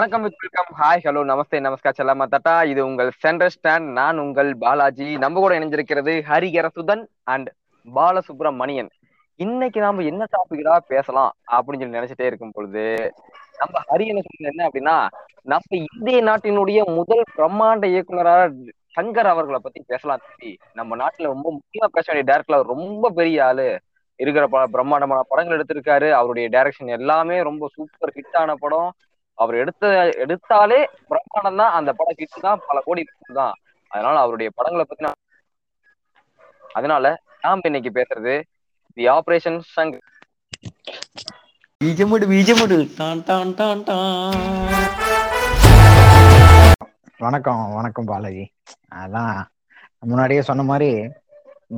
வணக்கம் welcome. Hi hello namaste namaskar செல்லாமா தட்டா இது உங்கள் சென்டர் ஸ்டாண்ட் நான் உங்கள் பாலாஜி. நம்ம கூட இணைஞ்சிருக்கிறது ஹரிகரசுதன் அண்ட் பாலசுப்ரமணியன். இன்னைக்கு நாம என்ன டாபிக்டா பேசலாம் அப்படின்னு சொல்லி நினைச்சிட்டே இருக்கும் பொழுது நம்ம ஹரியனை சொன்னது என்ன அப்படின்னா நம்ம இந்திய நாட்டினுடைய முதல் பிரம்மாண்ட இயக்குனராக சங்கர் அவர்களை பத்தி பேசலாம் தம்பி. நம்ம நாட்டுல ரொம்ப முக்கியமா பேச வேண்டிய டேரக்டர்ல ரொம்ப பெரிய ஆளு. இருக்கிற ப பிரம்மாண்டமான படங்கள் எடுத்திருக்காரு. அவருடைய டைரக்ஷன் எல்லாமே ரொம்ப சூப்பர் ஹிட்டான படம். அவர் எடுத்த எடுத்தாலே பிரம்மாண்டம் தான் அந்த படம் ஹிட் தான் பல கோடி தான் அதனால அவருடைய படங்களை பத்தி நான் அதனால நாம இன்னைக்கு பேசுறது தி ஆபரேஷன் சங். பீஜமுடு பீஜமுடு டான் டான் டான் டான். வணக்கம் வணக்கம் பாலாஜி. அதான் முன்னாடியே சொன்ன மாதிரி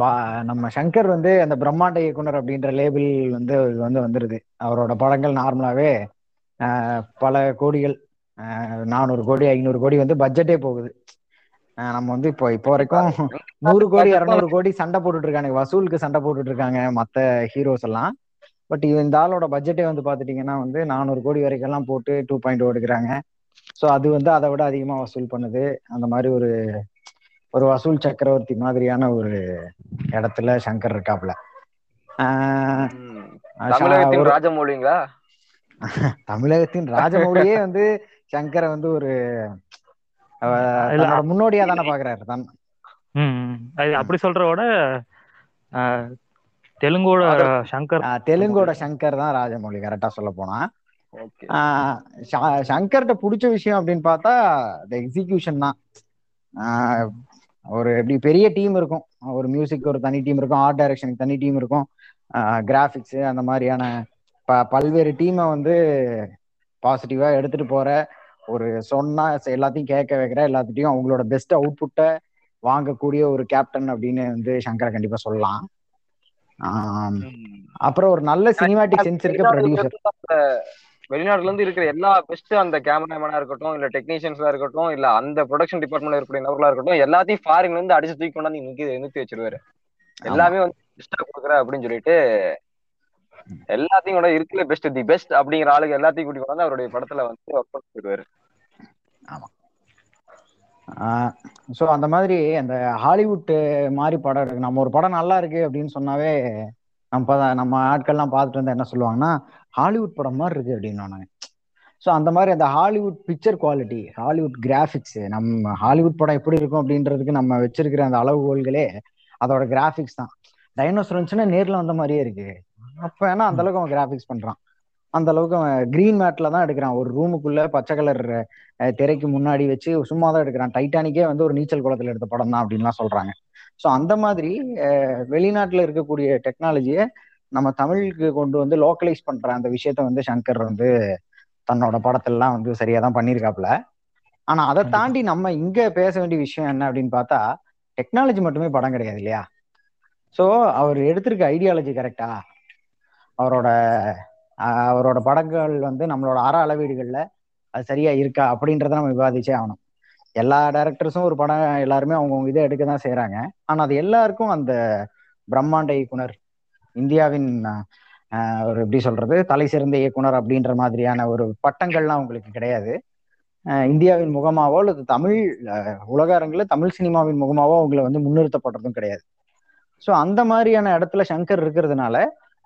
பா நம்ம சங்கர் வந்து அந்த பிரம்மாண்ட இயக்குனர் அப்படின்ற லேபிள் வந்து வந்து வந்துருது. அவரோட படங்கள் நார்மலாவே பல கோடிகள் நானூறு கோடி ஐநூறு கோடி வந்து பட்ஜெட்டே போகுது. நம்ம வந்து இப்போ இப்போ வரைக்கும் நூறு கோடி இரநூறு கோடி சண்டை போட்டுட்டு இருக்காங்க வசூலுக்கு சண்டை போட்டுட்டு இருக்காங்க மத்த ஹீரோஸ் எல்லாம். பட் இந்த ஆளோட பட்ஜெட்டே வந்து பாத்துட்டீங்கன்னா வந்து நானூறு கோடி வரைக்கும் எல்லாம் போட்டு டூ பாயிண்ட் எடுக்கிறாங்க ஸோ அது வந்து அதை விட அதிகமா வசூல் பண்ணுது. அந்த மாதிரி ஒரு ஒரு வசூல் சக்கரவர்த்தி மாதிரியான ஒரு இடத்துல சங்கர் இருக்காப்ல ராஜமௌலிங்களா தமிழகத்தின் ராஜமௌலியே வந்து சங்கரை வந்து ஒரு முன்னோடியா தானே பாக்குறாரு தன். அப்படி சொல்றத விட ஆஹ், தெலுங்கோட சங்கர் தெலுங்கோட சங்கர் தான் ராஜமௌலி கரெக்டா சொல்ல போனா. ஓகே. ஆஹ் ச- சங்கர்ட்ட பிடிச்ச விஷயம் அப்படின்னு பார்த்தா இந்த எக்ஸிகியூஷன் தான். ஆஹ் ஒரு எப்படி பெரிய டீம் இருக்கும். ஒரு மியூசிக் ஒரு தனி டீம் இருக்கும். ஆர்ட் டைரக்ஷனுக்கு தனி டீம் இருக்கும். கிராஃபிக்ஸ் அந்த மாதிரியான ப பல்வேறு டீமை வந்து பாசிட்டிவா எடுத்துட்டு போற. ஒரு சொன்னா எல்லாத்தையும் கேட்க வைக்கிற எல்லாத்துட்டையும் அவங்களோட பெஸ்ட் அவுட்புட்டை வாங்கக்கூடிய ஒரு கேப்டன் அப்படின்னு வந்து சங்கரை கண்டிப்பா சொல்லலாம். அப்புறம் ஒரு நல்ல சினிமாட்டிக் சென்ஸ் இருக்க ப்ரொடியூசர் வெளிநாட்டுல இருந்து இருக்கிற எல்லா பெஸ்ட் அந்த கேமராமேனா இருக்கட்டும் இல்ல டெக்னீஷியன்ஸா இருக்கட்டும் இல்ல அந்த ப்ரொடக்ஷன் டிபார்ட்மெண்ட்ல இருக்கக்கூடிய நபர்களா இருக்கட்டும் எல்லாத்தையும் ஃபாரின்ல இருந்து அடிச்சு தூக்கி கொண்டாந்து நிறுத்தி நிறுத்தி வச்சிருவாரு. எல்லாமே வந்து பெஸ்டா கொடுக்குற அப்படின்னு சொல்லிட்டு எல்லாத்தையும் கூட இருக்குல்ல பெஸ்ட் தி பெஸ்ட் அப்படிங்கிற ஆளுங்க எல்லாத்தையும் கூட்டி கொண்டு அவருடைய படத்துல வந்து ஒர்க் பண்ணிருவாரு ஸோ அந்த மாதிரி அந்த ஹாலிவுட் மாதிரி படம் இருக்கு. நம்ம ஒரு படம் நல்லா இருக்கு அப்படின்னு சொன்னாவே நம்ம நம்ம நம்ம ஆட்கள்லாம் பார்த்துட்டு வந்தா என்ன சொல்லுவாங்கன்னா ஹாலிவுட் படம் மாதிரி இருக்கு அப்படின்னு ஸோ அந்த மாதிரி அந்த Hollywood picture quality Hollywood graphics நம்ம ஹாலிவுட் படம் எப்படி இருக்கும் அப்படின்றதுக்கு நம்ம வச்சிருக்கிற அந்த அளவுகோல்களே அதோட கிராஃபிக்ஸ் தான். டைனோசர் இருந்துச்சுன்னா நேர்ல வந்த மாதிரியே இருக்கு. அப்ப வேணா அந்த அளவுக்கு அவன் கிராஃபிக்ஸ் பண்றான். அந்த அளவுக்கு அவன் கிரீன் மேட்ல தான் எடுக்கிறான். ஒரு ரூமுக்குள்ள பச்சை கலர் திரைக்கு முன்னாடி வச்சு சும்மா தான் எடுக்கிறான். டைட்டானிக்கே வந்து ஒரு நீச்சல் குளத்துல எடுத்த படம் தான் அப்படின்லாம் சொல்றாங்க. ஸோ அந்த மாதிரி வெளிநாட்டுல இருக்கக்கூடிய டெக்னாலஜியை நம்ம தமிழுக்கு கொண்டு வந்து லோக்கலைஸ் பண்ற அந்த விஷயத்த வந்து சங்கர் வந்து தன்னோட படத்திலலாம் வந்து சரியா தான் பண்ணியிருக்காப்ல ஆனா அதை தாண்டி நம்ம இங்க பேச வேண்டிய விஷயம் என்ன அப்படின்னு பார்த்தா டெக்னாலஜி மட்டுமே படம் கிடையாது இல்லையா? ஸோ அவர் எடுத்திருக்க ஐடியாலஜி கரெக்டா அவரோட அவரோட படங்கள் வந்து நம்மளோட அற அளவீடுகளில் அது சரியா இருக்கா அப்படின்றத நம்ம விவாதிச்சே ஆகணும். எல்லா டேரக்டர்ஸும் ஒரு படம் எல்லாருமே அவங்கவுங்க இதை எடுக்க தான் செய்கிறாங்க ஆனால் அது எல்லாருக்கும் அந்த பிரம்மாண்ட இயக்குனர் இந்தியாவின் ஒரு எப்படி சொல்றது தலை சிறந்த இயக்குனர் அப்படின்ற மாதிரியான ஒரு பட்டங்கள்லாம் அவங்களுக்கு கிடையாது. இந்தியாவின் முகமாவோ அல்லது தமிழ் உலக அரங்கில் தமிழ் சினிமாவின் முகமாவோ அவங்கள வந்து முன்னிறுத்தப்படுறதும் கிடையாது. ஸோ அந்த மாதிரியான இடத்துல சங்கர் இருக்கிறதுனால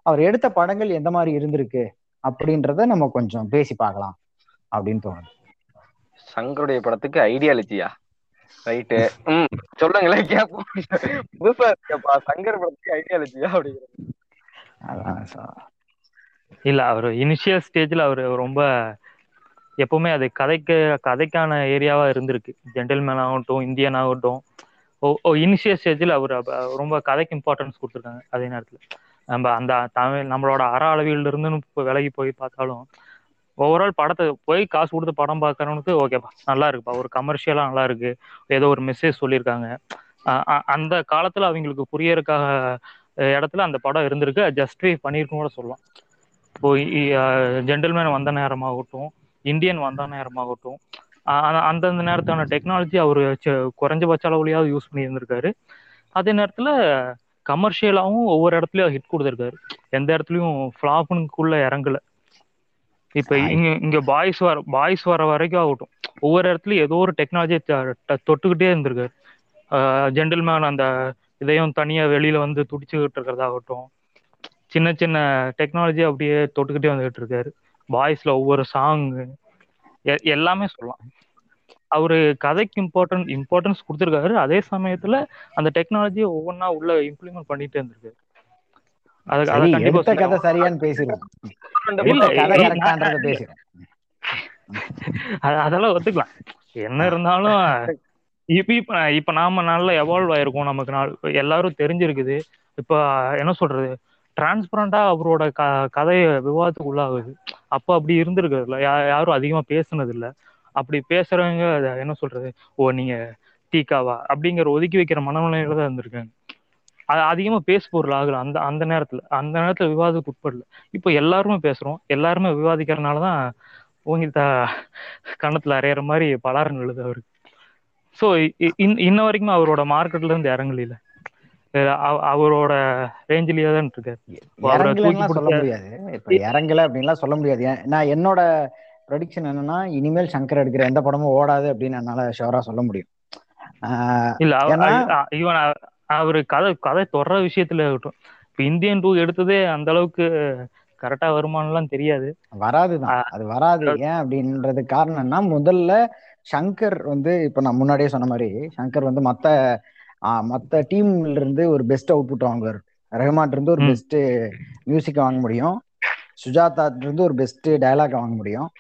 அவர் எடுத்த படங்கள் எந்த மாதிரி இருந்திருக்கு அப்படின்றத நம்ம கொஞ்சம் பேசி பார்க்கலாம் அப்படின்னு தோணுது. சங்கருடைய படத்துக்கு ஐடியாலஜியா? ரைட்டு. ம் சொல்லுங்களேன் கேப்போம் புதுசா இருக்கேப்பா சங்கர் படத்துக்கு ஐடியாலஜியா அப்படிங்கிறது இல்ல அவர் இனிஷியல் ஸ்டேஜ்ல அவர் ரொம்ப எப்பவுமே அது கதைக்கு கதைக்கான ஏரியாவா இருந்திருக்கு. ஜென்டில்மேன் ஆகட்டும் இந்தியன் ஆகட்டும். ஓ இனிஷியல் ஸ்டேஜில் அவர் ரொம்ப கதைக்கு இம்பார்ட்டன்ஸ் கொடுத்துருக்காங்க அதே நேரத்தில். நம்ம அந்த தமிழ் நம்மளோட அற அளவியில இருந்துன்னு இப்போ விலகி போய் பார்த்தாலும் ஓவரால் படத்தை போய் காசு கொடுத்து படம் பார்க்கறவனுக்கு ஓகேப்பா நல்லா இருக்குப்பா. ஒரு கமர்ஷியலாக நல்லா இருக்கு. ஏதோ ஒரு மெசேஜ் சொல்லியிருக்காங்க. அந்த காலத்தில் அவங்களுக்கு புரியறக்காக இடத்துல அந்த படம் இருந்திருக்கு. ஜஸ்டிஃபை பண்ணியிருக்கும் கூட சொல்லலாம். இப்போ ஜென்டில்மேன் வந்த நேரமாகட்டும் இந்தியன் வந்த நேரமாகட்டும் அந்தந்த நேரத்தான டெக்னாலஜி அவர் குறைஞ்சபட்ச அளவுலையாவது யூஸ் பண்ணி இருந்திருக்காரு அதே நேரத்தில் கமர்ஷியலாகவும் ஒவ்வொரு இடத்துலயும் ஹிட் கொடுத்துருக்காரு. எந்த இடத்துலயும் ஃப்ளாப்புக்குள்ள இறங்கல. இப்ப இங்க இங்க பாய்ஸ் வர பாய்ஸ் வர வரைக்கும் ஆகட்டும். ஒவ்வொரு இடத்துலயும் ஏதோ ஒரு டெக்னாலஜி தொட்டுக்கிட்டே இருந்திருக்காரு. ஜென்டில்மேன் அந்த இதையும் தனியா வெளியில வந்து துடிச்சுக்கிட்டு இருக்கிறதாகட்டும். சின்ன சின்ன டெக்னாலஜி அப்படியே தொட்டுக்கிட்டே வந்துகிட்டு இருக்காரு. பாய்ஸ்ல ஒவ்வொரு சாங் எல்லாமே சொல்லலாம். அவரு கதைக்கு இம்பார்ட்டன்ட் இம்பார்ட்டன்ஸ் கொடுத்துருக்காரு. அதே சமயத்துல அந்த டெக்னாலஜியை ஒவ்வொன்றா உள்ள இம்ப்ளிமெண்ட் பண்ணிட்டே இருந்திருக்காரு எடுத்த கதை சரியான்னு பேசிடுவோம் அதெல்லாம் ஒத்துக்கலாம். என்ன இருந்தாலும் இப்ப இப்ப இப்ப நாம நல்லா எவால்வ் ஆயிருக்கோம். நமக்கு நாள் எல்லாரும் தெரிஞ்சிருக்குது. இப்ப என்ன சொல்றது? டிரான்ஸ்பரண்டா அவரோட க கதைய விவாதத்துக்கு உள்ளாகுது அப்ப அப்படி இருந்திருக்கிறதுல. யாரும் அதிகமா பேசுனது இல்ல அப்படி பேசுறவங்க என்ன சொல்றது? ஓ நீங்க டீக்காவா? அப்படிங்கிற ஒதுக்கி வைக்கிற மனநிலையில தான் இருந்திருக்காங்க. அது அதிகமா பேசு பொருள் ஆகல. அந்த அந்த நேரத்துல அந்த நேரத்துல விவாதத்துக்கு உட்படல. இப்போ எல்லாருமே பேசுறோம். எல்லாருமே விவாதிக்கிறதுனாலதான் உங்ககிட்ட கணத்துல அறையிற மாதிரி பலாரன் எழுது அவருக்கு. ஸோ இன்ன வரைக்கும் அவரோட மார்க்கெட்ல இருந்து இறங்கல அவரோட ரேஞ்சிலேயே தான் இருக்காரு இறங்கல அப்படின்லாம் சொல்ல முடியாது. ஏன் நான் என்னோட ப்ரொடிக்ஷன் என்னன்னா இனிமேல் சங்கர் எடுக்கிற எந்த படமும் ஓடாது அப்படின்னு என்னால ஷோரா சொல்ல முடியும். இல்ல இவன் அ- அவரு கதை கதை தொடர விஷயத்துல இருக்கட்டும். இப்ப இந்தியன் டூ எடுத்ததே அந்த அளவுக்கு கரெக்டா வருமானம்லாம் தெரியாது. வராதுதான் அது வராது. ஏன் அப்படின்றது காரணம்னா முதல்ல சங்கர் வந்து இப்ப நான் முன்னாடியே சொன்ன மாதிரி சங்கர் வந்து மத்த மத்த டீம்ல இருந்து ஒரு பெஸ்ட் அவுட்புட் வாங்குவார். ரஹ்மான் இருந்து ஒரு. பெஸ்ட் மியூசிக் வாங்க முடியும். சுஜாதா இருந்து ஒரு பெஸ்ட் டயலாக் வாங்க முடியும்.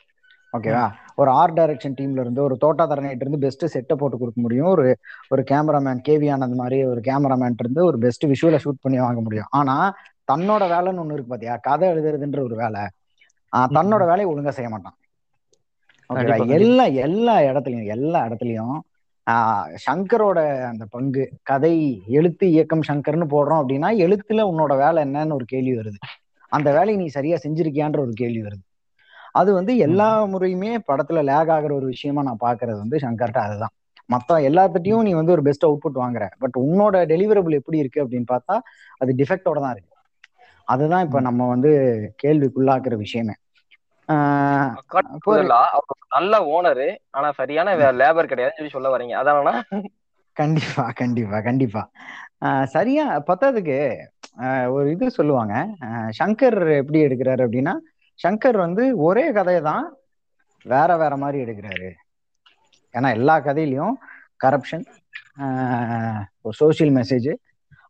ஓகேவா ஒரு ஆர்ட் டைரக்ஷன் டீம்ல இருந்து ஒரு தோட்டா தரணிட்டு இருந்து பெஸ்ட் செட்டை போட்டு கொடுக்க முடியும். ஒரு ஒரு கேமராமேன் கேவி ஆனந்த் மாதிரி ஒரு கேமராமேன் இருந்து ஒரு பெஸ்ட் விஷுவலை ஷூட் பண்ணி வாங்க முடியும். ஆனா தன்னோட வேலைன்னு ஒண்ணு இருக்கு பாத்தியா? கதை எழுதுறதுன்ற ஒரு வேலை. ஆஹ் தன்னோட வேலையை ஒழுங்கா செய்ய மாட்டான். ஓகேவா. எல்லா எல்லா இடத்துலயும் எல்லா இடத்துலயும் ஆஹ் சங்கரோட அந்த பங்கு கதை எழுத்து இயக்கம் சங்கர்னு போடுறோம் அப்படின்னா எழுத்துல உன்னோட வேலை என்னன்னு ஒரு கேள்வி வருது. அந்த வேலையை நீ சரியா செஞ்சிருக்கியான்ற ஒரு கேள்வி வருது. அது வந்து எல்லா முறையுமே படத்துல லேக் ஆகுற ஒரு விஷயமா நான் பாக்குறது வந்து சங்கர்ட்ட அதுதான். மத்த எல்லாத்துட்டையும் நீ வந்து ஒரு பெஸ்ட் அவுட்புட் வாங்குற. பட் உன்னோட டெலிவரபிள் எப்படி இருக்கு அப்படின்னு பார்த்தா அது டிஃபெக்டோட தான் இருக்கு. அதுதான் இப்ப நம்ம வந்து கேள்விக்குள்ளாக்குற விஷயமே. நல்ல ஓனரு ஆனா சரியான லேபர் கிடையாதுன்னு சொல்லி சொல்ல வரீங்க. அதானா கண்டிப்பா கண்டிப்பா கண்டிப்பா. சரியா பத்தாததுக்கு ஆஹ் ஒரு இது சொல்லுவாங்க. சங்கர் எப்படி எடுக்கிறாரு அப்படின்னா சங்கர் வந்து ஒரே கதையை தான் வேற வேற மாதிரி எடுக்கிறாரு. ஏன்னா எல்லா கதையிலயும் கரப்ஷன் ஒரு சோஷியல் மெசேஜ்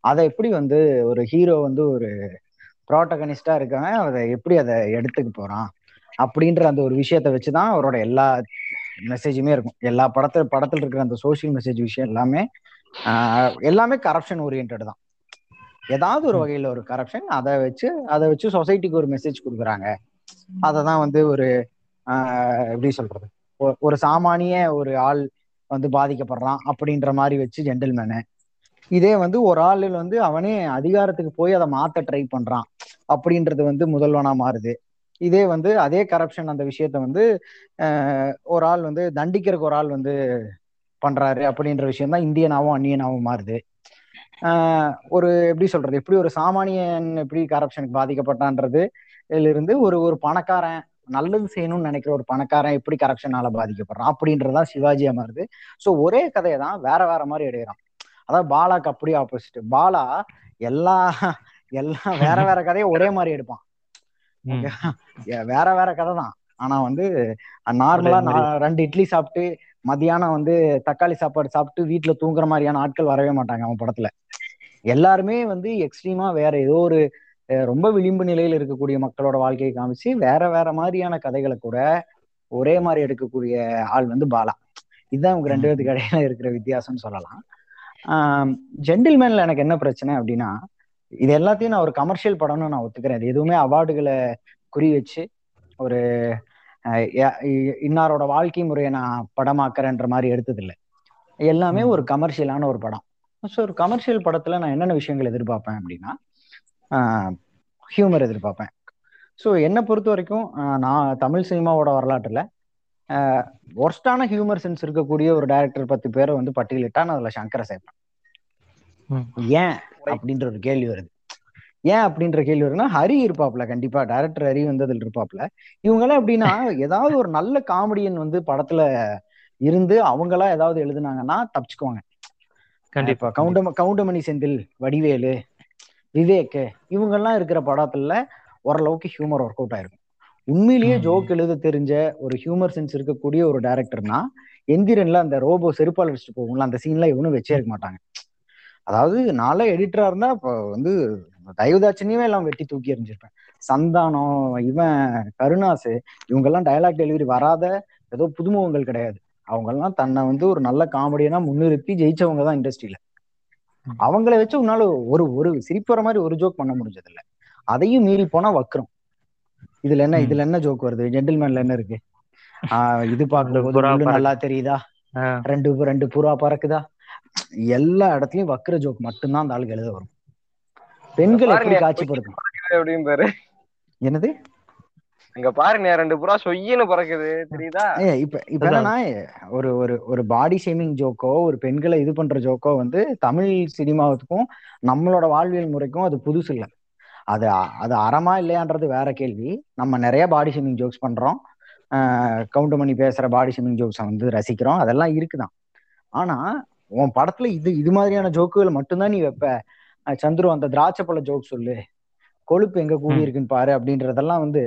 அதை எப்படி வந்து ஒரு ஹீரோ வந்து ஒரு ப்ரோட்டகனிஸ்டா இருக்கவன் அதை எப்படி அதை எடுத்துக்க போறான் அப்படின்ற அந்த ஒரு விஷயத்த வச்சுதான் அவரோட எல்லா மெசேஜுமே இருக்கும். எல்லா படத்துல படத்துல இருக்கிற அந்த சோஷியல் மெசேஜ் விஷயம் எல்லாமே எல்லாமே கரப்ஷன் ஓரியன்ட் தான். ஏதாவது ஒரு வகையில ஒரு கரப்ஷன் அதை வச்சு அதை வச்சு சொசைட்டிக்கு ஒரு மெசேஜ் கொடுக்குறாங்க. அததான் வந்து ஒரு ஆஹ் எப்படி சொல்றது? ஒரு சாமானிய ஒரு ஆள் வந்து பாதிக்கப்படுறான் அப்படின்ற மாதிரி வச்சு ஜென்டில்மேனு இதே வந்து ஒரு ஆள் வந்து அவனே அதிகாரத்துக்கு போய் அதை மாத்த ட்ரை பண்றான். அப்படின்றது வந்து முதல்வனா மாறுது. இதே வந்து அதே கரப்ஷன் அந்த விஷயத்த வந்து ஆஹ் ஒரு ஆள் வந்து தண்டிக்கிறதுக்கு ஒரு ஆள் வந்து பண்றாரு அப்படின்ற விஷயம் தான் இந்தியனாவும் அந்நியனாவும் மாறுது. ஆஹ் ஒரு எப்படி சொல்றது? எப்படி ஒரு சாமானியன் எப்படி கரப்ஷனுக்கு பாதிக்கப்பட்டான்றது இருந்து ஒரு ஒரு பணக்காரன் நல்லது செய்யணும்னு நினைக்கிற ஒரு பணக்காரன் எப்படி கரப்ஷனால பாதிக்கப்படுறான் அப்படின்றதா சிவாஜியா மாறுது ஸோ ஒரே கதையை தான் வேற வேற மாதிரி எடுக்கிறான். அதாவது பாலாக்கு அப்படியே ஆப்போசிட் பாலா எல்லா எல்லாம் வேற வேற கதையை ஒரே மாதிரி எடுப்பான். வேற வேற கதை தான். ஆனா வந்து நார்மலா. ரெண்டு இட்லி சாப்பிட்டு மதியானம் வந்து தக்காளி சாப்பாடு சாப்பிட்டு வீட்டுல தூங்குற மாதிரியான ஆட்கள் வரவே மாட்டாங்க அவன் படத்துல. எல்லாருமே வந்து எக்ஸ்ட்ரீமா வேற ஏதோ ஒரு ரொம்ப விளிம்பு நிலையில இருக்கக்கூடிய மக்களோட வாழ்க்கையை காமிச்சு வேற வேற மாதிரியான கதைகளை கூட ஒரே மாதிரி எடுக்கக்கூடிய ஆள் வந்து பாலா. இதுதான் இவங்க ரெண்டு பேருக்கு இடையில இருக்கிற வித்தியாசம்னு சொல்லலாம். ஜென்டில்மேன்ல எனக்கு என்ன பிரச்சனை அப்படின்னா இது எல்லாத்தையும் நான் ஒரு கமர்ஷியல் படம்னு நான் ஒத்துக்கிறேன். இது எதுவுமே அவார்டுகளை குறி வச்சு ஒரு இன்னாரோட வாழ்க்கை முறையை நான் படமாக்குறேன்ற மாதிரி எடுத்தது இல்லை எல்லாமே. ஒரு கமர்ஷியலான ஒரு படம். ஸோ ஒரு கமர்ஷியல் படத்துல நான் என்னென்ன விஷயங்கள் எதிர்பார்ப்பேன் அப்படின்னா ஹியூமர் எதிர்பார்ப்பேன். ஸோ என்னை பொறுத்த வரைக்கும் நான் தமிழ் சினிமாவோட வரலாற்றுல ஒர்ஸ்டான ஹியூமர் சென்ஸ் இருக்கக்கூடிய ஒரு டைரக்டர் பத்து பேரை வந்து பட்டியலிட்டா நான் அதுல சங்கரை சேர்ப்பேன். ஏன் அப்படின்ற ஒரு கேள்வி வருது. ஏன் அப்படின்ற கேள்வி வரும்னா ஹரி இருப்பாப்ல கண்டிப்பா. டைரக்டர் ஹரி வந்து அதுல இருப்பாப்ல. இவங்கெல்லாம் எப்படின்னா ஏதாவது ஒரு நல்ல காமெடியன் வந்து படத்துல இருந்து அவங்களா ஏதாவது எழுதுனாங்கன்னா தப்பிச்சுக்குவாங்க. கண்டிப்பா இப்ப கவுண்ட கவுண்டமணி செந்தில் வடிவேலு விவேக் இவங்கெல்லாம் இருக்கிற படத்துல ஓரளவுக்கு ஹியூமர் ஒர்க் அவுட் ஆயிருக்கும் உண்மையிலேயே. ஜோக் எழுத தெரிஞ்ச ஒரு ஹியூமர் சென்ஸ் இருக்கக்கூடிய ஒரு டைரக்டர்னா எந்திரன்ல அந்த ரோபோ செருப்பால் அடிச்சுட்டு போகும்ல அந்த சீன்லாம் இவனும் வச்சே இருக்க மாட்டாங்க அதாவது நாளே எடிட்டரா இருந்தா இப்போ வந்து தயவுதாட்சணியமே எல்லாம் வெட்டி தூக்கி எறிஞ்சிருப்பேன் சந்தானம் இவன் கருணாசு இவங்கெல்லாம் டயலாக் டெலிவரி வராத ஏதோ புதுமுகங்கள் கிடையாது அவங்கெல்லாம் தன்னை வந்து ஒரு நல்ல காமெடியனா முன்னிறுத்தி ஜெயிச்சவங்க தான் இண்டஸ்ட்ரியில. அவங்கள வச்சு உன்னால ஒரு ஒரு சிரிப்பு வர மாதிரி ஒரு ஜோக் பண்ண முடிஞ்சது இல்ல அதையும் மீறி போனா வக்ரம் இதுல என்ன. இதுல என்ன ஜோக் வருது? ஜென்டில்மேன்ல என்ன இருக்கு? ஆஹ் இது பறக்க- நல்லா தெரியுதா? ரெண்டு ரெண்டு புறா பறக்குதா? எல்லா இடத்துலயும் வக்ர ஜோக் மட்டும்தான் அந்த ஆளுக்கு எழுத வரும். பெண்கள் எப்படி காட்சிப்படுத்தும் என்னது? இங்க பாருங்க ரெண்டு புறா சொய்யின்னு பறக்குது. தெரியுதா? இப்ப இப்ப. என்னன்னா ஒரு ஒரு ஒரு பாடி ஷேமிங் ஜோக்கோ ஒரு பெண்களை இது பண்ற ஜோக்கோ வந்து தமிழ் சினிமாவுக்கும் நம்மளோட வாழ்வியல் முறைக்கும் அது புதுசு இல்ல. அது அது அறமா இல்லையான்றது வேற கேள்வி. நம்ம நிறைய பாடி ஷேமிங் ஜோக்ஸ் பண்றோம். ஆஹ் கவுண்டமணி பேசுற பாடி ஷேமிங் ஜோக்ஸை வந்து ரசிக்கிறோம். அதெல்லாம் இருக்குதான். ஆனா உன் படத்துல இது இது மாதிரியான ஜோக்குகள் மட்டும்தான் நீ வைப்ப. சந்துரு அந்த திராட்சை பழ ஜோக் சொல்லு. கொழுப்பு எங்க கூடி. இருக்குன்னு பாரு அப்படின்றதெல்லாம் வந்து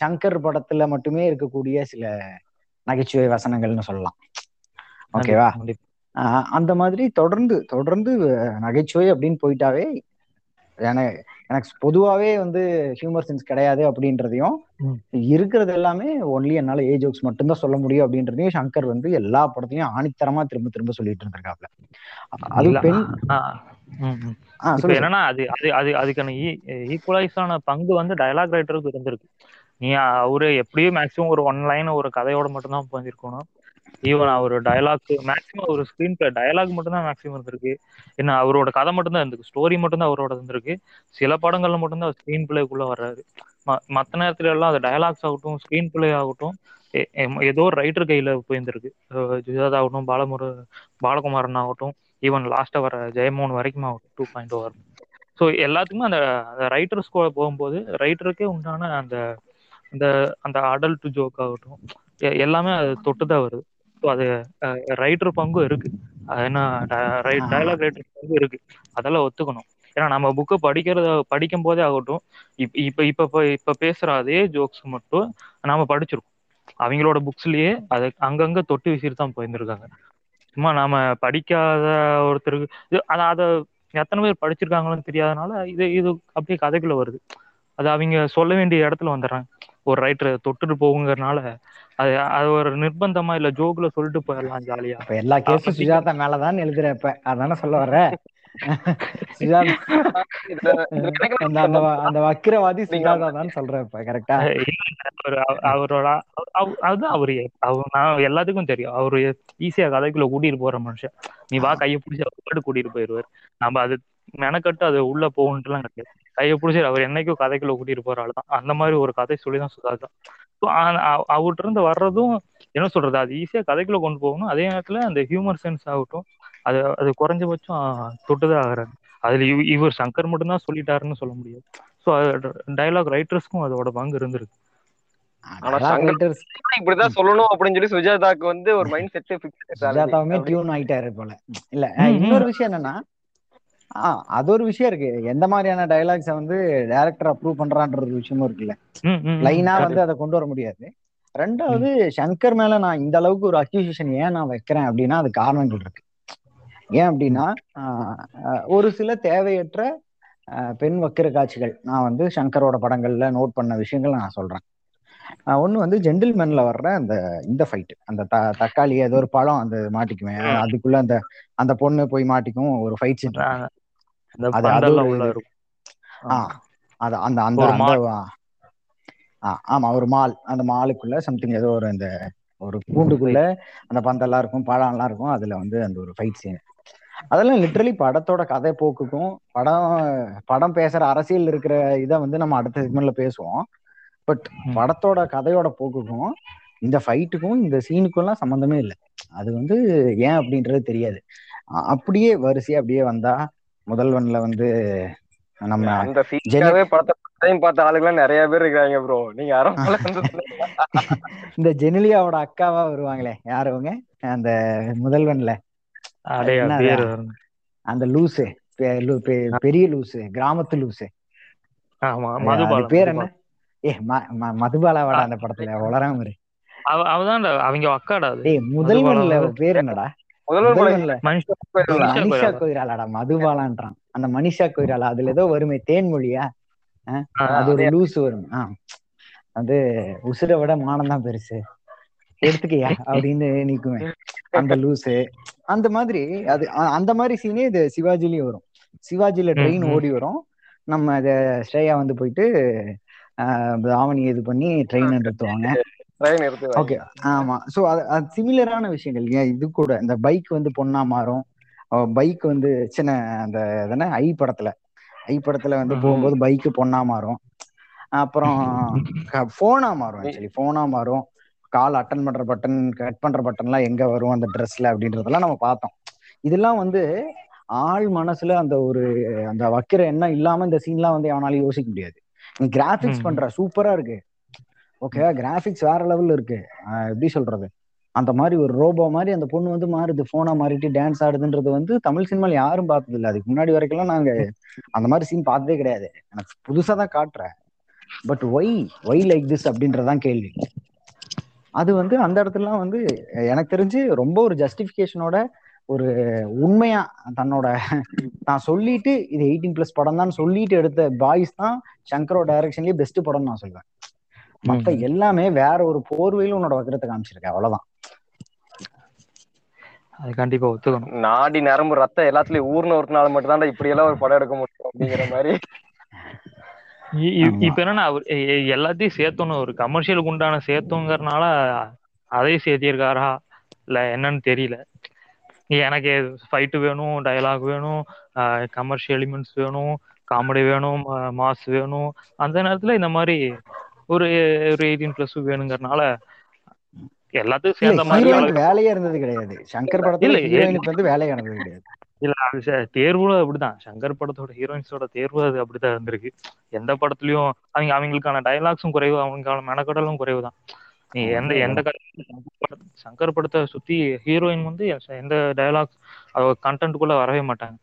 சங்கர் படத்துல மட்டுமே இருக்கக்கூடிய சில நகைச்சுவை வசனங்கள்னு சொல்லலாம். ஓகேவா? அந்த மாதிரி தொடர்ந்து தொடர்ந்து நகைச்சுவை அப்படின்னு போயிட்டாவே எனக்கு எனக்கு பொதுவாவே வந்து ஹியூமர் சென்ஸ் கிடையாது அப்படின்றதையும். இருக்கிறது எல்லாமே ஒன்லி என்னால ஏ ஜோக்ஸ் மட்டும்தான் சொல்ல முடியும் அப்படின்றதையும் சங்கர் வந்து எல்லா படத்துலயும் ஆணித்தரமா திரும்ப திரும்ப சொல்லிட்டு இருந்திருக்காப்ல. அது பெண் இப்ப என்னன்னா அது அது அது அதுக்கான ஈக்குவலைஸான பங்கு வந்து டயலாக் ரைட்டருக்கு இருந்திருக்கு. நீ அவரு எப்படியும் மேக்ஸிமம் ஒரு ஒன் லைன் ஒரு கதையோட மட்டும்தான் பண்ணிருக்கணும் ஈவன் அவர் டயலாக் மேக்ஸிமம் ஒரு ஸ்கிரீன் பிளே டயலாக் மட்டும்தான் மேக்ஸிமம் இருந்திருக்கு. என்ன அவரோட கதை மட்டும்தான் இருந்திருக்கு. ஸ்டோரி மட்டும்தான் அவரோட இருந்திருக்கு. சில படங்கள்ல மட்டும்தான் ஸ்கிரீன் பிளேக்குள்ள வர்றாரு. ம- மத்த நேரத்துல எல்லாம் அது டயலாக்ஸ் ஆகட்டும் ஸ்கிரீன் பிளே ஆகட்டும் ஏதோ ஒரு ரைட்டர் கையில போயிருந்திருக்கு. ஜுஜாத் ஆகட்டும் பாலமுரு பாலகுமாரன் ஆகட்டும் ஈவன் லாஸ்டா வர ஜெயமோகன் வரைக்கும் ஆகட்டும் டூ பாயிண்ட் ஓவர் ஸோ எல்லாத்துக்குமே அந்த ரைட்டர்ஸ் போகும்போது ரைட்டருக்கே உண்டான அந்த அந்த அந்த அடல்ட் ஜோக் ஆகட்டும் எல்லாமே அது தொட்டு தான் வருது ஸோ அது ரைட்டர் பங்கும் இருக்கு. அது என்ன டயலாக் ரைட்டர் பங்கு இருக்கு. அதெல்லாம் ஒத்துக்கணும். ஏன்னா நம்ம புக்கை படிக்கிறத படிக்கும் போதே ஆகட்டும் இப்ப இப்ப இப்ப இப்ப இப்ப பேசுற அதே ஜோக்ஸ் மட்டும் நாம படிச்சிருக்கோம். அவங்களோட புக்ஸ்லயே அதை அங்கங்க தொட்டு விசிறு தான் போயிருந்திருக்காங்க. சும்மா நாம படிக்காத ஒருத்தருக்கு அத அத எத்தனை பேர் படிச்சிருக்காங்களோன்னு தெரியாதனால இது இது அப்படியே கதைக்குள்ள வருது. அது அவங்க சொல்ல வேண்டிய இடத்துல வந்துடுறாங்க. ஒரு ரைட்டர் தொட்டுட்டு போகுங்கிறனால அது அது ஒரு நிர்பந்தமா இல்ல ஜோக்ல சொல்லிட்டு போயிடலாம் ஜாலியா. எல்லா கேஸும் சுஜாதா மேலதான் எழுதுற இப்ப. அதானே சொல்ல வர்ற? அந்த வக்கிரவாதி சுஜாதா தான் சொல்ற இப்ப கரெக்டா அவரு அவ- அவரோட அவ- அவ- அதுதான் அவரு அவர் நான் எல்லாத்துக்கும் தெரியும். அவரு ஈஸியா கதைக்குள்ள கூட்டிட்டு போற மனுஷன். நீ வா கையை பிடிச்சி அவர் கூட்டிட்டு போயிருவாரு. நம்ம அது மெனக்கட்டு அது உள்ள போகுன்ட்டுலாம் கிடையாது. கையை பிடிச்சி அவர் என்னைக்கும் கதைக்குள்ள கூட்டிட்டு போற ஆளுதான் அந்த மாதிரி ஒரு கதை சொல்லிதான் சுதாதான் So, ஆ- அவ- அவர்ட்ட இருந்து வர்றதும் என்ன சொல்றது அது ஈஸியா கதைக்குள்ள கொண்டு போகணும். அதே நேரத்துல அந்த ஹியூமர் சென்ஸ் ஆகட்டும் அது அது குறைஞ்சபட்சம் தொட்டுதான் ஆகுறாரு. அதுல இவ- இவர் சங்கர் மட்டும்தான் சொல்லிட்டாருன்னு சொல்ல முடியாது. ஸோ டயலாக் ரைட்டர்ஸ்க்கும் அதோட பங்கு இருந்திருக்கு. இப்படிதான் சொல்லணும் அப்படின்னு சொல்லி சுஜாதாக்கு வந்து ஒரு மைண்ட் செட் சுஜாதாவுமே டியூன் ஆயிட்டாரு போல. இல்ல. இன்னொரு விஷயம் என்னன்னா ஆஹ் அது ஒரு விஷயம் இருக்கு. எந்த மாதிரியான டயலாக்ஸ வந்து டைரக்டர் அப்ரூவ் பண்றான்ற ஒரு விஷயமும் இருக்குல்ல. லைனா. வந்து அதை கொண்டு வர முடியாது. ரெண்டாவது சங்கர் மேல நான் இந்த அளவுக்கு ஒரு அக்யூசியேஷன் ஏன் நான் வைக்கிறேன் அப்படின்னா அது காரணங்கள் இருக்கு. ஏன் அப்படின்னா ஒரு சில தேவையற்ற பெண் வக்கிர காட்சிகள் நான் வந்து சங்கரோட படங்கள்ல நோட் பண்ண விஷயங்கள் நான் சொல்றேன். ஒண்ணு வந்து ஜென்டில்மேன்ல வர்ற அந்த இந்த ஃபைட் அந்த த தக்காளி ஏதோ ஒரு பழம் அந்த மாட்டிக்குவேன் அதுக்குள்ள அந்த அந்த பொண்ணு போய் மாட்டிக்கும் ஒரு ஃபைட் சீன் அது அந்த அந்த ஆமா ஒரு மால். அந்த மாலுக்குள்ள சம்திங் ஏதோ ஒரு அந்த ஒரு கூண்டுக்குள்ள அந்த பந்தெல்லாம் இருக்கும் பழம்லாம் இருக்கும். அதுல வந்து அந்த ஒரு ஃபைட் சீன் அதெல்லாம் லிட்டரலி படத்தோட கதை போக்குக்கும் படம் படம் பேசுற அரசியல் இருக்கிற இதை வந்து நம்ம அடுத்த செக்மெண்ட்ல பேசுவோம். பட். படத்தோட கதையோட போக்குக்கும் இந்த ஃபைட்டுக்கும் இந்த சீனுக்கும் எல்லாம் சம்மந்தமே இல்லை. அது வந்து ஏன் அப்படின்றது தெரியாது. அப்படியே வரிசையா அப்படியே வந்தா முதல்வன்ல வந்து நம்ம அந்த சீனுக்காகவே படத்தை டைம் பார்த்த ஆளுங்களாம் நிறைய பேர் இருக்காங்க ப்ரோ நீங்க இந்த ஜெனிலியாவோட அக்காவா வருவாங்களே யார் அவங்க? அந்த முதல்வன்ல. அந்த லூசு பெரிய லூசு கிராமத்து லூசு. பேர் என்ன? ஏ மதுபாலாவாடா அந்த படத்துல உளராம இரு. அவ அவதான் அவங்க அக்காடா டேய் முதல்வன்ல பேர் என்னடா? மனுஷா. கொய்ராலாடா மதுபாலான்றான். அந்த மனிஷா கொய்ராலா அதுல ஏதோ வருமே தேன்மொழியா அது ஒரு லூசு வரும். அது உசுரை விட மானம் தான் பெருசு. எடுத்துக்கையா? அப்படின்னு நிக்குமே அந்த லூசு. அந்த மாதிரி அது அந்த மாதிரி சீனே இது சிவாஜிலயும் வரும். சிவாஜில ட்ரெயின். ஓடி வரும். நம்ம இத ஸ்ரேயா வந்து போயிட்டு ஆவணி இது பண்ணி ட்ரெயின் நிறுத்துவாங்க. ஓகே ஆமா. சோ அது அது சிமிலரான விஷயங்கள். ஏன் இது கூட இந்த பைக் வந்து பொண்ணா மாறும். பைக் வந்து சின்ன அந்த எதனா ஐ படத்துல. ஐ படத்துல வந்து. போகும்போது பைக் பொண்ணா மாறும். அப்புறம் போனா மாறும் ஆக்சுவலி போனா மாறும். கால் அட்டன் பண்ற பட்டன் கட் பண்ற பட்டன்லாம் எங்க வரும் அந்த ட்ரெஸ்ல அப்படின்றதெல்லாம் நம்ம பார்த்தோம். இதெல்லாம் வந்து ஆள் மனசுல அந்த ஒரு அந்த வைக்கிற எண்ணம் இல்லாம இந்த சீன்லாம் வந்து எவனாலும் யோசிக்க முடியாது. நீ கிராபிக்ஸ் ம். பண்ற சூப்பரா இருக்கு. ஓகேவா கிராபிக்ஸ் வேற லெவல்ல இருக்கு. எப்படி சொல்றது? அந்த மாதிரி ஒரு ரோபோ மாதிரி அந்த பொண்ணு வந்து மாறுது. போனா மாறிட்டு டான்ஸ் ஆடுதுன்றது வந்து தமிழ் சினிமால யாரும் பார்த்தது இல்ல அதுக்கு முன்னாடி வரைக்கும் நாங்க அந்த மாதிரி சீன் பார்த்ததே கிடையாது. எனக்கு புதுசா தான் காட்டுறேன். But why why like this அப்படின்றதான் கேள்வி. அது வந்து அந்த இடத்துலலாம் வந்து எனக்கு தெரிஞ்சு ரொம்ப ஒரு ஜஸ்டிபிகேஷனோட ஒரு உண்மையா தன்னோட நான் சொல்லிட்டு இது எயிட்டீன் பிளஸ் படம் தான் சொல்லிட்டு எடுத்த பாய்ஸ் தான் சங்கரோ டைரக்ஷன்லயே பெஸ்ட் படம் நான் சொல்வேன் மத்த. எல்லாமே வேற ஒரு போர்வையில உன்னோட வக்கரத்தை காமிச்சிருக்க அவ்வளவுதான் அது கண்டிப்பா ஒத்துக்கணும் நாடி நரம்பு ரத்தம் எல்லாத்துலயும் ஊர்ன ஒருத்தனால மட்டும் தான் இப்படி எல்லாம் ஒரு படம் எடுக்க முடியும் அப்படிங்கிற மாதிரி. இப்ப என்னன்னா எல்லாத்தையும் சேர்த்தணும். ஒரு கமர்ஷியலுக்கு உண்டான சேர்த்தோங்கிறனால அதையும் சேர்த்திருக்காரா? இல்ல என்னன்னு தெரியல. எனக்கு ஃபைட்டு வேணும் டயலாக் வேணும் கமர்ஷியல் எலிமெண்ட்ஸ் வேணும் காமெடி வேணும் மாஸ் வேணும். அந்த நேரத்துல இந்த மாதிரி ஒரு ஒரு எயிட்டீன் பிளஸ் வேணுங்கிறனால எல்லாத்தையும் இல்ல சேர்ந்த மாதிரி வேலையே இருந்தது கிடையாது. சங்கர் படத்துல வந்து வேலையே நடந்தது கிடையாது. இல்ல அது தேர்வுல அப்படிதான். சங்கர் படத்தோட ஹீரோயின்ஸோட தேர்வு அது அப்படிதான் இருந்திருக்கு. எந்த படத்துலயும் அவங்க அவங்களுக்கான டயலாக்ஸும் குறைவு அவங்களுக்கான மெனக்கடலும் குறைவு தான் நீ எந்த எந்த கதை- சங்கர் படத்தை சுத்தி ஹீரோயின் வந்து எந்த டயலாக்ஸ் கண்டென்ட்டுக்குள்ள வரவே மாட்டாங்க.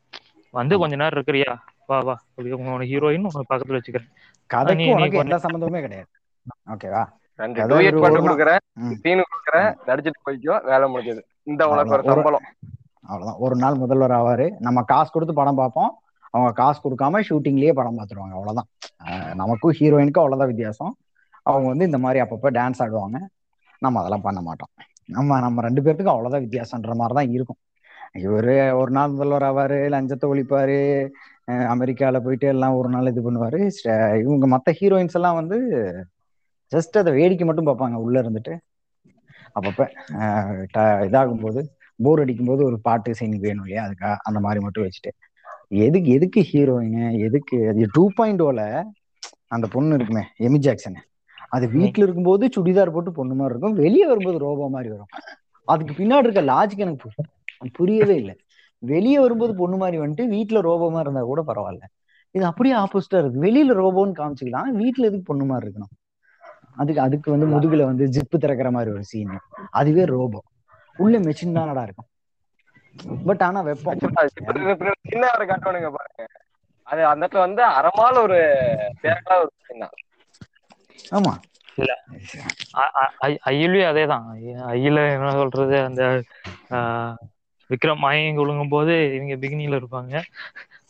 வந்து கொஞ்ச நேரம் இருக்கிறியா? வா வா. உன்னோட ஹீரோயின் உனக்கு பக்கத்துல வச்சுக்கிறேன். கதைக்கு நீ- எந்த சம்பந்தமே கிடையாது. ஓகேவா ரெண்டு டூயட் நாள். கொடுக்குறேன். சீனு கொடுக்குறேன் நடிச்சிட்டு போய்க்கோ வேலை முடிஞ்சது. இந்த உனக்கு. ஒரு- சம்பளம். அவ்வளவுதான். ஒரு நாள் முதல்வர் ஆவாரு. நம்ம காசு கொடுத்து படம் பார்ப்போம். அவங்க காசு கொடுக்காம ஷூட்டிங்லயே படம் பார்த்துருவாங்க. அவ்வளவுதான். நமக்கும் ஹீரோயினுக்கும் அவ்வளவுதான் வித்தியாசம். அவங்க வந்து இந்த மாதிரி அப்பப்போ டான்ஸ் ஆடுவாங்க. நம்ம அதெல்லாம் பண்ண மாட்டோம். நம்ம நம்ம ரெண்டு பேர்த்துக்கும் அவ்வளவுதான் வித்தியாசம்ன்ற மாதிரி தான் இருக்கும். இவரு ஒரு நாள் முதல்வர் ஆவாரு லஞ்சத்தை ஒழிப்பாரு அஹ் அமெரிக்கால போயிட்டு எல்லாம் ஒரு நாள் இது பண்ணுவாரு. இவங்க மத்த ஹீரோயின்ஸ் எல்லாம் வந்து ஜஸ்ட் அதை வேடிக்கை மட்டும் பார்ப்பாங்க உள்ள இருந்துட்டு. அப்பப்ப இதாகும் போது போர் அடிக்கும் போது ஒரு பாட்டு சீன் வேணும் இல்லையா? அதுக்கா அந்த மாதிரி மட்டும் வச்சுட்டு. எதுக்கு எதுக்கு ஹீரோயின் எதுக்கு? அது டூ பாயிண்ட் ஓல அந்த பொண்ணு இருக்குமே எமி ஜாக்சன் அது வீட்டுல இருக்கும்போது சுடிதார் போட்டு பொண்ணு மாதிரி இருக்கும். வெளியே வரும்போது ரோபோ மாதிரி வரும். அதுக்கு பின்னாடி இருக்க லாஜிக் எனக்கு புரியவே இல்லை. வெளியே வரும்போது பொண்ணு மாதிரி வந்துட்டு வீட்டுல ரோபோமா இருந்தா கூட பரவாயில்ல. இது அப்படியே ஆப்போசிட்டா இருக்கு. வெளியில ரோபோன்னு காமிச்சுக்கலாம் வீட்டுல எதுக்கு பொண்ணு மாதிரி இருக்கணும்? அதுக்கு அதுக்கு வந்து முதுகுல வந்து ஜிப்பு திறக்கிற மாதிரி ஒரு சீன் அதுவே ரோபோ. உள்ள மெஷின் தானடா இருக்கும். பட் ஆனா வெப்பம் சின்ன ஒரு காட்டுவானுங்க பாருங்க. அது அந்த இடத்துல வந்து அறமால ஒரு தேவையில்லாத ஒரு தான். ஆமா. ஐயிலையும் அதே தான் ஐயில என்ன சொல்றது அந்த ஆஹ், விக்ரம் மயங்கி ஒழுங்கும் போது இவங்க பிகினில இருப்பாங்க.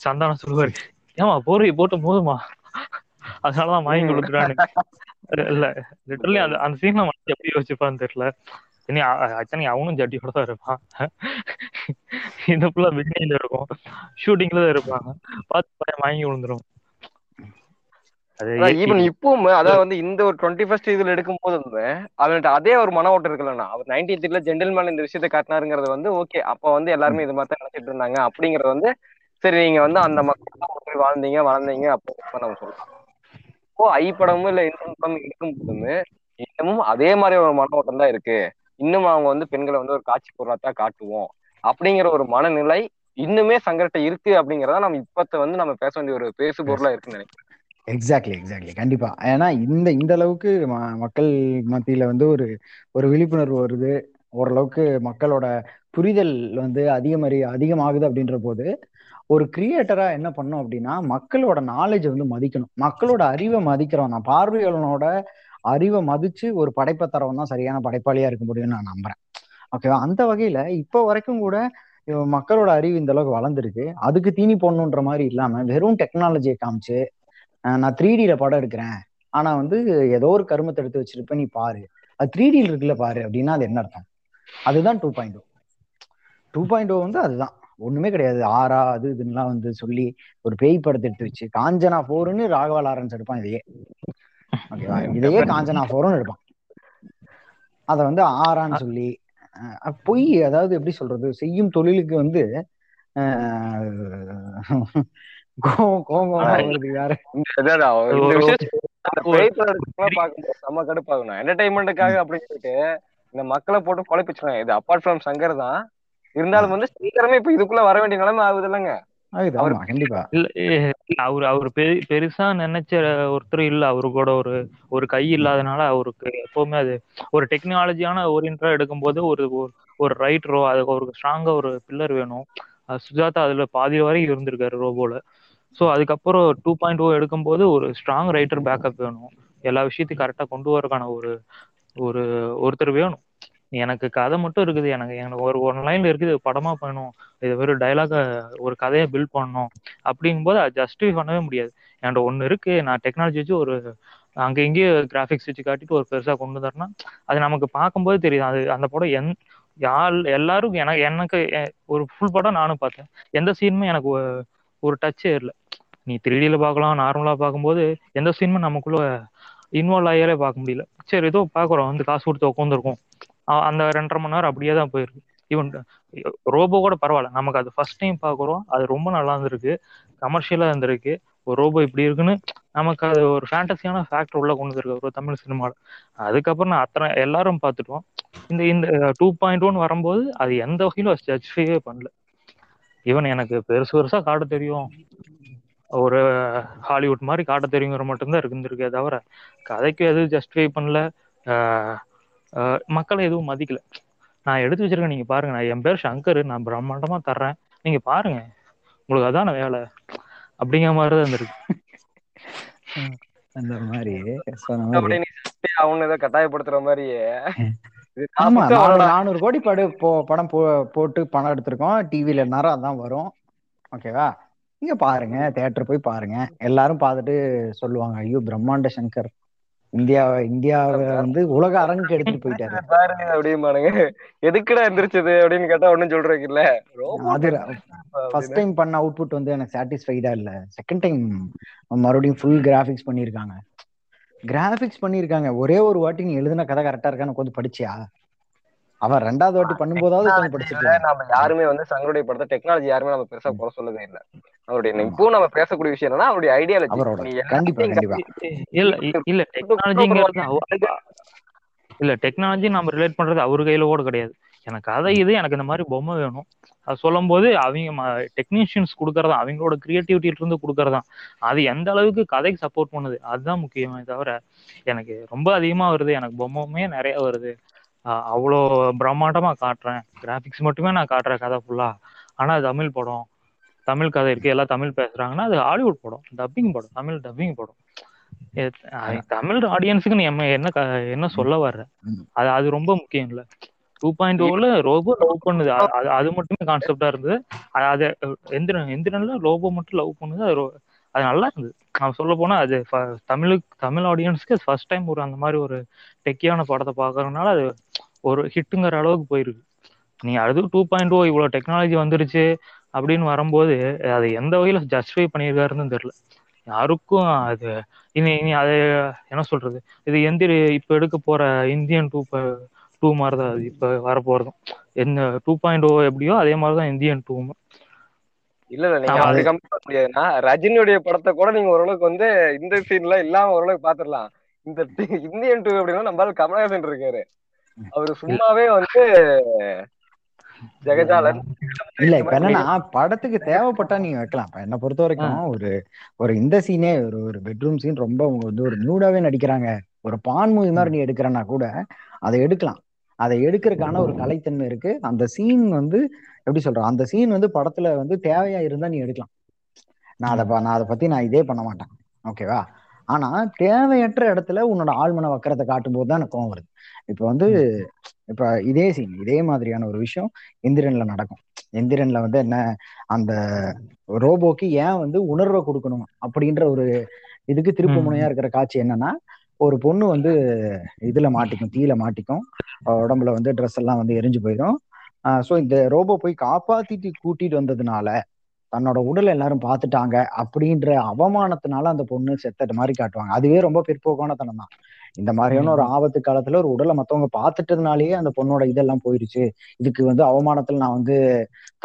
சந்தானம் சொல்லுவாரு ஏமா போர்வை போட்டு போதுமா அதனாலதான் மயங்கி விழுந்துட்டான்னு இல்ல லிட்டரலி அந்த அந்த சீன்ல எப்படி யோசிச்சுப்பான்னு தெரியல. இனி அத்தனை அவனும் ஜட்டியோட தான் இருப்பான். இந்த ஃபுல்லா பிகினில இருக்கும். ஷூட்டிங்ல தான் இருப்பாங்க. பார்த்து பையன் மயங்கி விழுந்துரும். ஈவன் இப்பவும் அதாவது வந்து இந்த ஒரு டுவெண்ட்டி ஃபர்ஸ்ட் இதுல எடுக்கும் போது வந்து அவன்கிட்ட அதே ஒரு மன ஓட்டம் இருக்குல்லண்ணா. அவர் நைன்டி த்ரீல ஜென்டில்மேன் இந்த விஷயத்தை காட்டினாருங்கிறது வந்து ஓகே அப்ப வந்து எல்லாருமே இது மாதிரி தான் நினைச்சிட்டு இருந்தாங்க. அப்படிங்கறது வந்து சரி நீங்க வந்து அந்த மக்கள் வாழ்ந்தீங்க வளர்ந்தீங்க அப்போ நம்ம சொல்லலாம் இப்போ ஐ படமும் இல்ல இன்னொரு படம் எடுக்கும் போதுமே இன்னமும் அதே மாதிரி ஒரு மன ஓட்டம் தான் இருக்கு. இன்னும் அவங்க வந்து பெண்களை வந்து ஒரு காட்சி பொருளா தான் காட்டுவோம். அப்படிங்கிற ஒரு மனநிலை இன்னுமே சங்கர்ட்ட இருக்கு அப்படிங்கறத நம்ம இப்பத்த வந்து நம்ம பேச வேண்டிய ஒரு பேசு பொருளா இருக்குன்னு நினைக்கிறேன். எக்ஸாக்ட்லி எக்ஸாக்ட்லி கண்டிப்பா. ஏன்னா இந்த இந்த அளவுக்கு ம- மக்கள் மத்தியில வந்து ஒரு ஒரு விழிப்புணர்வு வருது. ஓரளவுக்கு மக்களோட புரிதல் வந்து அதிகமறி அதிகமாகுது அப்படின்ற போது ஒரு கிரியேட்டரா என்ன பண்ணும் அப்படின்னா மக்களோட நாலேஜ் வந்து மதிக்கணும். மக்களோட அறிவை மதிக்கிறோம் நான் பார்வையாளனோட அறிவை மதிச்சு ஒரு படைப்பை தரவன் தான் சரியான படைப்பாளியா இருக்க முடியும்னு நான் நம்புறேன். ஓகேவா அந்த வகையில இப்போ வரைக்கும் கூட மக்களோட அறிவு இந்த அளவுக்கு வளர்ந்துருக்கு. அதுக்கு தீனி போடணுன்ற மாதிரி இல்லாம வெறும் டெக்னாலஜியை காமிச்சு நான் த்ரீ டில படம் எடுக்கிறேன். ஆனா வந்து ஏதோ ஒரு கருமத்தை எடுத்து வச்சிருப்ப நீ பாரு. அது த்ரீ டில இருக்குல்ல பாரு அப்படின்னா அது என்ன அர்த்தம்? அதுதான் டூ பாயிண்ட் டூ பாயிண்ட் வந்து அதுதான். ஒண்ணுமே கிடையாது. ஆறா அது இதுன்னுலாம் வந்து சொல்லி ஒரு பேய் படத்தை எடுத்து வச்சு காஞ்சனா போருன்னு ராகவா லாரன்ஸ் எடுப்பான் இதையே. ஓகேவா? இதையே காஞ்சனா போர்னு எடுப்பான். அத வந்து ஆறான்னு சொல்லி பொய் அதாவது எப்படி சொல்றது? செய்யும் தொழிலுக்கு வந்து என்டர்டைன்மெண்ட்டுக்காக அப்படின்னு சொல்லிட்டு இந்த மக்களை போட்டு குழப்பிச்சுருவாங்க இது அப்பார்ட் ஃப்ரம் சங்கர் தான். இருந்தாலும் வந்து சீக்கிரமே இப்ப இதுக்குள்ள வர வேண்டிய நிலைமை ஆகுது இல்லைங்க. ஆமா கண்டிப்பா. அவரு அவர் பெரி பெருசா நினைச்ச ஒருத்தர் இல்ல. அவரு கூட ஒரு ஒரு கை இல்லாதனால அவருக்கு எப்பவுமே அது ஒரு டெக்னாலஜியான ஓரியன்டா எடுக்கும்போது ஒரு ஒரு- ஒரு ரைட்டரோ அதுக்கு ஒரு ஸ்ட்ராங்கா ஒரு பில்லர் வேணும். சுஜாதா அதுல பாதி வரைக்கும் இருந்திருக்காரு ரோபோல ஸோ அதுக்கப்புறம் டூ பாயிண்ட் ஓ எடுக்கும்போது ஒரு ஸ்ட்ராங் ரைட்டர் பேக்கப் வேணும். எல்லா விஷயத்தையும் கரெக்டாக கொண்டு வரக்கான ஒரு ஒரு ஒருத்தர் வேணும். எனக்கு கதை மட்டும் இருக்குது. எனக்கு எனக்கு ஒரு ஒன் லைன்ல இருக்குது படமா பண்ணணும். இது வெறும் டைலாக ஒரு கதையை பில்ட் பண்ணணும். அப்படிங்கும்போது அதை ஜஸ்டிஃபை பண்ணவே முடியாது. என்கிட்ட ஒன்று இருக்கு. நான் டெக்னாலஜி வச்சு ஒரு அங்கே எங்கேயும் கிராஃபிக்ஸ் வச்சு காட்டிட்டு ஒரு பெருசாக கொண்டு வரேன்னா அது நமக்கு பார்க்கும்போது தெரியுது. அது அந்த படம் எந் யார் எல்லாரும் எனக்கு எனக்கு ஒரு ஃபுல் படம் நானும் பார்த்தேன். எந்த சீனுமே எனக்கு ஒரு டச்சே இல்லை. நீ த்ரீடியில் பார்க்கலாம் நார்மலாக பார்க்கும்போது எந்த சீனுமே நமக்குள்ள இன்வால்வ் ஆகியாலே பார்க்க முடியல. சரி ஏதோ பார்க்குறோம். வந்து காசு கொடுத்து உட்காந்துருக்கோம் அந்த ரெண்டரை மணி நேரம் அப்படியே தான் போயிருக்கு. ஈவன் ரோபோ கூட பரவாயில்ல. நமக்கு அது ஃபர்ஸ்ட் டைம் பார்க்குறோம். அது ரொம்ப நல்லா இருந்திருக்கு. கமர்ஷியலாக இருந்திருக்கு. ஒரு ரோபோ இப்படி இருக்குன்னு நமக்கு அது ஒரு ஃபேண்டஸியான ஃபேக்டர் உள்ள கொண்டு வந்துருக்கு ஒரு தமிழ் சினிமாவில் அதுக்கப்புறம் நான் அத்தனை எல்லாரும் பார்த்துட்டோம். இந்த இந்த டூ பாயிண்ட் ஒன் வரும்போது அது எந்த வகையிலும் ஜட்ஜிஃபையே பண்ணல. ஈவன் எனக்கு பெருசு பெருசா காட்ட தெரியும். ஒரு ஹாலிவுட் மாதிரி காட்ட தெரியுங்கிற மட்டும்தான் இருந்திருக்கே தவிர கதைக்கு எதுவும் ஜஸ்டிஃபை பண்ணல. மக்களை எதுவும் மதிக்கல. நான் எடுத்து வச்சிருக்கேன் நீங்க பாருங்க. நான் என் பேர் சங்கர். நான் பிரம்மாண்டமா தர்றேன். நீங்க பாருங்க. உங்களுக்கு அதான வேலை? அப்படிங்கிற மாதிரி தான் இருந்திருக்கு. அந்த மாதிரி அவனு ஏதோ கட்டாயப்படுத்துற மாதிரியே. ஆமா நானூறு கோடி படு போ படம் போ போட்டு பணம் எடுத்திருக்கோம். டிவில நேரம் அதான் வரும். ஓகேவா நீங்க பாருங்க தியேட்டர் போய் பாருங்க. எல்லாரும் பார்த்துட்டு சொல்லுவாங்க ஐயோ பிரம்மாண்ட சங்கர். இந்தியா இந்தியாவை வந்து உலக அரங்குக்கு எடுத்துட்டு போயிட்டாரு. பாருங்க அப்படிம்பானுங்க. எதுக்குடா எந்திரிச்சது அப்படின்னு கேட்டா ஒண்ணும் சொல்றதுக்கு இல்ல அது ஃபர்ஸ்ட் டைம் பண்ண அவுட்புட் வந்து எனக்கு சாட்டிஸ்ஃபைடா இல்ல. செகண்ட் டைம் மறுபடியும் ஃபுல் கிராஃபிக்ஸ் பண்ணியிருக்காங்க. கிராஃபிக்ஸ் பண்ணியிருக்காங்க. ஒரே ஒரு வாட்டி நீ எழுதின கதை கரெக்டா இருக்கான்னு கொஞ்சம் படிச்சியா? அவன் ரெண்டாவது வாட்டி பண்ணும்போதாவது கொஞ்சம் படிச்சிருக்கேன் நம்ம யாருமே வந்து சங்கருடைய படத்தை டெக்னாலஜி யாருமே நம்ம பெருசா குறை சொல்லவே இல்ல. அவருடைய இப்போ நம்ம பேசக்கூடிய விஷயம் என்னன்னா அவருடைய ஐடியாலஜி அவரோட. கண்டிப்பா கண்டிப்பா. இல்ல இல்ல டெக்னாலஜிங்கிறது இல்ல டெக்னாலஜி நம்ம ரிலேட் பண்றது அவர் கையில கூட கிடையாது. எனக்கு கதை இது எனக்கு இந்த மாதிரி பொம்மை வேணும். அது சொல்லும் போது அவங்க டெக்னீஷியன்ஸ் கொடுக்கறதா அவங்களோட கிரியேட்டிவிட்டில இருந்து கொடுக்கறதா அது எந்த அளவுக்கு கதைக்கு சப்போர்ட் பண்ணுது அதுதான் முக்கியமே தவிர எனக்கு ரொம்ப அதிகமா வருது எனக்கு பொம்மையுமே நிறைய வருது. அவ்வளோ பிரம்மாண்டமா காட்டுறேன். கிராஃபிக்ஸ் மட்டுமே நான் காட்டுறேன் கதை ஃபுல்லா ஆனா தமிழ் படம் தமிழ் கதை இருக்கு எல்லாம் தமிழ் பேசுறாங்கன்னா அது ஹாலிவுட் படம் டப்பிங் படம் தமிழ் டப்பிங் படம். தமிழ் ஆடியன்ஸுக்கு நீ என்ன என்ன சொல்ல வர்ற. அது அது ரொம்ப முக்கியம் இல்ல. டூ பாயிண்ட் ஓல ரோபோ லவ் பண்ணுது. அது மட்டுமே கான்செப்டா இருந்தது. அது எந்திரன் எந்திரன்ல ரோபோ மட்டும் லவ் பண்ணுது. அது அது நல்லா இருந்தது. நான் சொல்ல போனா அது ஃப- தமிழுக்கு தமிழ் ஆடியன்ஸ்க்கு ஃபர்ஸ்ட் டைம் ஒரு அந்த மாதிரி ஒரு டெக்கியான படத்தை பார்க்கறதுனால அது ஒரு ஹிட்டுங்கிற அளவுக்கு போயிருக்கு. நீ அது டூ பாயிண்ட் ஓ இவ்வளோ டெக்னாலஜி வந்துருச்சு அப்படின்னு வரும்போது அது எந்த வகையில ஜஸ்டிஃபை பண்ணியிருக்காருன்னு தெரியல. யாருக்கும் அது இனி இனி அது என்ன சொல்றது? இது எந்திர இப்ப எடுக்க போற இந்தியன் டூ டூ மாதிரி தான் அது இப்போ வரப்போறதும். என்ன டூ பாயிண்ட் ஓ எப்படியோ அதே மாதிரி தான் இந்தியன் டூ இல்ல இல்ல நீங்க அப்படி கம்பேர் பண்ண முடியாதுன்னா ரஜினியுடைய படத்தை கூட நீங்க ஓரளவுக்கு வந்து இந்த சீன்ல இல்லாம ஓரளவுக்கு பாத்துடலாம் இந்த இந்தியன் டூ அப்படின்னா நம்மளால கமலஹாசன் இருக்காரு. அவரு சும்மாவே வந்து ஜெகஜாலன். இல்ல இப்ப என்னன்னா படத்துக்கு தேவைப்பட்டா நீங்க வைக்கலாம். இப்ப என்ன பொறுத்த வரைக்கும் ஒரு ஒரு இந்த சீனே ஒரு ஒரு பெட்ரூம் சீன் ரொம்ப அவங்க வந்து ஒரு நியூடாவே நடிக்கிறாங்க. ஒரு பான் மூவி மாதிரி நீ எடுக்கிறன்னா கூட அதை எடுக்கலாம். அதை எடுக்கிறதுக்கான ஒரு கலைத்தன்மை இருக்கு. அந்த சீன் வந்து எப்படி சொல்றேன் அந்த சீன் வந்து படத்துல வந்து தேவையா இருந்தா நீ எடுக்கலாம். நான் அதை ப- நான் அதை பத்தி நான் இதே பண்ண மாட்டேன். ஓகேவா ஆனா தேவையற்ற இடத்துல உன்னோட ஆழ்மன வக்கரத்தை காட்டும் போது தான் எனக்கு கோவம் வருது. இப்ப வந்து இப்ப இதே சீன் இதே மாதிரியான ஒரு விஷயம் எந்திரன்ல நடக்கும். எந்திரன்ல வந்து என்ன அந்த ரோபோக்கு ஏன் வந்து உணர்வை கொடுக்கணும் அப்படின்ற ஒரு இதுக்கு திருப்பு. முனையா இருக்கிற காட்சி என்னன்னா ஒரு பொண்ணு வந்து இதுல மாட்டிக்கும் தீயில மாட்டிக்கும். உடம்புல வந்து ட்ரெஸ் எல்லாம் வந்து எரிஞ்சு போயிடும். ஸோ இந்த ரோபோ போய் காப்பாத்திட்டு கூட்டிட்டு வந்ததுனால தன்னோட உடலை எல்லாரும் பார்த்துட்டாங்க அப்படின்ற அவமானத்தினால அந்த பொண்ணு செத்தது மாதிரி காட்டுவாங்க. அதுவே ரொம்ப பிற்போக்கான தனம் தான். இந்த மாதிரியான ஒரு ஆபத்து காலத்துல ஒரு உடலை மத்தவங்க பார்த்துட்டதுனாலயே அந்த பொண்ணோட இதெல்லாம் போயிருச்சு. இதுக்கு வந்து அவமானத்துல நான் வந்து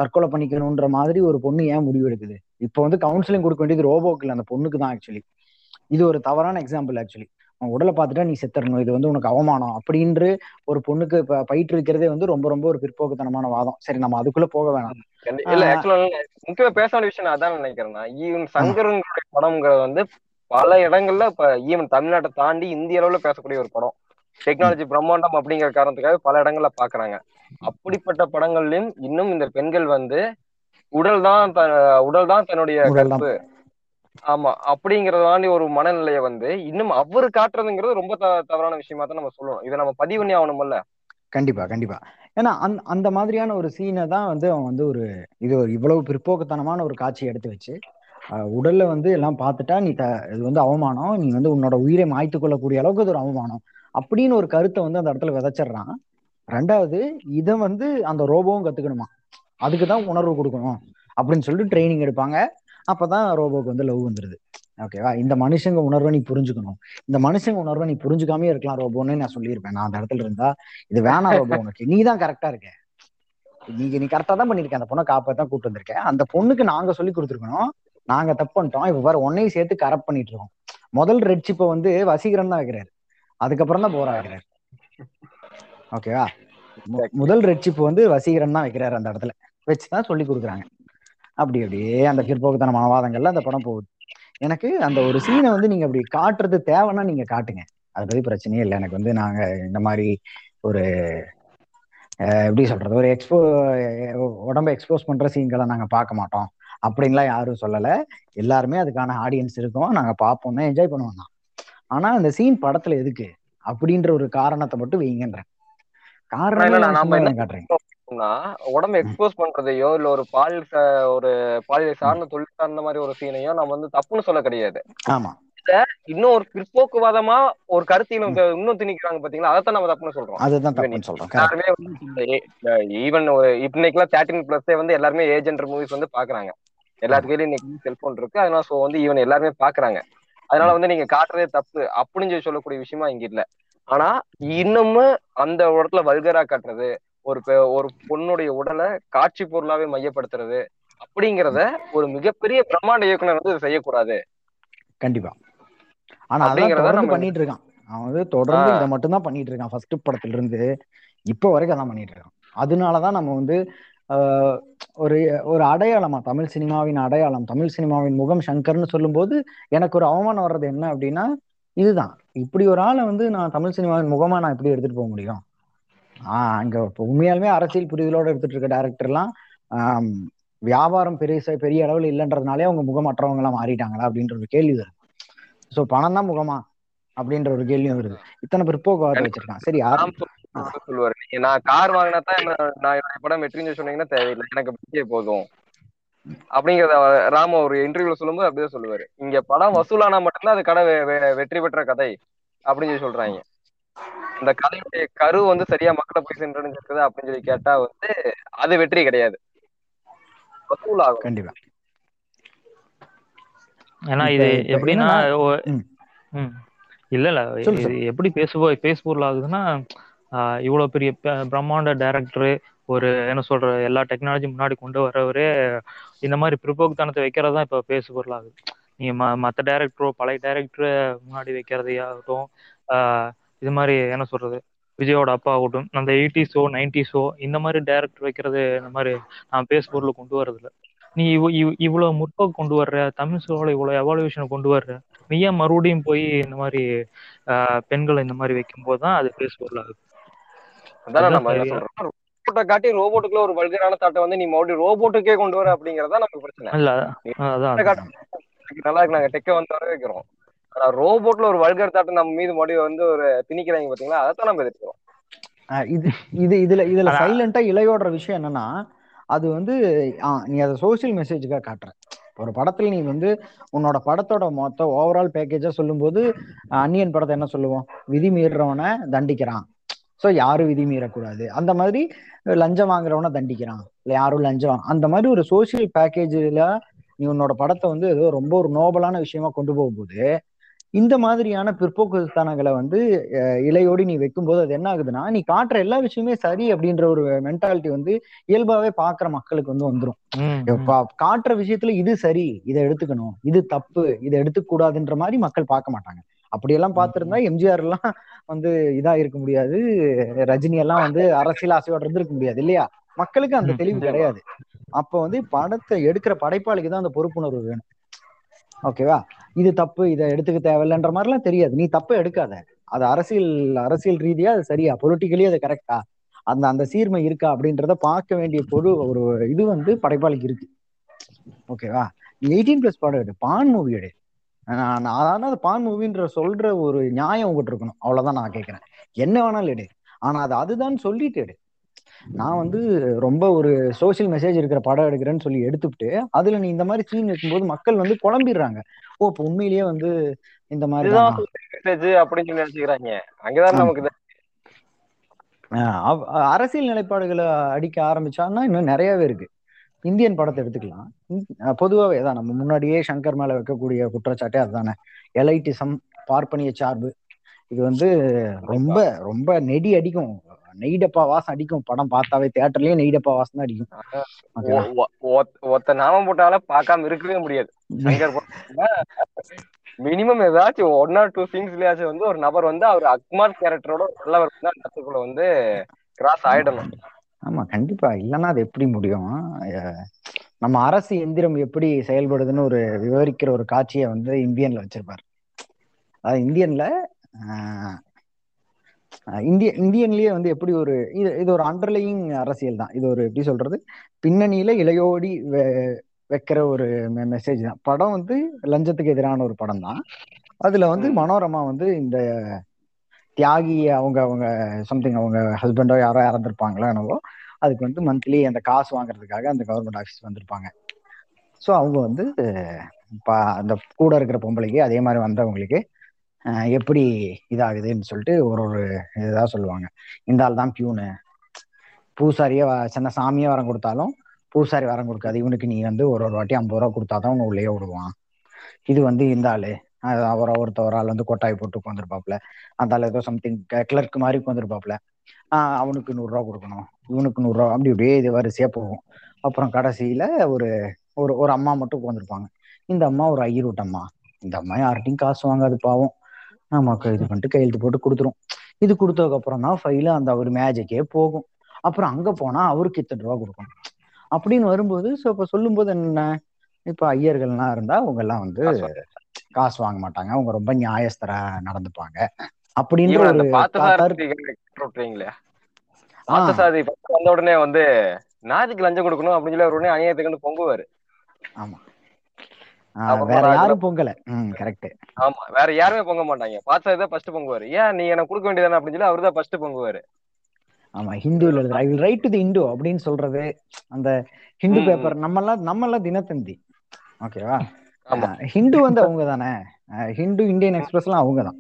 தற்கொலை பண்ணிக்கணுன்ற மாதிரி ஒரு பொண்ணு ஏன் முடிவு எடுக்குது இப்போ வந்து கவுன்சிலிங் கொடுக்க வேண்டியது ரோபோக்கு இல்லை அந்த பொண்ணுக்கு தான் ஆக்சுவலி இது ஒரு தவறான எக்ஸாம்பிள் ஆக்சுவலி உடலை பார்த்துட்டா நீ செத்துறணும். இது வந்து உனக்கு அவமானம் அப்படின்று ஒரு பொண்ணுக்கு ப- பயிற்றுவிக்கிறதே வந்து ரொம்ப ரொம்ப ஒரு பிற்போக்குத்தனமான வாதம். சரி நம்ம அதுக்குள்ள போக வேணாம். இல்ல முக்கியமா பேச வேண்டிய விஷயம் அதான் நினைக்கிறேன்னா ஈவன் சங்கரனுடைய படம்ங்கிறது வந்து பல இடங்கள்ல இப்ப ஈவன் தமிழ்நாட்டை தாண்டி இந்திய அளவுல பேசக்கூடிய ஒரு படம். டெக்னாலஜி பிரம்மாண்டம் அப்படிங்கிற காரணத்துக்காக பல இடங்கள்ல பாக்குறாங்க. அப்படிப்பட்ட படங்கள்லயும் இன்னும் இந்த பெண்கள் வந்து உடல் தான் உடல் தான் தன்னுடைய கற்பு. ஆமா அப்படிங்கறதாண்டி ஒரு மனநிலையை வந்து இன்னும் அவரு காட்டுறதுங்கிறது ரொம்ப த- தவறான விஷயமா தான் நம்ம சொல்லணும். இதை நம்ம பதிவு பண்ணி ஆகணும்ல கண்டிப்பா கண்டிப்பா. ஏன்னா அந் அந்த மாதிரியான ஒரு சீனை தான் வந்து அவன் வந்து ஒரு இது ஒரு இவ்வளவு பிற்போக்குத்தனமான ஒரு காட்சி எடுத்து வச்சு உடல்ல வந்து எல்லாம் பார்த்துட்டா நீ த இது வந்து அவமானம் நீ வந்து உன்னோட உயிரை மாய்த்து கொள்ளக்கூடிய அளவுக்கு இது ஒரு அவமானம் அப்படின்னு ஒரு கருத்தை வந்து அந்த இடத்துல விதைச்சிடுறான். ரெண்டாவது இதை வந்து அந்த ரோபோவும் கத்துக்கணுமா? அதுக்கு தான் உணர்வு கொடுக்கணும் அப்படின்னு சொல்லிட்டு ட்ரைனிங் எடுப்பாங்க. அப்பதான் ரோபோக்கு வந்து லவ் வந்துருது. ஓகேவா இந்த மனுஷங்க உணர்வை நீ புரிஞ்சுக்கணும். இந்த மனுஷங்க உணர்வை நீ புரிஞ்சுக்காமே இருக்கலாம் ரோபோன்னு நான் சொல்லியிருப்பேன். நான் அந்த இடத்துல இருந்தா இது வேணாம் ரோபோ உனக்கு. நீ தான் கரெக்டா இருக்க. நீங்க நீ கரெக்டா தான் பண்ணிருக்க அந்த பொண்ணை காப்பாத்தான் கூட்டு வந்திருக்கேன் அந்த பொண்ணுக்கு நாங்க சொல்லி கொடுத்துருக்கணும். நாங்க தப்பு பண்ணிட்டோம். இப்ப வேற ஒன்னையும் சேர்த்து கரெக்ட் பண்ணிட்டு இருக்கோம். முதல் ரெட் சிப்பை வந்து வசீகரன் தான் வைக்கிறாரு. அதுக்கப்புறம் தான் போரா வைக்கிறாரு. ஓகேவா மு- முதல் ரெட் வந்து வசீகரன் தான் வைக்கிறாரு அந்த இடத்துல. வச்சுதான் சொல்லி கொடுக்குறாங்க. அப்படி அப்படியே அந்த பிற்போக்குத்தனமான வாதங்கள்ல அந்த படம் போகுது. எனக்கு அந்த ஒரு சீனை வந்து நீங்க அப்படி காட்டுறது தேவைன்னா நீங்க காட்டுங்க. அதை பத்தி பிரச்சனையே இல்லை. எனக்கு வந்து நாங்க இந்த மாதிரி ஒரு எப்படி சொல்றது? ஒரு எக்ஸ்போ உடம்ப எக்ஸ்போஸ் பண்ற சீன்களை நாங்க பார்க்க மாட்டோம். அப்படின்லாம் யாரும் சொல்லல. எல்லாருமே அதுக்கான ஆடியன்ஸ் இருக்கும். நாங்க பார்ப்போம். தான் என்ஜாய் பண்ணுவோம் தான். ஆனா அந்த சீன் படத்துல எதுக்கு? அப்படின்ற ஒரு காரணத்தை மட்டும் வைங்கன்றேன். காரணமே இல்ல, பண்ணோம்னா, உடம்ப எக்ஸ்போஸ் பண்றதையோ இல்ல ஒரு பால் ஒரு பாலியல் சார்ந்த தொழில் சார்ந்த மாதிரி ஒரு சீனையோ நம்ம வந்து தப்புன்னு சொல்ல கிடையாது. ஆமா. இன்னும் ஒரு பிற்போக்குவாதமா ஒரு கருத்தையும் நமக்கு இன்னும் திணிக்கிறாங்க பாத்தீங்களா? அதைத்தான் நம்ம தப்புன்னு சொல்றோம். அதுதான் சொல்றோம். எல்லாருமே வந்து ஈவன் இன்னைக்கெல்லாம் தேர்ட்டின் பிளஸ்ஸே வந்து எல்லாருமே ஏஜென்ட் மூவிஸ் வந்து பாக்குறாங்க. எல்லாத்து கையிலயும் இன்னைக்கு செல்போன் இருக்கு. அதனால சோ வந்து ஈவன் எல்லாருமே பாக்குறாங்க. அதனால வந்து நீங்க காட்டுறதே தப்பு அப்படின்னு சொல்லி சொல்லக்கூடிய விஷயமா இங்க இல்ல. ஆனா இன்னமும் அந்த இடத்துல வல்கரா காட்டுறது ஒரு ஒரு பொண்ணுடைய உடலை காட்சி பொருளாவே மையப்படுத்துறது அப்படிங்கிறத ஒரு மிகப்பெரிய பிரம்மாண்ட இயக்குனர் வந்து செய்யக்கூடாது. கண்டிப்பா. ஆனா அப்படிங்கறத பண்ணிட்டு இருக்கான் அவன் வந்து தொடர்ந்து. இதை மட்டும் தான் பண்ணிட்டு இருக்கான் ஃபர்ஸ்ட் படத்துல இருந்து இப்போ வரைக்கும் அதான் பண்ணிட்டு இருக்கான் அதனாலதான் நம்ம வந்து ஆஹ், ஒரு ஒரு அடையாளமா தமிழ் சினிமாவின் அடையாளம் தமிழ் சினிமாவின் முகம் சங்கர்னு சொல்லும்போது எனக்கு ஒரு அவமானம் வர்றது என்ன அப்படின்னா இதுதான். இப்படி ஒரு ஆளை வந்து நான் தமிழ் சினிமாவின் முகமா நான் எப்படி எடுத்துட்டு போக முடியும்? ஆஹ் அங்க உண்மையாலுமே அரசியல் புரிதலோட எடுத்துட்டு இருக்க டேரக்டர்லாம் வியாபாரம் பெரிய பெரிய அளவில் இல்லைன்றதுனாலே அவங்க முகமற்றவங்க எல்லாம் மாறிட்டாங்களா அப்படின்ற ஒரு கேள்வி வருது. சோ பணம் தான் முகமா அப்படின்ற ஒரு கேள்வியும் வருது. இத்தனை பிற்போக்குவாதத்தை வச்சிருக்கான் சரி சொல்லுவாரு நான் கார் வாங்கினா தான் நான் என்னுடைய படம் வெற்றின்னு சொன்னீங்கன்னா தேவையில்லை. எனக்கு பட்ஜெட் போதும். அப்படிங்கறத ராம ஒரு இன்டர்வியூல சொல்லும்போது அப்படிதான் சொல்லுவாரு. இங்க படம் வசூலானா மட்டும்தான் அது கடை வெற்றி பெற்ற கதை அப்படின்னு சொல்லி சொல்றாங்க. இந்த கதையுடைய கரு வந்து சரியா மக்களை போய் சென்றடைஞ்சிருக்குது அப்படின்னு சொல்லி கேட்டா வந்து அது வெற்றி கிடையாது. கண்டிப்பா. ஏன்னா இது எப்படின்னா. இல்ல இல்ல. இது எப்படி பேசுவோ பேஸ்பூர்ல ஆகுதுன்னா ஆஹ் இவ்வளவு பெரிய பிரம்மாண்ட டைரக்டர் ஒரு என்ன சொல்ற எல்லா டெக்னாலஜி முன்னாடி கொண்டு வரவரே இந்த மாதிரி பிற்போக்குத்தனத்தை வைக்கிறது தான் இப்போ பேசுபொருள் ஆகுது நீங்க ம மற்ற டைரக்டரோ பழைய டைரக்டரை முன்னாடி வைக்கிறதே ஆகட்டும் ஆஹ் இது மாதிரி என்ன சொல்றது? விஜயோட அப்பா ஆகட்டும் அந்த எயிட்டிஸோ நைன்டிஸோ இந்த மாதிரி டைரக்டர் வைக்கிறது இந்த மாதிரி நான் பேஸ் பொருள் கொண்டு வரதில்ல. நீ இவ் இவ் இவ்வளவு முற்போக்கு கொண்டு வர்ற தமிழ் சினிமாவில் இவ்வளவு எவாலுவேஷனை கொண்டு வர்ற நீ ஏன் மறுபடியும் போய் இந்த மாதிரி ஆஹ், பெண்களை இந்த மாதிரி வைக்கும்போது தான் அது பேஸ் பொருள் ஆகுது ரோபோட்டை காட்டி ரோபோட்டுக்குள்ள ஒரு வல்கரான தாட்டை வந்து நீ மறுபடியும் ரோபோட்டுக்கே கொண்டு வர அப்படிங்கறதா நமக்கு பிரச்சனை. நல்லா இருக்கு நாங்க டெக்க வந்து வர வைக்கிறோம் ஆனா ரோபோட்ல ஒரு வல்கர் தாட்டை நம்ம மீது மறுபடியும் வந்து ஒரு திணிக்கிறாங்க பாத்தீங்களா? அதைத்தான் நம்ம எதிர்க்கிறோம். இது இது இதுல இதுல சைலண்டா இளையோடுற விஷயம் என்னன்னா அது வந்து ஆ, நீ அதை சோசியல் மெசேஜுக்காக காட்டுற. ஒரு படத்துல நீ வந்து உன்னோட படத்தோட மொத்த ஓவரால் பேக்கேஜா சொல்லும்போது அந்நியன் படத்தை என்ன சொல்லுவோம் விதி மீறுறவனை தண்டிக்கிறான். ஸோ யாரும் விதி மீறக்கூடாது. அந்த மாதிரி லஞ்சம் வாங்குறவனை தண்டிக்கிறான். இல்லை யாரும் லஞ்சம் வாங்க- அந்த மாதிரி ஒரு சோசியல் பேக்கேஜில் நீ உன்னோட படத்தை வந்து ஏதோ ரொம்ப ஒரு நோபலான விஷயமா கொண்டு போகும்போது இந்த மாதிரியான பிற்போக்குத்தனங்களை வந்து இலையோடி நீ வைக்கும்போது அது என்ன ஆகுதுன்னா நீ காட்டுற எல்லா விஷயமே சரி அப்படின்ற ஒரு மென்டாலிட்டி வந்து இயல்பாவே பாக்குற மக்களுக்கு வந்து வந்துடும் காட்டுற விஷயத்துல இது சரி இதை எடுத்துக்கணும் இது தப்பு இதை எடுத்துக்க கூடாதுன்ற மாதிரி மக்கள் பார்க்க மாட்டாங்க. அப்படியெல்லாம் பார்த்திருந்தா எம்ஜிஆர் எல்லாம் வந்து இதா இருக்க முடியாது. ரஜினி எல்லாம் வந்து அரசியல் ஆசையோட இருந்திருக்க முடியாது இல்லையா? மக்களுக்கு அந்த தெளிவு. கிடையாது. அப்ப வந்து படத்தை எடுக்கிற படைப்பாளிக்கு தான் அந்த பொறுப்புணர்வு வேணும். ஓகேவா? இது தப்பு இதை எடுத்துக்க தேவையில்லைன்ற மாதிரிலாம் தெரியாது. நீ தப்பை எடுக்காத. அது அரசியல் அரசியல் ரீதியா அது சரியா? பொலிட்டிக்கலி அது கரெக்டா அந்த அந்த சீர்மை இருக்கா அப்படின்றத பார்க்க வேண்டிய பொது ஒரு இது வந்து படைப்பாளிக்கு இருக்கு. ஓகேவா? எயிட்டீன் பிளஸ் படம் எடு. பான் மூவி எடு. நான் நான் அதாவது அது பான் மூவின்ற சொல்ற ஒரு நியாயம் உங்ககிட்ட இருக்கணும். அவ்வளவுதான் நான் கேட்கிறேன் என்ன வேணாலும் எடு. ஆனா அது அதுதான் சொல்லிட்டு எடு. நான் வந்து ரொம்ப ஒரு சோஷியல் மெசேஜ் இருக்கிற படம் எடுக்கிறேன்னு சொல்லி எடுத்துக்கிட்டு அதுல நீ இந்த மாதிரி சீன் வைக்கும்போது மக்கள் வந்து குழம்பிடுறாங்க ஓ இப்போ உண்மையிலேயே வந்து இந்த மாதிரி அப்படின்னு சொல்லி நினைச்சுக்கிறாங்க. அங்கதான். நமக்கு அரசியல் நிலைப்பாடுகளை அடிக்க ஆரம்பிச்சான்னா இன்னும் நிறையவே இருக்கு. இந்தியன் படத்தை எடுத்துக்கலாம். பொதுவாவே தான் நம்ம முன்னாடியே சங்கர் மேல வைக்கக்கூடிய குற்றச்சாட்டே அதுதானே. எலைட்டிசம் பார்ப்பனிய சார்பு. இது வந்து ரொம்ப ரொம்ப நெடி அடிக்கும். நெய்டப்பா வாசம் அடிக்கும். படம் பார்த்தாவே தியேட்டர்லயே நெய்டப்பா வாசம் தான் அடிக்கும். ஒத்த நாமம் போட்டால பார்க்காம இருக்கவே முடியாது. மினிமம் ஏதாச்சும் ஒன் ஆர் டூ சீன்ஸ்லயாச்சும் வந்து ஒரு நபர் வந்து அவர் அக்மார் கேரக்டரோட நல்லவர் வந்து அந்த இடத்துக்குள்ள வந்து கிராஸ் ஆயிடணும். ஆமா கண்டிப்பா. இல்லைன்னா அது எப்படி முடியும்? நம்ம அரசு எந்திரம் எப்படி செயல்படுதுன்னு ஒரு விவரிக்கிற ஒரு காட்சியை வந்து இந்தியன்ல வச்சிருப்பாரு. அதாவது இந்தியன்ல இந்திய இந்தியன்லயே வந்து எப்படி ஒரு இது இது ஒரு அண்டர்லையிங் அரசியல் தான். இது ஒரு எப்படி சொல்றது? பின்னணியில இளையோடி வைக்கிற ஒரு மெசேஜ் தான். படம் வந்து லஞ்சத்துக்கு எதிரான ஒரு படம் தான். அதுல வந்து. மனோரமா வந்து இந்த தியாகி அவங்க அவங்க சம்திங் அவங்க ஹஸ்பண்டோ யாரோ இறந்துருப்பாங்களோ என்னவோ அதுக்கு வந்து மந்த்லி அந்த காசு வாங்குறதுக்காக அந்த கவர்மெண்ட் ஆஃபீஸ் வந்திருப்பாங்க. ஸோ அவங்க வந்து அந்த கூட இருக்கிற பொம்பளைக்கு அதே மாதிரி வந்தவங்களுக்கு எப்படி இதாகுதுன்னு சொல்லிட்டு ஒரு ஒரு இதாக சொல்லுவாங்க. இந்த ஆள் தான் பியூனு. பூசாரியே வ- சின்ன சாமியே வரம் கொடுத்தாலும் பூசாரி வரம் கொடுக்காது. இவனுக்கு நீ வந்து ஒரு ஒரு வாட்டி ஐம்பது ரூபா கொடுத்தாதான் உன்னை உள்ளே விடுவான். இது வந்து இந்த ஆளு அவரை ஒருத்த ஒரு ஆள் வந்து கொட்டாய் போட்டு உட்காந்துருப்பாப்ல அந்த ஆள் ஏதோ சம்திங் கிளர்க் மாதிரி உட்காந்துருப்பாப்ல ஆஹ் அவனுக்கு நூறுரூவா கொடுக்கணும். இவனுக்கு நூறுரூவா அப்படி அப்படியே இது வரிசையா போகும். அப்புறம் கடைசியில ஒரு ஒரு ஒரு அம்மா மட்டும் உட்காந்துருப்பாங்க இந்த அம்மா ஒரு ஐயர் அம்மா இந்த அம்மா யார்கிட்டையும் காசு வாங்காது பாவம். நமக்கு இது பண்ணிட்டு கையெழுத்து போட்டு கொடுத்துரும். இது கொடுத்ததுக்கு அப்புறம் தான் ஃபைல அந்த ஒரு மேஜிக்கே போகும். அப்புறம் அங்க போனா அவருக்கு இத்தனை ரூபா கொடுக்கணும். அப்படின்னு வரும்போது ஸோ இப்போ சொல்லும்போது என்ன? இப்போ ஐயர்கள்லாம் இருந்தா அவங்க எல்லாம் வந்து காசு வாங்க. மாட்டாங்க. அவங்க ரொம்ப நியாயஸ்தரா நடந்துப்பாங்க. அப்படின்ற ஒரு வந்த உடனே வந்து நாதிக்கு லஞ்சம் கொடுக்கணும் அப்படின்னு சொல்லி அவர் உடனே அநியாயத்துக்கு பொங்குவாரு. ஆமா. வேற யாரும் பொங்கல. கரெக்ட் ஆமா வேற யாருமே பொங்க மாட்டாங்க. பார்த்த தான் ஃபர்ஸ்ட் பொங்குவாரு. ஏன் நீ எனக்கு கொடுக்க வேண்டியதானே அப்படின்னு சொல்லி அவர் தான் ஃபர்ஸ்ட் பொங்குவாரு. ஆமா ஹிந்துல எழுதுற I will write to the Hindu அப்படின்னு சொல்றது அந்த ஹிந்து. பேப்பர் நம்மெல்லாம் நம்மெல்லாம் தினத்தந்தி. ஓகேவா? ஆமா. ஹிந்து வந்து அவங்க தானே ஹிந்து இந்தியன் எக்ஸ்பிரஸ்லாம் அவங்க தான்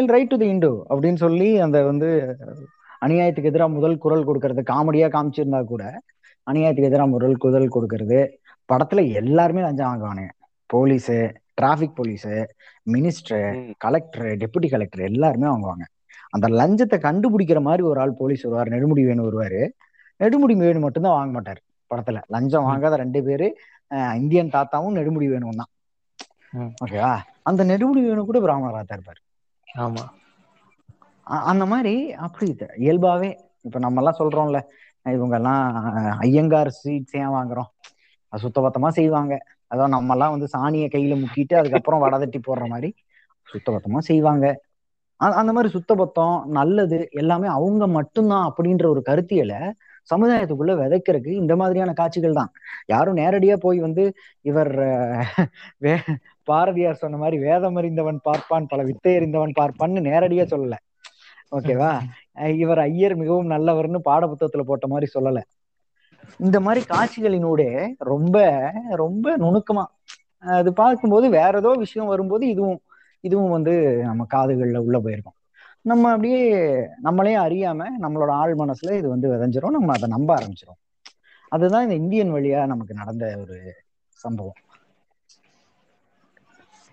I'll write to the Hindu அப்படின்னு சொல்லி அந்த வந்து அநியாயத்துக்கு எதிராக முதல் குரல் கொடுக்கறது காமெடியா காமிச்சிருந்தா கூட அநியாயத்துக்கு எதிராக முதல் குரல் கொடுக்கறது படத்துல எல்லாருமே லஞ்சம் வாங்குவானுங்க. Police traffic police minister. Collector deputy collector எல்லாருமே வாங்குவாங்க. அந்த லஞ்சத்தை கண்டுபிடிக்கிற மாதிரி ஒரு ஆள் போலீஸ் வருவார் நெடுமுடி வேணு வருவாரு. நெடுமுடி வேணு மட்டும்தான் வாங்க மாட்டாரு படத்துல. லஞ்சம் வாங்காத ரெண்டு பேரு இந்தியன் தாத்தாவும் நெடுமுடி வேணும் தான். ஓகேவா? அந்த நெடுமுடி வேணு கூட பிராமணரா தான் இருப்பாரு. ஆமா. அந்த மாதிரி அப்படி இயல்பாவே இப்ப நம்ம எல்லாம் சொல்றோம்ல இவங்க எல்லாம் ஐயங்கார் ஸ்வீட்ஸ் ஏன் வாங்குறோம்? சுத்தபத்தமா செய்வாங்க. அதான் நம்ம எல்லாம் வந்து சாணியை கையில முக்கிட்டு அதுக்கப்புறம் வடை தட்டி போடுற மாதிரி சுத்தபத்தமா செய்வாங்க. அந்த மாதிரி சுத்தபத்தம் நல்லது எல்லாமே அவங்க மட்டும்தான் அப்படின்ற ஒரு கருத்தியலை சமுதாயத்துக்குள்ள விதைக்கிறதுக்கு இந்த மாதிரியான காட்சிகள் தான். யாரும் நேரடியா போய் வந்து இவர் வே பாரதியார் சொன்ன மாதிரி வேதம் அறிந்தவன் பார்ப்பான் பல வித்தை அறிந்தவன் பார்ப்பான்னு நேரடியா சொல்லல. ஓகேவா? இவர் ஐயர் மிகவும் நல்லவர்னு பாட புத்தகத்துல போட்ட மாதிரி சொல்லல. இந்த மாதிரி காட்சிகளினூடே ரொம்ப ரொம்ப நுணுக்கமா அது பார்க்கும்போது வேற ஏதோ விஷயம் வரும்போது இதுவும் இதுவும் வந்து நம்ம காதுகள்ல உள்ள போயிருக்கும். நம்ம அப்படியே நம்மளே அறியாம நம்மளோட ஆழ் மனசுல இது வந்து விதைஞ்சிரும் நம்ம அதை நம்ப ஆரம்பிச்சிரும். அதுதான் இந்த இந்தியன் வழியா நமக்கு நடந்த ஒரு சம்பவம்.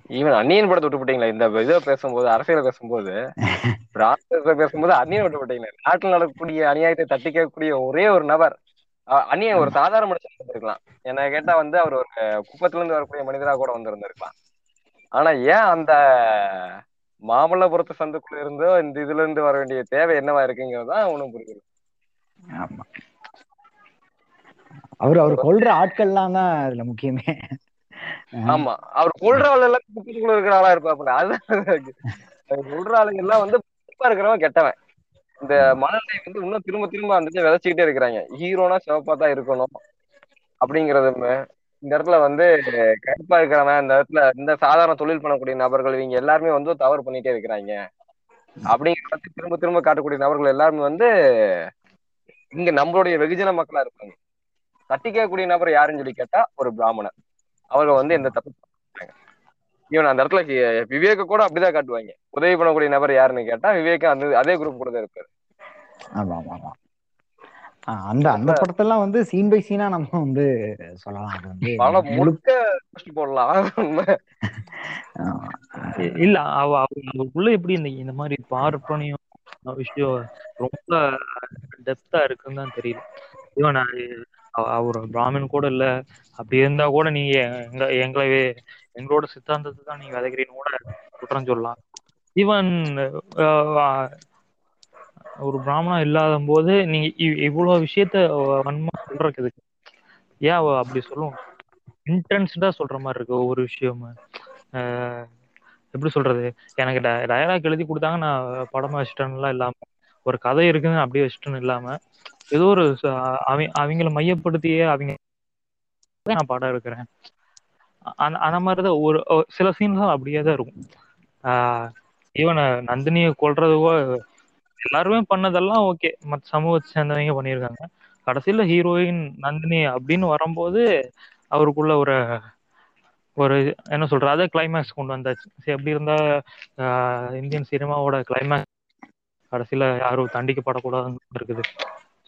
ஈவன் அந்நியன் படத்தை விட்டு போட்டீங்களா இந்த இதை பேசும்போது அரசியல பேசும்போது பேசும்போது அந்நியன் விட்டு போட்டீங்களா. நாட்டில் நடக்கக்கூடிய அநியாயத்தை தட்டி கேட்கக்கூடிய ஒரே ஒரு நபர் அஹ் அந்நியன் ஒரு சாதாரண மனுஷன் இருக்கலாம் என்ன கேட்டா வந்து அவர் ஒரு குப்பத்துல இருந்து வரக்கூடிய மனிதரா கூட வந்திருந்திருக்கலாம். ஆனா ஏன் அந்த மாமல்லபுரத்து சந்துக்குள்ள இருந்தோ இந்த இதுல இருந்து வர வேண்டிய தேவை என்னவா இருக்குங்கிறது தான் ஒண்ணும் புரியல ஆமா. அவர் அவர் கொல்ற ஆட்கள்லாம் தான் அதுல முக்கியமே. ஆமா. அவர் கொள்ற எல்லாம் குப்பத்துக்குள்ள இருக்கிற ஆளா இருப்பாப்புல. அதுதான் கொள்ற ஆளுங்க எல்லாம் வந்து இருக்கிறவன் கெட்டவன். இந்த மனநிலை வந்து இன்னும் திரும்ப திரும்ப அந்த இதை விதைச்சுக்கிட்டே இருக்கிறாங்க. ஹீரோனா சிவப்பா தான் இருக்கணும் அப்படிங்கறது இந்த இடத்துல வந்து கருப்பா இருக்கிறவன் இந்த இடத்துல இந்த சாதாரண தொழில் பண்ணக்கூடிய நபர்கள் இவங்க எல்லாருமே வந்து தவறு பண்ணிட்டே இருக்கிறாங்க. அப்படிங்கிறத திரும்ப திரும்ப காட்டக்கூடிய நபர்கள் எல்லாருமே வந்து இங்க நம்மளுடைய வெகுஜன மக்களா இருப்பாங்க. தட்டி கேட்கக்கூடிய நபர் யாருன்னு சொல்லி கேட்டா ஒரு பிராமணன். அவங்க வந்து எந்த தப்பு ஈவன் அந்த இடத்துல விவேக கூட அப்படிதான் காட்டுவாங்க. உதவி பண்ணக்கூடிய நபர் யாருன்னு கேட்டா விவேக் அந்த அதே குரூப் கூட தான் இருப்பாரு. ஆமா ஆமா ஆமா. ஆஹ் அந்த அந்த படத்தெல்லாம் வந்து சீன் பை சீனா நம்ம வந்து சொல்லலாம். அது வந்து முழுக்க போடலாம். இல்ல அவ அவ- அவருக்குள்ள எப்படி இந்த இந்த மாதிரி பார்ப்பனியம் விஷயம் ரொம்ப டெப்தா இருக்குன்னு தான் தெரியல. இவன் அவர் பிராமின் கூட இல்ல. அப்படி இருந்தா கூட நீங்க எங்க எங்களை எங்களோட சித்தாந்தத்தை தான் நீங்க விதைக்கிறீன்னு கூட குற்றம் சொல்லலாம். ஈவன் ஒரு பிராமணா இல்லாத போது நீங்க இவ்வளவு விஷயத்த வன்மா சொல்றதுக்கு எதுக்கு? ஏன் அவ அப்படி சொல்லும் இன்டென்ஸ்டா சொல்ற மாதிரி இருக்கு ஒவ்வொரு விஷயமும். ஆஹ் எப்படி சொல்றது? எனக்கு டயலாக் எழுதி கொடுத்தாங்க நான் படமா வச்சுட்டேன்லாம் இல்லாம ஒரு கதை இருக்குன்னு அப்படியே வச்சுட்டேன்னு இல்லாம ஏதோ ஒரு அவங்க அவங்கள மையப்படுத்தியே அவங்க நான் படம் எடுக்கிறேன். அந்த அந்த மாதிரிதான் ஒரு சில சீன்ஸ் அப்படியே தான் இருக்கும். ஆஹ் ஈவன் நந்தினியை கொல்றதுவோ எல்லாருமே பண்ணதெல்லாம் ஓகே மற்ற சமூகத்தை சேர்ந்தவங்க பண்ணியிருக்காங்க. கடைசியில ஹீரோயின் நந்தினி அப்படின்னு வரும்போது அவருக்குள்ள ஒரு ஒரு என்ன சொல்ற அதே கிளைமேக்ஸ் கொண்டு வந்தாச்சு. சரி எப்படி இருந்தா ஆஹ் இந்தியன் சினிமாவோட கிளைமேக்ஸ் கடைசியில யாரும் தண்டிக்கப்படக்கூடாதுன்னு இருக்குது.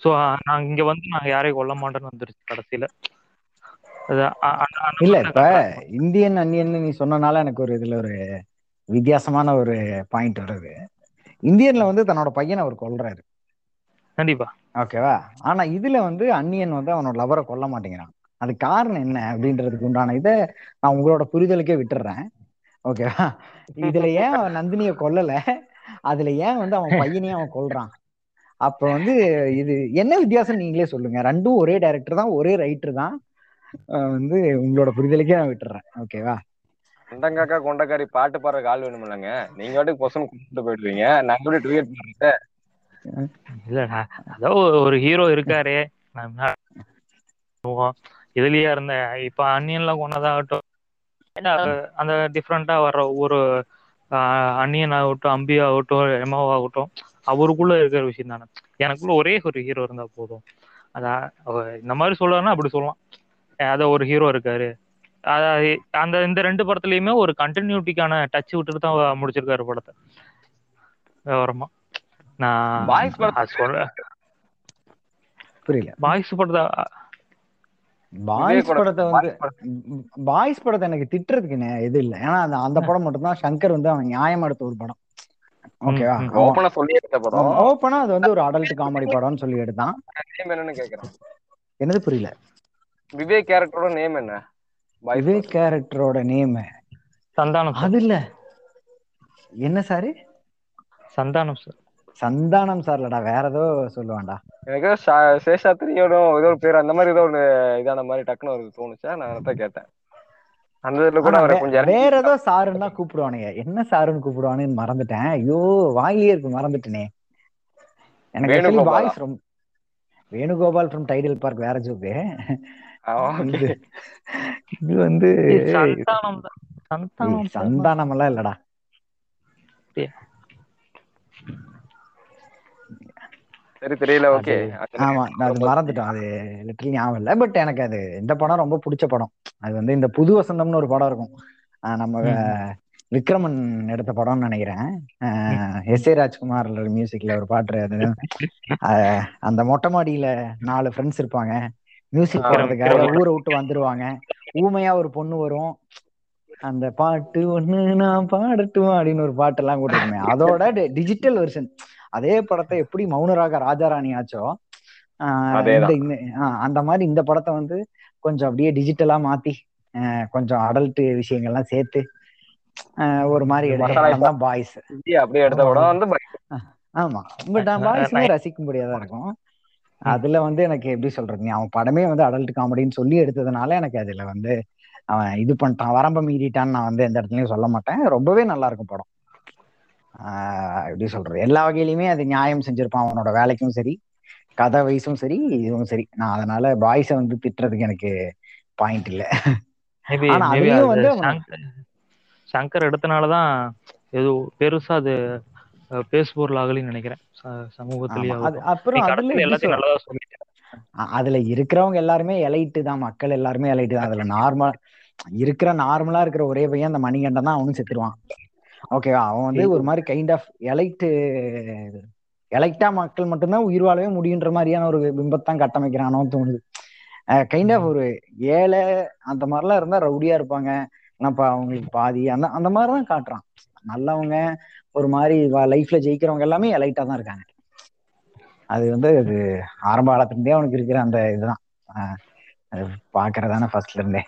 ஸோ நாங்க இங்க வந்து நாங்க யாரையும் கொல்ல மாட்டோம்னு வந்துருச்சு கடைசியில. இல்ல இப்ப இந்தியன் அந்நியன் நீ சொன்னனால எனக்கு ஒரு இதுல ஒரு வித்தியாசமான ஒரு பாயிண்ட் வருது. இந்தியன்ல வந்து தன்னோட பையனை அவர் கொல்றாரு. கண்டிப்பா. ஓகேவா ஆனா இதுல வந்து அந்நியன் வந்து அவனோட லவரை கொல்ல மாட்டேங்கிறான். அது காரணம் என்ன அப்படின்றதுக்கு உண்டான இதை நான் உங்களோட புரிதலுக்கே விட்டுறேன். ஓகேவா இதுல ஏன் அவன் நந்தினிய கொல்லல? அதுல ஏன் வந்து அவன் பையனையும் அவன் கொல்றான்? அப்ப வந்து இது என்ன வித்தியாசம் நீங்களே சொல்லுங்க. ரெண்டும் ஒரே டைரக்டர் தான் ஒரே ரைட்டர் தான். வந்து உங்களோட புரிதலுக்கே நான் விட்டுறேன். ஓகேவா கொண்டங்காக்கா கொண்டக்காரி பாட்டு பாடுறதுக்கு ஆள் வேணுமில்லங்க. நீங்க வாட்டுக்கு பொசன் கூப்பிட்டு போயிடுவீங்க. நான் எப்படி ட்வீட் பண்றேன் இல்ல நான் அதான் ஒரு- ஒரு ஹீரோ இருக்காரே. இதுலயே இருந்த இப்ப அன்னியன்லாம் கொண்டதாகட்டும் அந்த டிஃப்ரெண்டா வர்ற ஒவ்வொரு ஆஹ், அன்னியன் ஆகட்டும் அம்பி ஆகட்டும் எமாவாகட்டும் அவருக்குள்ள இருக்கிற விஷயம் தானே. எனக்குள்ள ஒரே ஒரு ஹீரோ இருந்தா போதும். அதான் இந்த மாதிரி சொல்லலாம்னா அப்படி சொல்லலாம். அத ஒரு ஹீரோ இருக்காரு. அந்த இந்த ரெண்டு படத்துலயுமே ஒரு கண்டினியூட்டிக்கான டச் விட்டுட்டு தான் முடிச்சிருக்காரு படத்தை. விவரமா. நான் சொல்ல புரியல. பாய்ஸ் படத்தை பாய்ஸ் படத்தை வந்து பாய்ஸ் படத்தை எனக்கு திட்டுறதுக்கு இது இல்லை. ஏன்னா அந்த அந்த படம் மட்டும்தான் சங்கர் வந்து அவன் நியாயம் எடுத்த ஒரு படம். ஓகேவா. ஓப்பனா சொல்லி எடுத்த படம். ஓப்பனா அது வந்து ஒரு அடல்ட் காமெடி படம்னு சொல்லி எடுத்தான். நேம் என்னன்னு கேக்குறேன் என்னது புரியல. விவேக் கேரக்டரோட நேம் என்ன? விவேக் கேரக்டரோட நேம் சந்தானம் அது இல்ல என்ன சாரு? சந்தானம் சார். சந்தானம் சார்லடா வேற ஏதோ சொல்லுவான்டா. எனக்கு சேஷாத்திரியோட ஏதோ ஒரு பேர் அந்த மாதிரி ஏதோ ஒண்ணு இதான மாதிரி டக்குன்னு ஒரு தோணுச்சா? நான் அதான் கேட்டேன். அந்த இதுல கூட அவரை கொஞ்சம் வேற ஏதோ சாருன்னு தான் கூப்பிடுவானுங்க. என்ன சாருன்னு கூப்பிடுவானுன்னு மறந்துட்டேன். ஐயோ வாயிலே இருக்கு மறந்துட்டேனே. எனக்கு வாய்ஸ் ரொம்ப வேணுகோபால் ஃப்ரம் டைடல் பார்க் வேற ஜோக்கு இது இது வந்து சந்தானம் எல்லாம் இல்லடா. சரி தெரியல ஓகே ஆமா நான் அது மறந்துட்டோம். அது லிட்டரலி ஞாபகம் இல்லை. பட் எனக்கு அது இந்த படம் ரொம்ப பிடிச்ச படம். அது வந்து இந்த புது வசந்தம்னு ஒரு படம் இருக்கும். ஆஹ் நம்ம விக்ரமன் எடுத்த படம்னு நினைக்கிறேன். எஸ் ஏ ராஜ்குமார் மியூசிக்ல ஒரு பாட்டு அது. அந்த மொட்டை மாடியில நாலு ஃப்ரெண்ட்ஸ் இருப்பாங்க. மியூசிக் போடுறதுக்காக ஊரை விட்டு வந்துருவாங்க. ஊமையா ஒரு பொண்ணு வரும். அந்த பாட்டு ஒண்ணு நான் பாடட்டுமா அப்படின்னு ஒரு பாட்டெல்லாம் கூட இருக்குமே அதோட டிஜிட்டல் வெர்ஷன் அதே படத்தை எப்படி மௌனராக ராஜாராணி ஆச்சோ அந்த மாதிரி இந்த படத்தை வந்து கொஞ்சம் அப்படியே டிஜிட்டலா மாத்தி கொஞ்சம் அடல்ட் விஷயங்கள்லாம் சேர்த்து ஒரு மாதிரி தான் பாய்ஸ் அப்படியே எடுத்த ஆமா. படம் வந்து ஆமா. பட் பாய்ஸுமே ரசிக்கும்படியா தான் இருக்கும். அதுல வந்து எனக்கு எப்படி சொல்றது? நீ அவன் படமே வந்து அடல்ட் காமெடின்னு சொல்லி எடுத்ததுனால எனக்கு அதுல வந்து அவன் இது பண்ணிட்டான் வரம்ப மீறிட்டான்னு நான் வந்து எந்த இடத்துலயும் சொல்ல மாட்டேன். ரொம்பவே நல்லா இருக்கும் படம். ஆஹ் எப்படி சொல்றது? எல்லா வகையிலுமே அது நியாயம் செஞ்சிருப்பான் அவனோட வேலைக்கும் சரி கதை வயசும் சரி இதுவும் சரி. நான் அதனால பாய்ஸை வந்து திட்டுறதுக்கு எனக்கு பாயிண்ட் இல்ல. ஆனா மேபி அதுலயும் அது வந்து அவன சங்கர் எடுத்தனாலதான் ஏதோ பெருசா அது பேசுபொருள் ஆகலைன்னு நினைக்கிறேன். சமூகத்திலேயே அப்புறம் அதுல எல்லாத்தையும் நல்லதா இருக்கிறவங்க எல்லாருமே எலைட்டு தான். மக்கள் எல்லாருமே எலைட்டு தான். அதுல நார்மல் இருக்கிற நார்மலா இருக்கிற ஒரே பையன் அந்த மணிகண்டன் தான். அவனும் செத்துருவான். ஓகேவா அவன் வந்து ஒரு மாதிரி கைண்ட் ஆஃப் எலைட்டு எலைட்டா மக்கள் மட்டும்தான் உயிர் வாழவே முடியுன்ற மாதிரியான ஒரு பிம்பத்தான் கட்டமைக்கிறானோ தோணுது. Kind of. ஒரு ஏழை அந்த மாதிரிலாம் இருந்தா ரவுடியா இருப்பாங்க. ஆனாப்பா அவங்களுக்கு பாதி அந்த அந்த மாதிரிதான் காட்டுறான். நல்லவங்க ஒரு மாதிரி லைஃப்ல ஜெயிக்கிறவங்க எல்லாமே எலைட்டா தான் இருக்காங்க. அது வந்து அது ஆரம்ப காலத்துல இருந்தே அவனுக்கு இருக்கிற அந்த இதுதான். பாக்குறதானே ஃபர்ஸ்ட்ல இருந்தே.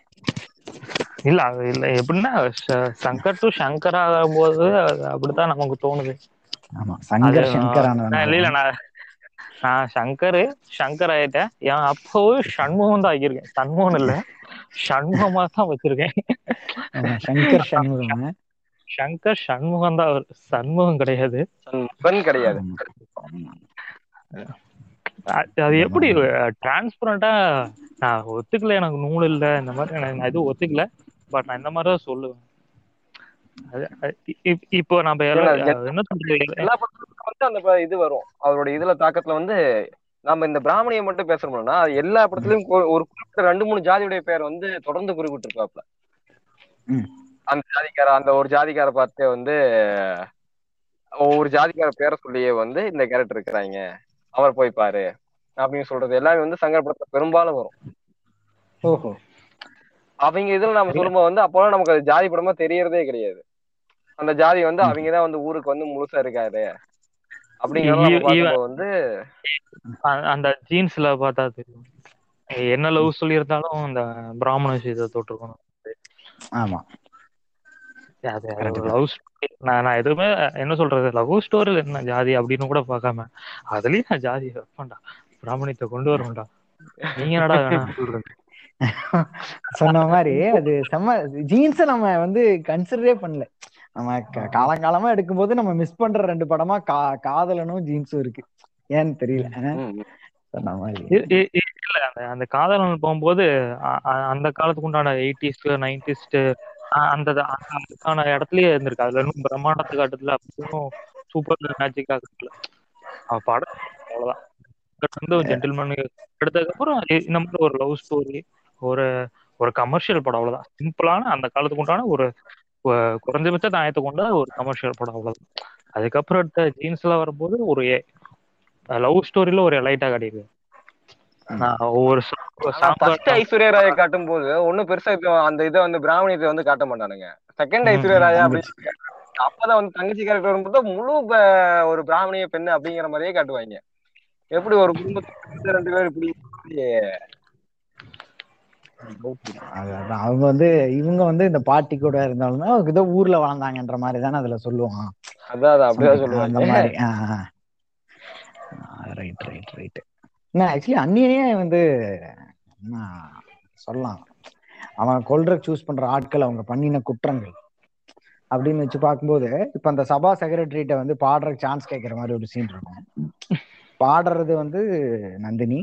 இல்ல அது இல்ல. எப்படின்னா சங்கர் டு சங்கர் ஆகும்போது அது அப்படித்தான் நமக்கு தோணுது. ஆமா சங்கர் சங்கர் இல்ல நான் நான் சங்கர் சங்கர் ஆயிட்டேன். என் அப்பவும் சண்முகம் தான் ஆகியிருக்கேன் சண்முகம் இல்ல சண்முகமா தான் வச்சிருக்கேன் சங்கர் சண்முகம் சங்கர் சண்முகம் தான் அவர். சண்முகம் கிடையாது. கிடையாது. அது எப்படி டிரான்ஸ்பரண்டா நான் ஒத்துக்கல எனக்கு நூல் இல்ல இந்த மாதிரி எனக்கு நான் எதுவும் ஒத்துக்கல. பட் நான் இந்த மாதிரி தான் சொல்லுவேன். அது அது இப்- இப்போ நம்ம என்ன சொல்றது? அந்த இது வரும். அவரோட இதுல தாக்கத்துல வந்து நம்ம இந்த பிராமணியை மட்டும் பேசணும்னா எல்லா படத்துலயும் ஒரு குறிப்பிட்ட ரெண்டு மூணு ஜாதியுடைய பேர் வந்து தொடர்ந்து குறிப்பிட்டு இருப்பாப்ல ம். அந்த ஜாதிக்கார அந்த ஒரு ஜாதிக்கார பார்த்து வந்து ஒவ்வொரு ஜாதிக்கார பேரை சொல்லியே வந்து இந்த கேரக்டர் இருக்கிறாங்க. அவர் போய் பாரு அப்படின்னு சொல்றது எல்லாமே வந்து சங்கர் படத்துல பெரும்பாலும் வரும். ஓஹோ. அவங்க இதுல நம்ம சொல்லும்போது வந்து அப்போலாம் நமக்கு அது ஜாதி படமா தெரியறதே கிடையாது. அந்த ஜாதி வந்து. அவங்கதான் வந்து ஊருக்கு வந்து முழுசா இருக்காரு. அப்படிங்கறத வந்து அந்த ஜீன்ஸ்ல பார்த்தா தெரியும். என்ன லவ் சொல்லியிருந்தாலும் அந்த பிராமண விஷயத்தை தொட்டிருக்கணும் ஆமா. அது லவ் நான் நான் எதுவுமே என்ன சொல்றது லவ் ஸ்டோரியில் என்ன ஜாதி அப்படின்னு கூட பார்க்காம அதுலயும் நான் ஜாதி வைப்பேன்டா. பிராமணியத்தை கொண்டு வருவேன்டா. நீங்க என்னடா சொல்றது சொன்ன மாதிரி அது செம்ம ஜீன்ஸை நம்ம வந்து கன்சிடரே பண்ணல. நம்ம காலங்காலமா எடுக்கும்போது நம்ம மிஸ் பண்ற ரெண்டு படமா கா காதலனும் ஜீன்ஸும் இருக்கு. ஏன்னு தெரியல. சொன்ன மாதிரி. இல்ல அந்த காதலன் போகும்போது அந்த காலத்துக்கு உண்டான எயிட்டிஸ் நைன்டிஸ் அந்த அந்த- அதுக்கான இடத்துலயே இருந்திருக்கு. அதுல இன்னும் பிரம்மாண்டத்துக்கு காட்டுல அப்படியும் சூப்பர் மேஜிக் ஆகுதுல அவ படம் அவ்வளவுதான். வந்து ஜென்டில்மேன் எடுத்ததுக்கு அப்புறம் இந்த மாதிரி ஒரு லவ் ஸ்டோரி ஒரு ஒரு கமர்ஷியல் படம் அவ்வளவுதான். சிம்பிளான அந்த காலத்துக்கு உண்டான ஒரு குறைஞ்சபட்ச தாயத்தை கொண்ட ஒரு கமர்ஷியல் படம் அவ்வளவுதான். அதுக்கப்புறம் எடுத்த ஜீன்ஸ்ல வரும்போது ஒரு லவ் ஸ்டோரியில ஒரு லைட்டா காட்டியிருக்கு. ஒவ்வொரு ஃபர்ஸ்ட் ஐஸ்வர்யா ராயை காட்டும் போது ஒண்ணும் பெருசா அந்த இதை வந்து பிராமணியத்தை வந்து காட்ட மாட்டானுங்க. செகண்ட் ஐஸ்வர்யா ராயா தங்கச்சி அப்படின்னு அப்பதான் வந்து தங்கச்சி கேரக்டர் வரும்போது முழு ஒரு பிராமணிய பெண்ணு அப்படிங்கிற மாதிரியே காட்டுவாங்க. எப்படி ஒரு குடும்பத்துல ரெண்டு பேரும் இப்படி அவங்க வந்து இவங்க வந்து இந்த பாட்டி கூட இருந்தாலும் ஏதோ ஊர்ல வாழ்ந்தாங்கன்ற மாதிரி தானே அதுல சொல்லுவான். அதான் அப்படிதான் அந்த சொல்லுவாங்க. மாதிரி. ரைட் ரைட் ரைட் ஆக்சுவலி அந்நியனே வந்து என்ன சொல்லலாம். அவன் கொல்ற சூஸ் பண்ற ஆட்கள் அவங்க பண்ணின குற்றங்கள். அப்படின்னு வச்சு பார்க்கும்போது இப்ப அந்த சபா செக்ரட்டரிட்ட வந்து பாடுற சான்ஸ் கேட்கற மாதிரி ஒரு சீன் இருக்கும். பாடுறது வந்து நந்தினி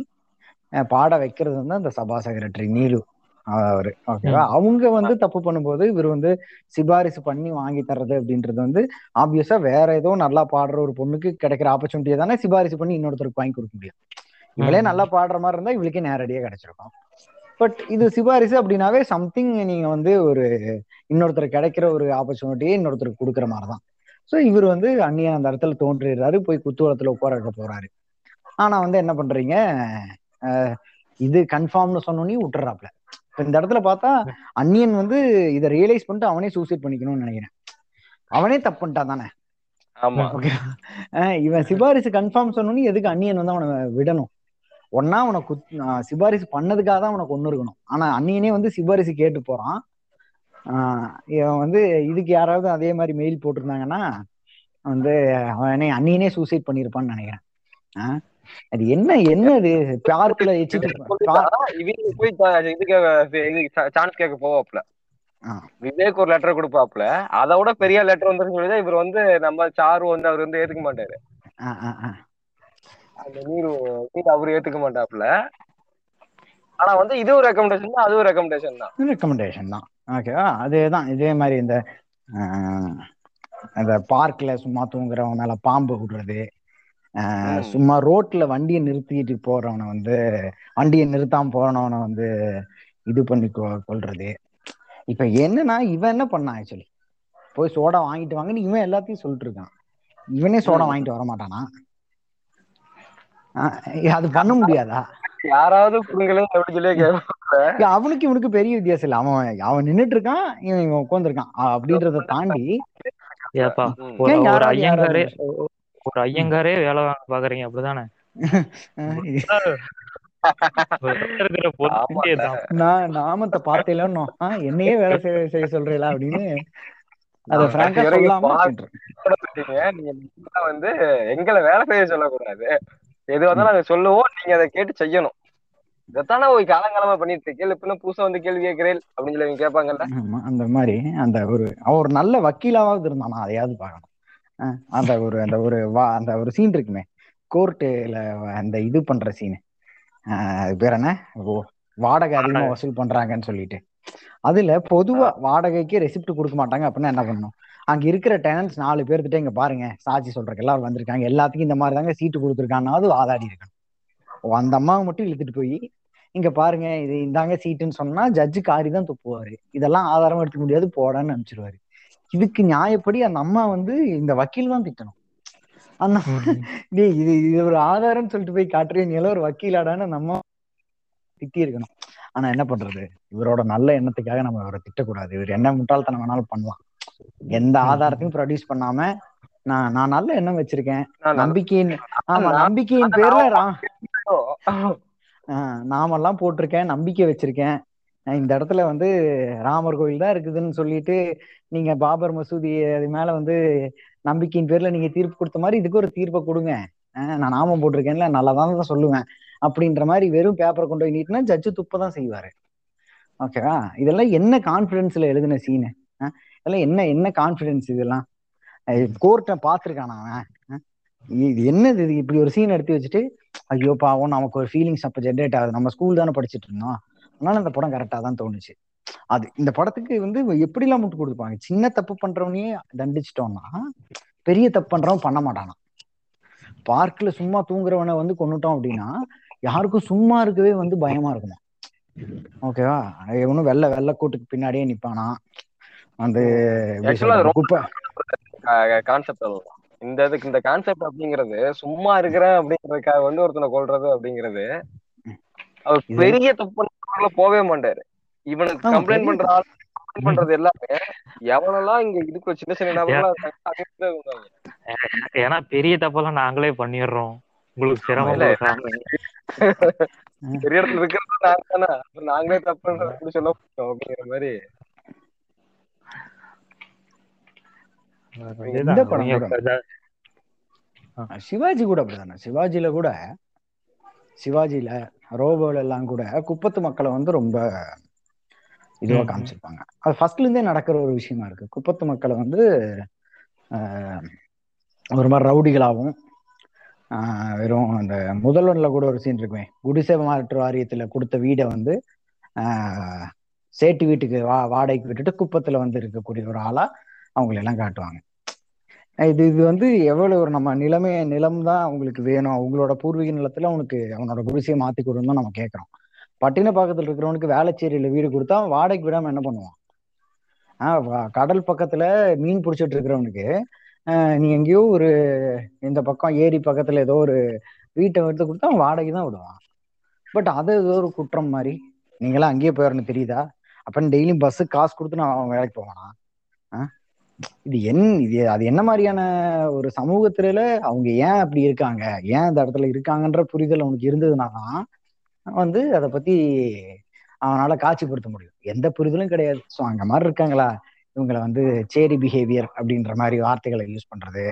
பாட வைக்கிறது வந்து அந்த சபா செக்ரட்டரி நீலு அவரு. ஓகேவா அவங்க வந்து தப்பு பண்ணும்போது இவர் வந்து சிபாரிசு பண்ணி வாங்கி தர்றது அப்படின்றது வந்து ஆப்வியஸா வேற ஏதோ நல்லா பாடுற ஒரு பொண்ணுக்கு கிடைக்கிற ஆப்பர்ச்சுனிட்டியை தானே சிபாரிசு பண்ணி இன்னொருத்தருக்கு வாங்கி கொடுக்க முடியும். இவளே. நல்லா பாடுற மாதிரி இருந்தா இவளுக்கே நேரடியா கிடைச்சிருக்கும். பட் இது சிபாரிசு அப்படின்னாவே சம்திங் நீங்க வந்து ஒரு இன்னொருத்தர் கிடைக்கிற ஒரு ஆப்பர்ச்சுனிட்டியை இன்னொருத்தருக்கு கொடுக்குற மாதிரி தான் ஸோ இவர் வந்து அந்நியன் அந்த இடத்துல தோன்றிடுறாரு போய் குத்துவளத்துல உட்கார வைக்க போறாரு. ஆனா வந்து என்ன பண்றீங்க? இது கன்ஃபார்ம்னு சொன்னோன்னே விட்டுறாப்ல. இப்ப இந்த இடத்துல பார்த்தா அந்நியன் வந்து இதை ரியலைஸ் பண்ணிட்டு அவனே சூசைட் பண்ணிக்கணும்னு நினைக்கிறேன். அவனே தப்பு பண்ணிட்டான் தானே? இவன் சிபாரிசு கன்ஃபார்ம் சொன்னோன்னே எதுக்கு அந்நியன் வந்து அவனை விடணும்? ஒன்னா ஆஹ் சிபாரிசு பண்ணதுக்காக தான் அவனை கொண்டு இருக்கணும். ஆனா அந்நியனே வந்து சிபாரிசு கேட்டு போறான். இவன் வந்து இதுக்கு யாராவது அதே மாதிரி மெயில் போட்டிருந்தாங்கன்னா வந்து அவனே அந்நியனே சூசைட் பண்ணியிருப்பான்னு நினைக்கிறேன். அது என்ன என்ன இது? பார்க்ல சான்ஸ் கேட்க போவாப்ல. விவேக் ஒரு லெட்டர் கொடுப்பாப்ல அதை விட பெரிய லெட்டர் வந்துன்னு சொல்லி இவர் வந்து நம்ம சாரு வந்து அவர் வந்து ஏத்துக்க மாட்டாரு. அந்த நீரு அவரு ஏத்துக்க மாட்டாப்ல ஆனா வந்து இது ஒரு ரெக்கமெண்டேஷன் தான் அதுவும் ரெக்கமெண்டேஷன் தான். ரெக்கமெண்டேஷன் தான். ஓகேவா அதேதான் இதே மாதிரி இந்த அந்த பார்க்ல சும்மா தூங்குறவன் மேல பாம்பு விடுறது. சும்மா ரோட்ல வண்டியை நிறுத்திட்டு போறவனை வந்து வண்டியை நிறுத்தாம போறவனை வந்து இது பண்ணி கொ- கொல்றது. இப்ப என்னன்னா இவன் என்ன பண்ணான் ஆக்சுவலி போய் சோடா வாங்கிட்டு வாங்கன்னு இவன் எல்லாத்தையும் சொல்லிட்டு இருக்கான். இவனே சோடா. வாங்கிட்டு வர மாட்டானா அது பண்ண முடியாதா? யாராவது புடுங்களே சொல்லி அவனுக்கு இவனுக்கு பெரிய வித்தியாசம் இல்ல. அவன் அவன் நின்னுட்டு இருக்கான் இவன் இவன் உட்காந்துருக்கான் அப்படின்றத தாண்டி. ஒரு ஐயங்காரே ஒரு ஐயங்காரே வேலை வாங்க பாக்குறீங்க அப்படிதானே? நாமத்தை பார்த்தேலன்னு என்னையே வேலை செய்ய செய்ய சொல்றீங்களா அப்படின்னு அத பிராங்கா சொல்லாம நீங்க வந்து எங்களை வேலை செய்ய சொல்லக்கூடாது. எது வந்தாலும் நாங்க சொல்லுவோம் நீங்க அதை கேட்டு செய்யணும். இதைத்தானே ஒரு காலங்காலமா பண்ணிட்டு இருக்கேன் இப்ப புதுசா வந்து கேள்வி கேட்கிறேன் அப்படின்னு சொல்லி கேட்பாங்கல்ல? அந்த மாதிரி அந்த ஒரு ஒரு நல்ல வக்கீலாவது இருந்தானா அதையாவது பார்க்கணும். அந்த ஒரு அந்த ஒரு வா அந்த ஒரு சீன் இருக்குமே. கோர்ட்டுல அந்த இது பண்ற சீன் அது பேர் என்ன? வாடகை அதிகமா வசூல் பண்றாங்கன்னு சொல்லிட்டு. அதுல பொதுவா வாடகைக்கு ரெசிப்ட் கொடுக்க மாட்டாங்க அப்படின்னா என்ன பண்ணணும்? அங்க இருக்கிற டெனன்ஸ் நாலு பேர்கிட்ட இங்க பாருங்க. சாட்சி சொல்றதுக்கு எல்லாரும் வந்திருக்காங்க. எல்லாத்துக்கும் இந்த மாதிரி தாங்க சீட்டு கொடுத்துருக்கானாவது வாதாடி இருக்கணும் அந்த அம்மாவை மட்டும் இழுத்துட்டு போய் இங்க பாருங்க இது இந்தாங்க சீட்டுன்னு சொன்னா ஜட்ஜு காரி தான் துப்புவாரு. இதெல்லாம் ஆதாரம் எடுத்துக்க முடியாது போடான்னு அனுப்பிச்சிருவாரு இதுக்கு நியாயப்படி அந்த அம்மா வந்து இந்த வக்கீல் தான் திட்டணும். அந்த இது இது ஒரு ஆதாரம்னு சொல்லிட்டு போய் காட்டுறீங்க ஒரு வக்கீலாடான்னு அந்த அம்மா திட்டி இருக்கணும் ஆனா என்ன பண்றது? இவரோட நல்ல எண்ணத்துக்காக நம்ம இவரை திட்டக்கூடாது. இவர் என்ன முட்டாள்தனம் வேணாலும் பண்ணலாம். எந்த ஆதாரத்தையும் ப்ரொடியூஸ் பண்ணாம நான் நான் நல்ல எண்ணம் வச்சிருக்கேன். நம்பிக்கையின் ஆமா நம்பிக்கையின் பேர்ல நாமெல்லாம் போட்டிருக்கேன் நம்பிக்கை வச்சிருக்கேன். இந்த இடத்துல வந்து ராமர் கோயில் தான் இருக்குதுன்னு சொல்லிட்டு நீங்க பாபர் மசூதி அது மேல வந்து நம்பிக்கையின் பேர்ல நீங்க தீர்ப்பு கொடுத்த மாதிரி இதுக்கு ஒரு தீர்ப்பை கொடுங்க. நான் நாமம் போட்டிருக்கேன்ல நல்லதான் தான் சொல்லுவேன். அப்படின்ற மாதிரி வெறும் பேப்பரை கொண்டு போய் நீட்டினா ஜட்ஜு துப்ப தான் செய்வாரு. ஓகேவா இதெல்லாம் என்ன கான்பிடன்ஸ்ல எழுதின சீனு அதெல்லாம் என்ன என்ன கான்பிடன்ஸ் இதெல்லாம்? கோர்ட்டை பார்த்துருக்கானா அவன்? இது என்னது இது? இப்படி ஒரு சீன் எடுத்து வச்சுட்டு ஐயோ பாவம் நமக்கு ஒரு ஃபீலிங்ஸ் அப்ப ஜென்ரேட் ஆகுது. நம்ம ஸ்கூல் தானே படிச்சுட்டு இருந்தோம். அதனால அந்த படம் கரெக்டா தான் தோணுச்சு. அது இந்த படத்துக்கு வந்து எப்படிலாம் முட்டு கொடுப்பாங்க? சின்ன தப்பு பண்றவனையே தண்டிச்சிட்டோம்னா பெரிய தப்பு பண்றவன் பண்ண மாட்டானா? பார்க்ல சும்மா தூங்குறவனை வந்து கொண்டுட்டோம் அப்படின்னா யாருக்கும் சும்மா இருக்கவே வந்து பயமா இருக்குமா? ஓகேவா இவனும் வெள்ளை வெள்ளை கூட்டுக்கு பின்னாடியே நிப்பானா? குப்பை. கான்செப்ட் அதுதான் இந்த இதுக்கு இந்த கான்செப்ட் அப்படிங்கிறது சும்மா இருக்கிறேன் அப்படிங்கறதுக்காக வந்து ஒருத்தனை கொல்றது அப்படிங்கிறது அவர் பெரிய தப்பு போவே மாட்டாரு. இவனுக்கு கம்ப்ளைண்ட் பண்ற ஆள் பண்றது எல்லாமே எவனெல்லாம் இங்க இதுக்கு சின்ன சின்ன. ஏன்னா பெரிய தப்பெல்லாம் நாங்களே பண்ணிடுறோம். உங்களுக்கு சிரமம் இல்ல. பெரிய இடத்துல இருக்கிறது நாங்க தானே அப்புறம் நாங்களே தப்பு அப்படி சொல்ல முடியும் அப்படிங்கிற மாதிரி. இந்த படம் சிவாஜி கூட அப்படிதானே. சிவாஜில கூட சிவாஜில ரோபோல எல்லாம் கூட குப்பத்து மக்களை வந்து ரொம்ப இதுவா. காமிச்சிருப்பாங்க. அது ஃபர்ஸ்ட்ல இருந்தே நடக்கிற ஒரு விஷயமா இருக்கு. குப்பத்து மக்களை வந்து ஆஹ், ஒரு மாதிரி ரவுடிகளாகவும் ஆஹ், வெறும் அந்த முதல்வன்ல கூட ஒரு சீன் இருக்குமே. குடிசை மாற்று வாரியத்துல கொடுத்த வீடை வந்து ஆஹ், சேட்டு வீட்டுக்கு வா வாடகைக்கு விட்டுட்டு குப்பத்துல வந்து இருக்கக்கூடிய ஒரு ஆளா அவங்களெல்லாம் காட்டுவாங்க. இது இது வந்து எவ்வளவு ஒரு நம்ம நிலைமை நிலம் தான் அவங்களுக்கு வேணும். அவங்களோட பூர்வீக நிலத்துல அவனுக்கு அவனோட குடிசையை மாத்தி கொடுன்னு தான் நம்ம கேட்கறோம். பட்டினப்பாக்கத்துல இருக்கிறவனுக்கு வேளச்சேரியில வீடு கொடுத்தா வாடகைக்கு விடாம என்ன பண்ணுவான்? ஆஹ் கடல் பக்கத்துல மீன் பிடிச்சிட்டு இருக்கிறவனுக்கு நீ எங்கேயோ ஒரு இந்த பக்கம் ஏரி பக்கத்துல ஏதோ ஒரு வீட்டை எடுத்து கொடுத்தா அவன் வாடகை தான் விடுவான். பட் அது ஏதோ ஒரு குற்றம் மாதிரி. நீங்களாம் அங்கேயே போயிடணும் தெரியுதா? அப்ப டெய்லியும் பஸ்ஸுக்கு காசு கொடுத்து நான் அவன் வேலைக்கு போவானா? ஆஹ் இது என் இது அது என்ன மாதிரியான ஒரு சமூகத்துல அவங்க ஏன் அப்படி இருக்காங்க? ஏன் அந்த இடத்துல இருக்காங்கன்ற புரிதல் அவனுக்கு இருந்ததுனா தான் வந்து அதை பத்தி அவனால காட்சிப்படுத்த முடியும். எந்த புரிதலும் கிடையாது. ஸோ அங்க மாதிரி இருக்காங்களா? இவங்களை வந்து சேரி பிஹேவியர் அப்படின்ற மாதிரி வார்த்தைகளை யூஸ் பண்றது.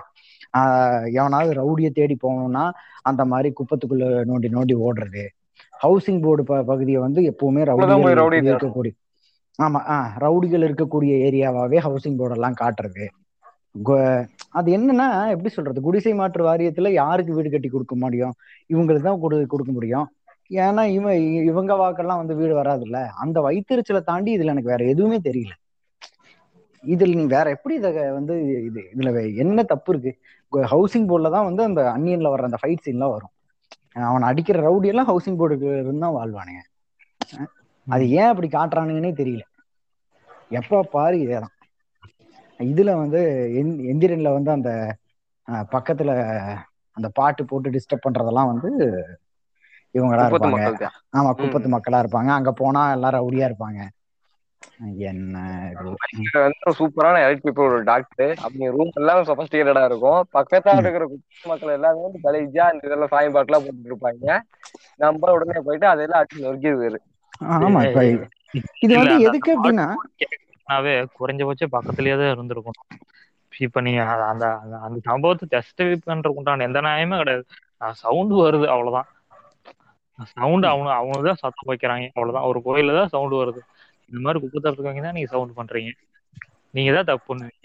ஆஹ் எவனாவது ரவுடியை தேடி போகணும்னா அந்த மாதிரி குப்பத்துக்குள்ள நோண்டி நோண்டி ஓடுறது. ஹவுசிங் போர்டு ப பகுதியை வந்து எப்பவுமே ரவுடி. இருக்கக்கூடிய ஆமா ஆஹ் ரவுடிகள் இருக்கக்கூடிய ஏரியாவாவே ஹவுசிங் போர்டு எல்லாம் காட்டுறது. அது என்னன்னா எப்படி சொல்றது? குடிசை மாற்று வாரியத்துல யாருக்கு வீடு கட்டி கொடுக்க முடியும்? இவங்களுக்கு தான் கொடு கொடுக்க முடியும். ஏன்னா இவன் இவங்க வாக்கெல்லாம் வந்து வீடு வராதுல்ல? அந்த வைத்தறிச்சலை தாண்டி இதுல எனக்கு வேற எதுவுமே தெரியல. இதுல நீ வேற எப்படி இத வந்து இது இதுல என்ன தப்பு இருக்கு? ஹவுசிங் போர்டுல தான் வந்து அந்த அன்னியன்ல வர்ற அந்த ஃபைட் சீன்லாம் வரும். அவன் அடிக்கிற ரவுடி எல்லாம் ஹவுசிங் போர்டுக்கு இருந்து தான் வாழ்வானுங்க. அது ஏன் அப்படி காட்டுறானுங்கன்னே தெரியல. எப்ப பாரு இதேதான். இதுல வந்து எந்- எந்திரன்ல வந்து அந்த பக்கத்துல அந்த பாட்டு போட்டு டிஸ்டர்ப் பண்றதெல்லாம் வந்து இவங்களா குப்பத்து இருப்பாங்க. ஆமா குப்பத்து மக்களா இருப்பாங்க. அங்க போனா எல்லாரும் ரவுடியா இருப்பாங்க. என்ன சூப்பரான எலக்ட் பீப்புள் ஒரு டாக்டர். அவங்க ரூம் எல்லாம் சொபஸ்டிகேட்டடா இருக்கும். பக்கத்துல ம். இருக்கிற குப்பை மக்கள் எல்லாரும் வந்து கலைஜா இந்த இதெல்லாம் சாயம் பாட்டுலாம் போட்டுட்டு இருப்பாங்க. நம்ம உடனே போயிட்டு அதெல்லாம் அடிச்சு நொறுக்கிடுவாரு. ஆமா இது வந்து எதுக்கு அப்படின்னா ஆனாவே குறைஞ்சபட்சம் பக்கத்துலயே தான் இருந்திருக்கணும் இப்ப அத- அந்த அந்த சம்பவத்தை ஜஸ்டிஃபை பண்றதுக்கு உண்டான எந்த நியாயமே கிடையாது. சவுண்ட் வருது அவ்வளவுதான். சவுண்ட் அவங்க அவங்க தான் சத்தம் வைக்கிறாங்க அவ்வளவுதான். ஒரு கோயில்ல தான் சவுண்ட் வருது. இந்த மாதிரி குப்பை தப்புக்காங்க தான் நீங்க சவுண்ட் பண்றீங்க. நீங்க தான் தப்பு பண்ணுவீங்க.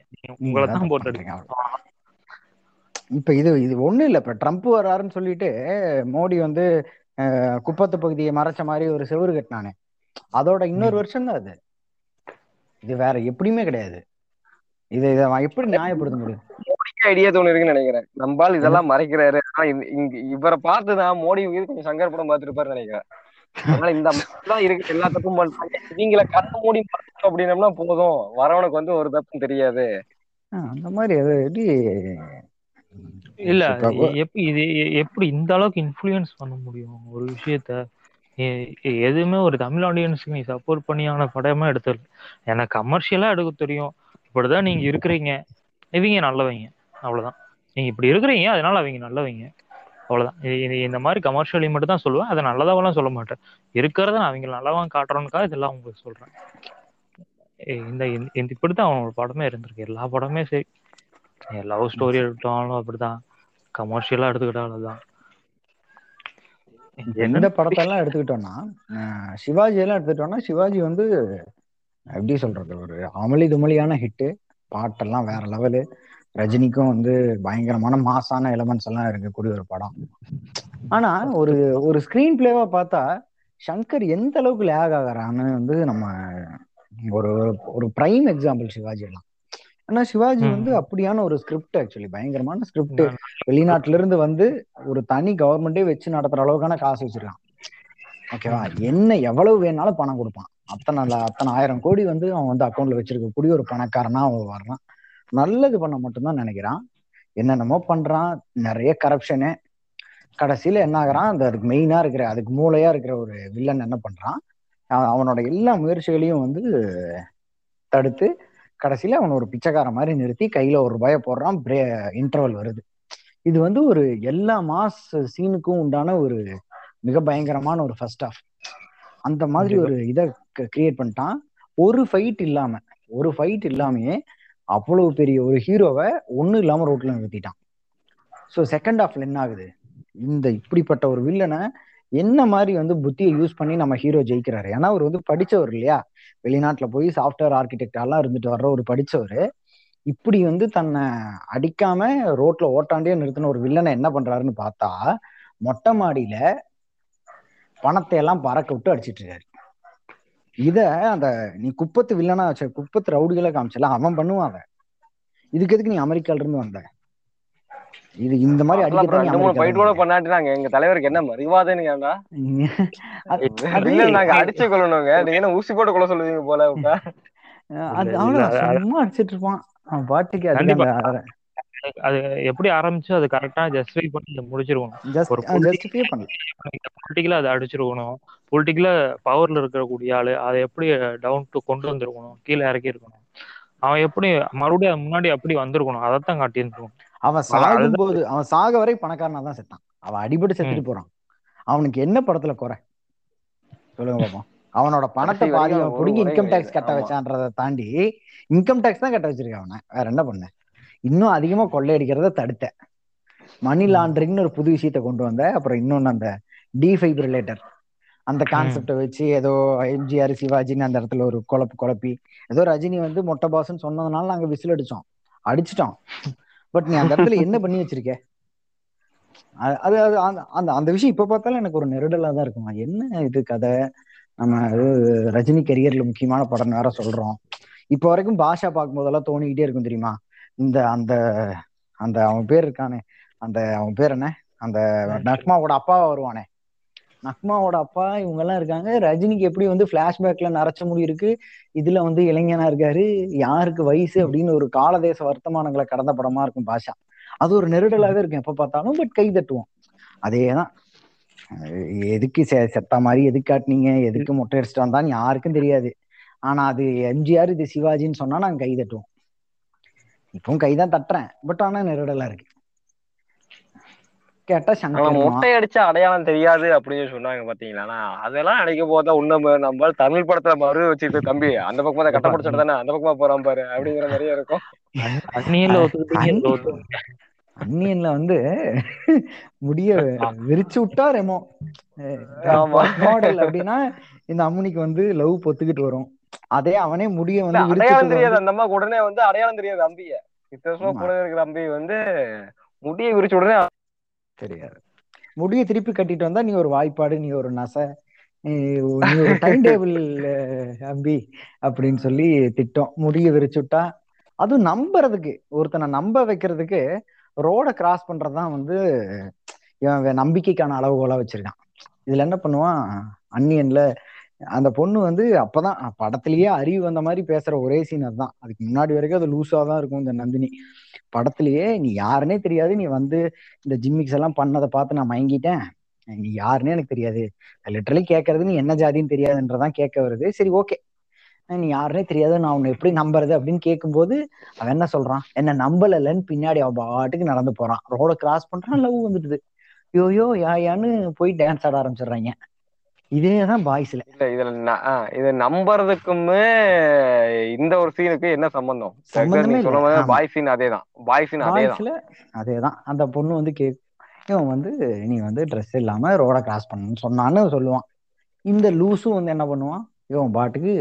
உங்களை தான் போட்டு அடிக்கணும் இப்ப இது இது ஒண்ணும் இல்ல. இப்ப ட்ரம்ப் வர்றாருன்னு சொல்லிட்டு மோடி வந்து குப்பத்து பகுதியை மறைச்ச மாதிரி ஒரு செவுரு கட்டினானே. அதோட இன்னொரு. வருஷம் தான் அது. இது வேற எப்படியுமே கிடையாது. இதை இதை எப்படி நியாயப்படுத்த முடியும்? ஐடியா தோணு இருக்குன்னு நினைக்கிறேன். நம்பால் இதெல்லாம் மறைக்கிறாரு. ஆனா இங்க இவரை பார்த்துதான் மோடி உயிர் கொஞ்சம் சங்கர் படம் பார்த்துருப்பாரு நினைக்கிறேன். அதனால இந்த தான் இருக்கு. எல்லா தப்பும் பண்றாங்க இவங்கள கண்ண மூடி அப்படின்னம்னா போதும். வரவனுக்கு வந்து ஒரு தப்பும் தெரியாது. அந்த மாதிரி அது எப்படி இல்ல இது எப்படி இந்த அளவுக்கு இன்ஃப்ளூயன்ஸ் பண்ண முடியும்? ஒரு விஷயத்த எதுவுமே ஒரு தமிழ் ஆடியன்ஸுக்கு நீ சப்போர்ட் பண்ணியான படமே எடுத்தது எனக்கு கமர்ஷியலா எடுக்க தெரியும். இப்படிதான் நீங்க இருக்கிறீங்க. இவங்க நல்லவங்க. அவ்வளவுதான். நீங்க இப்படி இருக்கிறீங்க அதனால அவங்க நல்லவங்க. அவ்வளவுதான். இந்த மாதிரி கமர்ஷியலி மட்டும் தான் சொல்லுவேன். அதை நல்லதாவெல்லாம் சொல்ல மாட்டேன். இருக்கிறத நான் அவங்க நல்லவா காட்டுறோன்னுக்காக இதெல்லாம் உங்களுக்கு சொல்றேன். இந்த இப்படித்தான் அவனோட படமே இருந்திருக்கு. எல்லா படமே சரி. லவ் ஸ்டோரி எடுத்தாலும் அப்படிதான். கமர்ஷியலா எடுத்துக்கிட்டாலும் இப்ப இந்த படத்தெல்லாம் எடுத்துக்கிட்டோம்னா சிவாஜி எல்லாம் எடுத்துக்கிட்டோம்னா சிவாஜி வந்து எப்படி சொல்றது ஒரு அமளி துமளியான ஹிட்டு பாட்டெல்லாம் வேற லெவலு ரஜினிக்கும் வந்து பயங்கரமான மாசான எலமெண்ட்ஸ் எல்லாம் இருக்கக்கூடிய ஒரு படம். ஆனா ஒரு ஒரு ஸ்கிரீன் பிளேவா பார்த்தா சங்கர் எந்த அளவுக்கு லேக் ஆகிறான்னு வந்து நம்ம ஒரு ஒரு பிரைம் எக்ஸாம்பிள் சிவாஜி எல்லாம் ஆனா சிவாஜி. வந்து அப்படியான ஒரு ஸ்கிரிப்ட் ஆக்சுவலி பயங்கரமான ஸ்கிரிப்ட் வெளிநாட்டுல இருந்து வந்து ஒரு தனி கவர்மெண்டே வச்சு நடத்துற அளவுக்கான காசு வச்சிருக்கான். ஓகேவா என்ன எவ்வளவு வேணாலும் பணம் கொடுப்பான். அத்தனை அத்தனை ஆயிரம் கோடி வந்து அவன் வந்து அக்கௌண்ட்ல வச்சிருக்கக்கூடிய ஒரு பணக்காரனா அவன் வர்றான். நல்லது பண்ண மட்டும்தான் நினைக்கிறான். என்னென்னமோ பண்றான். நிறைய கரப்ஷனு கடைசியில என்ன ஆகுறான்? அந்த அதுக்கு மெயினா இருக்கிற அதுக்கு மூளையா இருக்கிற ஒரு வில்லன் என்ன பண்றான்? அவன் அவனோட எல்லா முயற்சிகளையும் வந்து தடுத்து கடைசியில அவன் ஒரு பிச்சைக்கார மாதிரி நிறுத்தி கையில ஒரு ரூபாய போடுறான். பிரே இன்டர்வல் வருது. இது வந்து ஒரு எல்லா மாஸ் சீனுக்கும் உண்டான ஒரு மிக பயங்கரமான ஒரு ஃபர்ஸ்ட் ஆஃப் அந்த மாதிரி ஒரு இதை கிரியேட் பண்ணிட்டான். ஒரு ஃபைட் இல்லாம ஒரு ஃபைட் இல்லாமயே அவ்வளவு பெரிய ஒரு ஹீரோவை ஒண்ணும் இல்லாம ரோட்ல நிறுத்திட்டான். ஸோ செகண்ட் ஹாஃப்ல என்ன ஆகுது? இந்த இப்படிப்பட்ட ஒரு வில்லனை என்ன மாதிரி வந்து புத்தியை யூஸ் பண்ணி நம்ம ஹீரோ ஜெயிக்கிறாரு? ஏன்னா அவர் வந்து படிச்சவர் இல்லையா? வெளிநாட்டுல போய் சாஃப்ட்வேர் ஆர்கிடெக்ட் எல்லாம் இருந்துட்டு வர்ற ஒரு படிச்சவர். இப்படி வந்து தன்னை அடிக்காம ரோட்ல ஓட்டாண்டே நிறுத்தின ஒரு வில்லனை என்ன பண்றாருன்னு பார்த்தா மொட்டை மாடியில பணத்தை எல்லாம் பறக்க விட்டு அடிச்சிட்டு இருக்காரு. இத அந்த நீ குப்பத்து வில்லனா வச்ச குப்பத்து ரவுடிகளை காமிச்சல அவன் பண்ணுவான் அதை இதுக்கு எதுக்கு நீ அமெரிக்கால இருந்து வந்த? இது இந்த மாதிரி நீ ரெண்டு மூணு ஃபைட் கூட எங்க தலைவருக்கு என்ன இல்ல நாங்க அடிச்சு கொள்ளணுங்க நீங்க என்ன ஊசி போட்டு கொள்ள சொல்லுவீங்க போல அது சும்மா அடிச்சிட்டு இருப்பான். பாட்டுக்கு எப்படி ஆரம்பிச்சு அது கரெக்டா ஜஸ்டிஃபை பண்ணி ஜஸ்ட் ஒரு ஜஸ்டிஃபை பொலிட்டிக்கலா அதை அடிச்சிருக்கணும். பொலிட்டிக்கலா பவர்ல இருக்கக்கூடிய ஆளு அதை எப்படி டவுன் டு கொண்டு வந்திருக்கணும் கீழே இறக்கி இருக்கணும் அவன் எப்படி மறுபடியும் அது முன்னாடி அப்படி வந்திருக்கணும். அதைத்தான் காட்டியிருக்கணும் அவன் அதுதான் சாகும்போது அவன் சாக வரை பணக்காரனா தான் செத்தான். அவன் அடிபட்டு செத்துட்டு போறான். அவனுக்கு என்ன படத்துல குறை? சொல்லுங்க பாப்போம். அவனோட பணத்தை பாதி அவன் புடுங்கி இன்கம் டேக்ஸ். கட்ட. வச்சான்றதை தாண்டி இன்கம் டேக்ஸ் தான் கட்ட வச்சிருக்கான் அவனை. வேற என்ன பண்ண? இன்னும் அதிகமா கொள்ளையடிக்கிறத தடுத்த மணி லாண்டரிங்னு ஒரு புது விஷயத்த கொண்டு வந்த. அப்புறம் இன்னொன்னு அந்த டிஃபைப்ரிலேட்டர் அந்த கான்செப்டை வச்சு ஏதோ எம்ஜிஆர் சிவாஜின்னு அந்த இடத்துல ஒரு குழப்பு குழப்பி. ஏதோ ரஜினி வந்து மொட்டை பாஸ்ன்னு சொன்னதுனால நாங்க விசில் அடிச்சோம். அடிச்சிட்டோம். பட் நீ அந்த இடத்துல என்ன பண்ணி வச்சிருக்க? அது அது அந்த அந்த விஷயம் இப்ப பார்த்தாலும் எனக்கு ஒரு நெருடலா தான் இருக்குமா. என்ன இது கதை? நம்ம இது ரஜினி கரியர்ல முக்கியமான படம் வேற சொல்றோம். இப்ப வரைக்கும் பாஷா பார்க்கும்போதெல்லாம் தோணிக்கிட்டே இருக்கும் தெரியுமா? இந்த அந்த அந்த அவன் பேர் இருக்கானே. அந்த அவன் பேர் என்ன? அந்த நக்மாவோட அப்பாவா வருவானே. நக்மாவோட அப்பா இவங்க எல்லாம் இருக்காங்க. ரஜினிக்கு எப்படி வந்து பிளாஷ்பேக்ல நரைச்ச முடி இருக்கு? இதுல வந்து இளைஞனா இருக்காரு. யாருக்கு வயசு அப்படின்னு ஒரு காலதேச வர்த்தமானங்களை கடந்த படமா இருக்கும் பாஷா. அது ஒரு நெருடலாவே இருக்கும் எப்ப பார்த்தாலும் பட் கை தட்டுவோம். அதேதான். எதுக்கு செ- செத்த மாதிரி எதுக்கு காட்டுனீங்க? எதுக்கு மொட்டை அடிச்சுட்டு வந்தான்னு யாருக்கும் தெரியாது. ஆனா அது எம்ஜிஆர் இது சிவாஜின்னு சொன்னா நாங்க கை தட்டுவோம். இப்பவும் கைதான் தட்டுறேன். பட் ஆனா நெருடலா இருக்கு. கேட்டா ஆனா சங்கர் மொட்டை அடிச்சா அடையாளம் தெரியாது அப்படின்னு சொன்னாங்க பாத்தீங்களா? அதெல்லாம் அடிக்க போதா உண்மை நம்ம தமிழ் படத்துல மறு வச்சுட்டு தம்பி அந்த பக்கமா தான் கட்ட பிடிச்சிட்டு தானே அந்த பக்கமா போறான் பாரு அப்படிங்கிற மாதிரியே இருக்கும். அந்நியன்ல வந்து முடிய விரிச்சு விட்டா ரெமோ. மாடல் அப்படின்னா இந்த அம்முனிக்கு வந்து லவ் பொத்துக்கிட்டு வரும். அதே அவனே முடிய வந்து அடையாளம் தெரியாது. அந்த அம்மா உடனே வந்து அடையாளம் தெரியாது அம்பிய. இத்தனை. கூட இருக்கிற அம்பி வந்து முடியை விரிச்ச உடனே தெரியாது. முடிய திருப்பி கட்டிட்டு வந்தா நீ ஒரு வாய்ப்பாடு நீ ஒரு நசை நீ ஒரு டைம் டேபிள் அம்பி அப்படின்னு சொல்லி திட்டம். முடிய விரிச்சு விட்டா அதுவும் நம்புறதுக்கு ஒருத்தனை நம்ப வைக்கிறதுக்கு ரோட கிராஸ் பண்றதுதான் வந்து இவன் நம்பிக்கைக்கான அளவுகோலா வச்சிருக்கான். இதுல என்ன பண்ணுவான்? அன்னியன்ல அந்த பொண்ணு வந்து அப்பதான் படத்திலேயே அறிவு வந்த மாதிரி பேசுற ஒரே சீன் அதுதான். அதுக்கு முன்னாடி வரைக்கும் அது லூஸா தான் இருக்கும் இந்த நந்தினி. படத்திலேயே நீ யாருன்னே தெரியாது. நீ வந்து இந்த ஜிம்மிக்ஸ் எல்லாம் பண்ணதை பார்த்து நான் மயங்கிட்டேன். நீ யாருன்னே எனக்கு தெரியாது. லிட்டரலி கேட்கறது நீ என்ன ஜாதின்னு தெரியாதுன்றதான் கேட்க வருது. சரி ஓகே நீ யாருன்னே தெரியாது. நான் உன்னை எப்படி நம்புறது அப்படின்னு கேட்கும்போது அவன் என்ன சொல்றான்? என்ன நம்பலன்னு பின்னாடி அவன் பாட்டுக்கு நடந்து போறான். ரோட கிராஸ் பண்றான் லவ் வந்துடுது. யோயோ யாயான்னு போய் டான்ஸ் ஆட ஆரம்பிச்சிடுறாங்க. இதேதான் பாய்ஸ்ல இல்ல இதுல இது நம்புறதுக்குமே இந்த ஒரு சீனுக்கு என்ன சம்பந்தம்? சம்பந்தமே. பாய் சீன் அதேதான். பாய் சீன் அதேதான். பாய்ஸ்ல அதேதான். அந்த பொண்ணு வந்து கே இவன் வந்து நீ வந்து ட்ரெஸ் இல்லாம ரோட கிராஸ் பண்ணணும்னு சொன்னான்னு சொல்லுவான். இந்த லூசும் வந்து என்ன பண்ணுவான்? இவன் பாட்டுக்கு